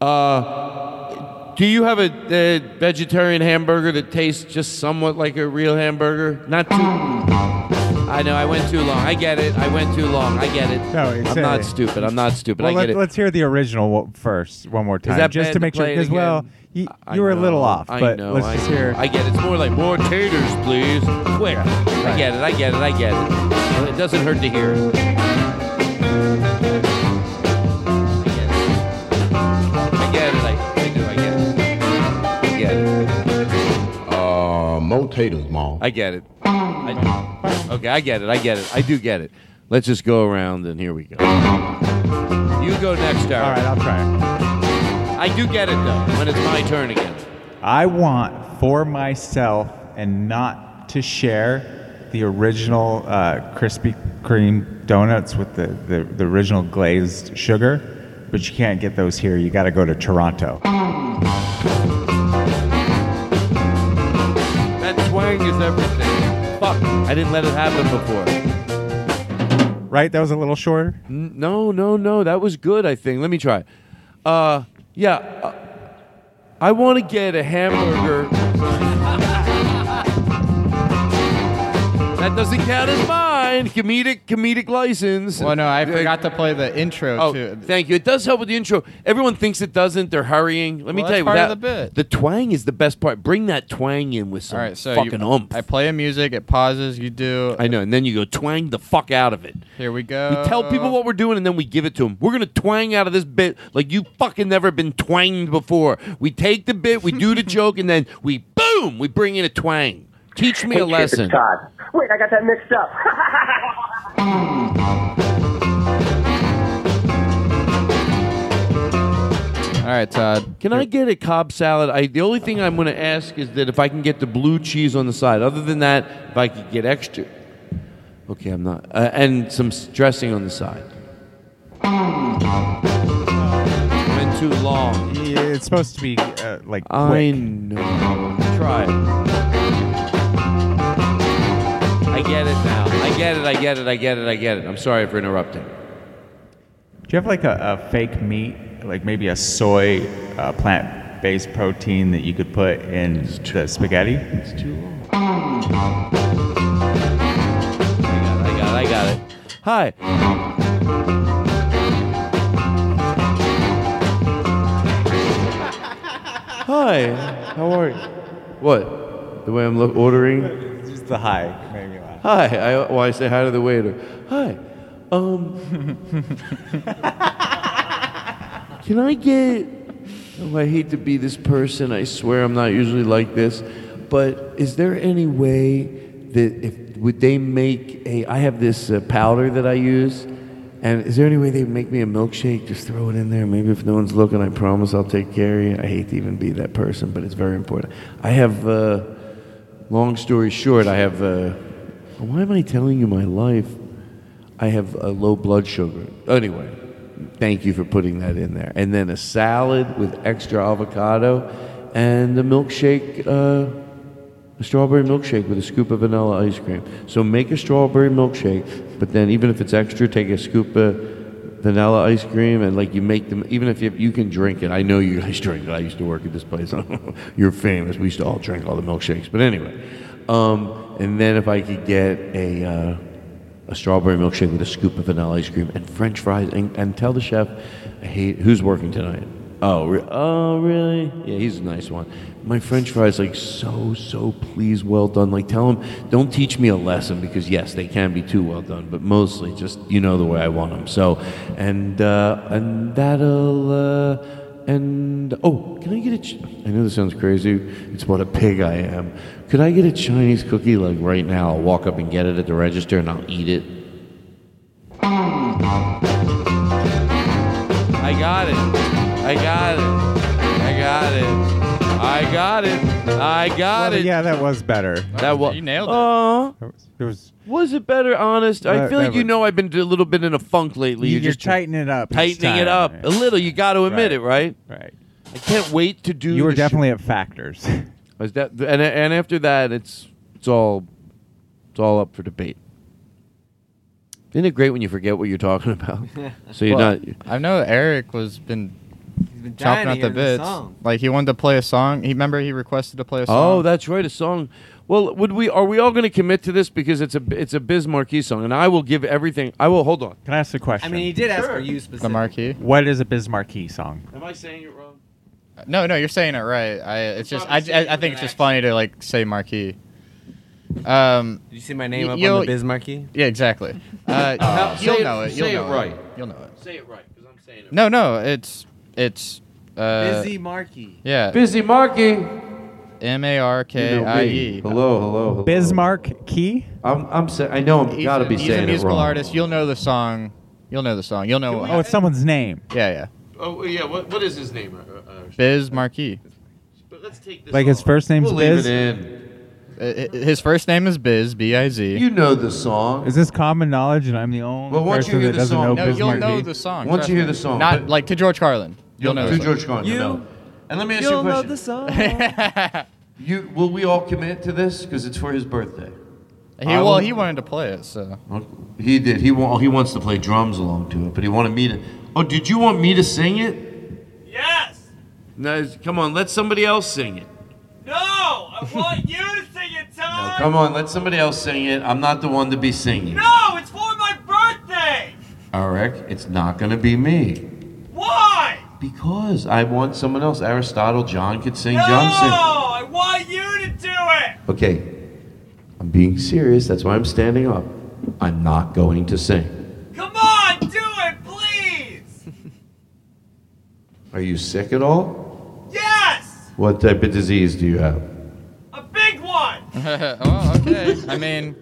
Uh, do you have a, a vegetarian hamburger that tastes just somewhat like a real hamburger? Not too. I know I went too long. I get it. I went too long. I get it. No, it's I'm not stupid. I'm not stupid. well, I get let, it. Let's hear the original first, one more time, just to make sure. Because well, you, you were a little know, off, I but know, let's I just know. hear. I get it. It's more like more taters, please. Quick. I get it. I get it. I get it. It doesn't hurt to hear taters, Maul. I get it. I, okay, I get it. I get it. I do get it. Let's just go around and here we go. You go next, Darren. All right, I'll try. I do get it though. When it's my turn again. I want for myself and not to share the original uh, Krispy Kreme donuts with the, the, the original glazed sugar, but you can't get those here. You got to go to Toronto. Everything. Fuck. I didn't let it happen before. Right? That was a little shorter? N- No, no, no. That was good, I think. Let me try. Uh, yeah. Uh, I want to get a hamburger. that doesn't count as mine. Comedic, comedic license. Well, no, I forgot to play the intro Oh, too. thank you. It does help with the intro. Everyone thinks it doesn't. They're hurrying. Let me Well, tell you, that's part of the bit. the twang is the best part. Bring that twang in with some All right, so fucking you, oomph. I play a music, it pauses, you do. I know, and then you go twang the fuck out of it. Here we go. We tell people what we're doing, and then we give it to them. We're gonna twang out of this bit like you fucking never been twanged before. We take the bit, we do the joke, and then we boom, we bring in a twang. Teach me Hey, a lesson. Todd. Wait, I got that mixed up. All right, Todd. Can I get a Cobb salad? I the only thing I'm going to ask is that if I can get the blue cheese on the side. Other than that, if I could get extra. Okay, I'm not. Uh, and some dressing on the side. Went too long. Yeah, It's supposed to be uh, like quick. I know. Try it. I get it now. I get it. I get it. I get it. I get it. I'm sorry for interrupting. Do you have like a, a fake meat, like maybe a soy uh, plant-based protein that you could put in the spaghetti? It's too long. I got it. I got it. Hi. Hi. How are you? What? The way I'm look, ordering? Just the hi made me laugh. Hi. I, well, I say hi to the waiter. Hi. Um. can I get? Oh, I hate to be this person. I swear I'm not usually like this. But is there any way that if would they make a? I have this uh, powder that I use. And is there any way they make me a milkshake? Just throw it in there. Maybe if no one's looking, I promise I'll take care of you. I hate to even be that person, but it's very important. I have, uh, long story short, I have, uh, why am I telling you my life? I have a low blood sugar. Anyway, thank you for putting that in there. And then a salad with extra avocado and a milkshake, uh, a strawberry milkshake with a scoop of vanilla ice cream. So make a strawberry milkshake, but then even if it's extra, take a scoop of vanilla ice cream and like you make them. Even if you, you can drink it, I know you guys drink it. I used to work at this place. You're famous. We used to all drink all the milkshakes. But anyway, um, and then if I could get a uh, a strawberry milkshake with a scoop of vanilla ice cream and French fries, and, and tell the chef, I hate who's working tonight. Oh, re- oh, really? Yeah, he's a nice one. My French fries, like so, so please, well done. Like, tell him, don't teach me a lesson because yes, they can be too well done, but mostly just you know the way I want them. So, and uh, and that'll uh, and oh, can I get a? Ch- I know this sounds crazy. It's what a pig I am. Could I get a Chinese cookie like right now? I'll walk up and get it at the register and I'll eat it. I got it. I got it. I got it. I got it. I got Well, it. yeah, that was better. That was You nailed it. Oh, There was was it better? Honest, I That- feel like you was- know I've been a little bit in a funk lately. You're You're just tightening it up. each tightening it time. up a little. You got to admit Right. it, right? Right. I can't wait to do. You were the sh- definitely at factors. Was that and and after that, it's it's all it's all up for debate. Isn't it great when you forget what you're talking about? so you're Well, not. I know Eric was been been chopping to up the hear the bits. Like he wanted to play a song. He remember he requested to play a song. Oh, that's right, a song. Well, would we? Are we all going to commit to this because it's a it's a Biz Markie song, and I will give everything. I will hold on. Can I ask a question? I mean, he did ask for you specifically. the marquee. What is a Biz Markie song? Am I saying it wrong? No, no, you're saying it right. I it's just I, I, I think it's just an funny to like say marquee. Um, Did you see my name y- up you'll- on the Biz Marquee? Yeah, exactly. Uh, Now, you'll say it- know it. You'll say it know right. You'll know it. Say it right, because I'm saying it. No, no, it's it's uh, Busy Marquee. Yeah, Busy Marquee. M A R K I E. Hello, hello, hello. Bismarck Key. I'm, I'm. Sa- I know I'm He's gotta a, be he's saying a musical it wrong. artist. You'll know the song. You'll know the song. You'll know. Oh, it's someone's name. Yeah, yeah. Oh yeah, what what is his name? Uh, uh, Biz Markie. but let's take this. Like his first name's We'll leave Biz. it in. Uh, His first name is Biz. B I Z. You know the song. Is this common knowledge, and I'm the only Well, once you person hear that the doesn't song- know No, you'll Bismarck know the song. Once trust you hear me. the song, Not but- like to George Carlin. You'll know. to the George. Carlin. You know. And let me ask you a question. You will we all commit to this because it's for his birthday? He I well, will- he wanted to play it, so. He did. He wa- he wants to play drums along to it, but he wanted me to. Oh, did you want me to sing it? Yes! No, come on, let somebody else sing it. No! I want you to sing it, Todd! Come on, let somebody else sing it. I'm not the one to be singing. No! It's for my birthday! Eric, it's not going to be me Why? because I want someone else. Aristotle, John could sing. no! John sing. I want you to do it! Okay, I'm being serious. That's why I'm standing up. I'm not going to sing. Come on, do it, please! Are you sick at all? Yes! What type of disease do you have? A big one! oh, okay. I mean,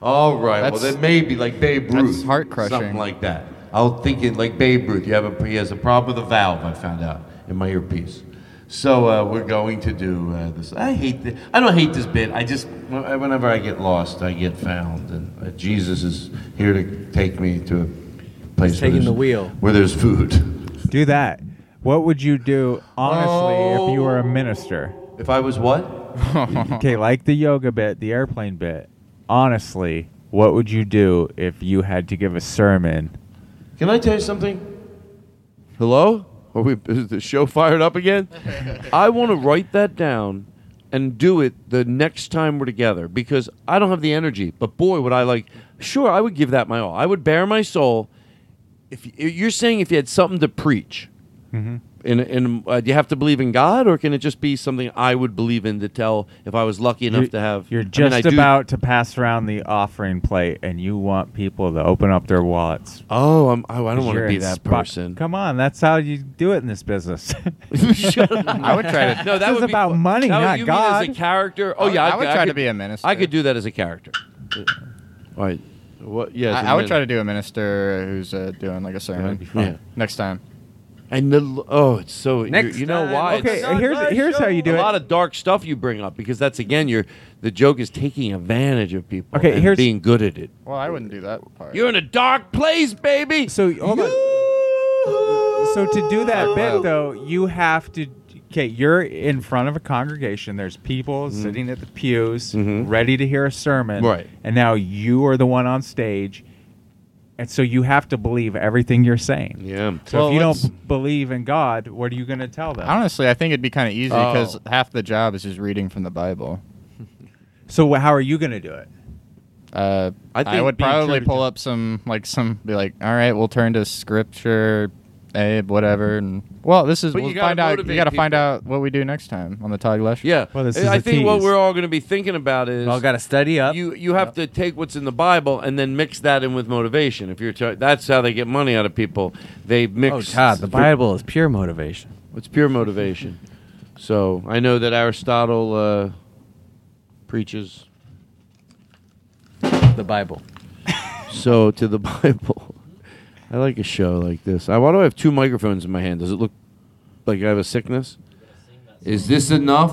All right. That's- well, then maybe like Babe Ruth. that's heart-crushing. Something like that. I'll think it like Babe Ruth. You have a, he has a problem with a valve. I found out in my earpiece. So uh, we're going to do uh, this. I hate this. I don't hate this bit. I just whenever I get lost, I get found, and uh, Jesus is here to take me to a place He's where taking there's- the wheel. where there's food. Do that. What would you do honestly if you were a minister? If I was what? okay, like the yoga bit, the airplane bit. Honestly, what would you do if you had to give a sermon? Can I tell you something? Hello? Are we, is the show fired up again? I want to write that down and do it the next time we're together because I don't have the energy. But boy, would I like, sure, I would give that my all. I would bare my soul. If y- you're saying if you had something to preach, Mm-hmm. in, in, uh, do you have to believe in God or can it just be something I would believe in to tell if I was lucky enough You're- to have? You're I mean, just I do- about to pass around the offering plate, and you want people to open up their wallets. Oh, I'm, oh I don't want to You're be that inspi- person. Come on, that's how you do it in this business. I would try to. No, that This would be about fun. money, That would- not you God. Mean as a character? Oh I would- yeah, I would try to could- be a minister. I could do that as a character. All right. What? Yeah. as a I, I would try to do a minister who's uh, doing like a sermon. Yeah. Next time. And the oh, it's so. you- Next you know time. why? Okay, It's- here's here's how you do it a it. lot of dark stuff you bring up because that's again your the joke is taking advantage of people. Okay, and here's- being good at it. Well, I wouldn't do that part. You're in a dark place, baby. So hold on. So to do that Wow. bit though, you have to. Okay, you're in front of a congregation. There's people sitting at the pews, Mhm. ready to hear a sermon. Right. And now you are the one on stage, and so you have to believe everything you're saying. Yeah. So Well, if you don't believe in God, what are you going to tell them? Honestly, I think it'd be kind of easy because Oh. half the job is just reading from the Bible. So wh- how are you going to do it? Uh, I I, would probably pull up some like some be like, all right, we'll turn to scripture, eh, whatever, and well, this is But we'll gotta find out. You motivate got to find people. out what we do next time on the Todd Glass. Yeah. Well, this I is a think what tease. we're all going to be thinking about is all got to study up. you you have to take what's in the Bible and then mix that in with motivation. If you're try- that's how they get money out of people. They mix. oh, Todd, the Bible is pure motivation. It's pure motivation. So I know that Aristotle uh, preaches The Bible. so to the Bible. I like a show like this. I, why do I have two microphones in my hand? Does it look like I have a sickness? Is this enough?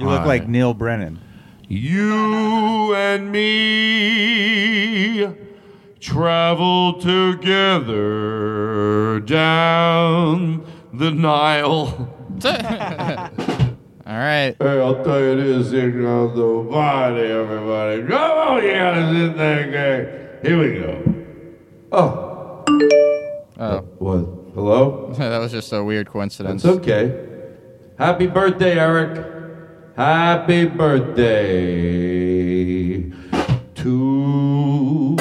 You look All like right. Neal Brennan. You and me travel together down the Nile. All right. Hey, I'll tell you this thing on the body, everybody. Come on, you gotta sit there, guy. Here we go. Oh. Oh, What? Hello? that was just a weird coincidence. That's okay. Happy birthday, Eric. Happy birthday to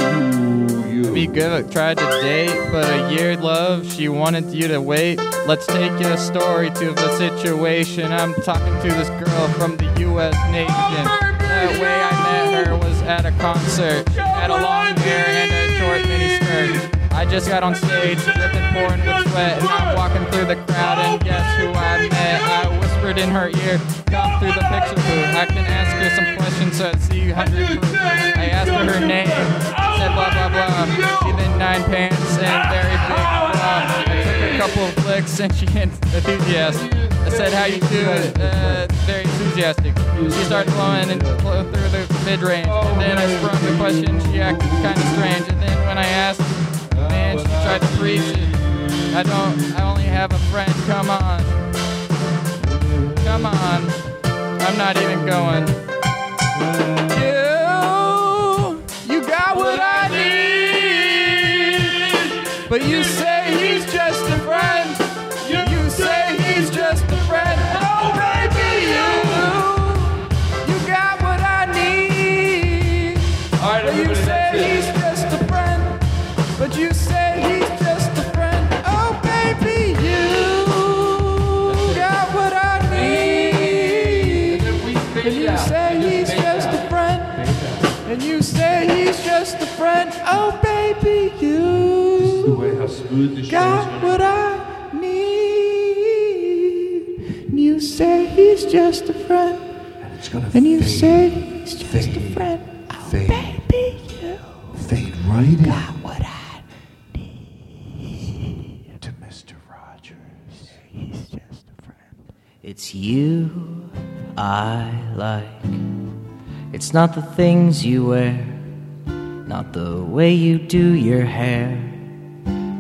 you. Be good. Tried to date, but a year love. She wanted you to wait. Let's take a story to the situation. I'm talking to this girl from the U.S. nation. The way I met her was at a concert. Had a long hair I just got on stage, dripping, pouring with sweat, and I'm walking through the crowd, and guess who I met? I whispered in her ear, come through the picture booth. I can ask her some questions, so I see you hundred proof. I asked her her name, she said blah blah blah. She then nine pants and very big bra. I took a couple of flicks and she enthusiastic. I said, how you doing? Uh, very enthusiastic. She started blowing and blow through the mid range. And then I sprung the question. She acted kind of strange. And then when I asked, tried to preach it. I don't. I only have a friend. Come on. Come on. I'm not even going. You, you got what I need. But you say got what I need. And you say he's just a friend. And you say he's just a friend. Oh, baby, you Fade right in. got what I need. to Mr. Rogers. He's just a friend. It's you I like. It's not the things you wear, not the way you do your hair,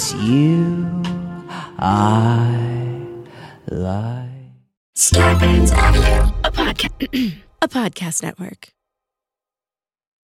It's you I like. A podcast, a podcast network.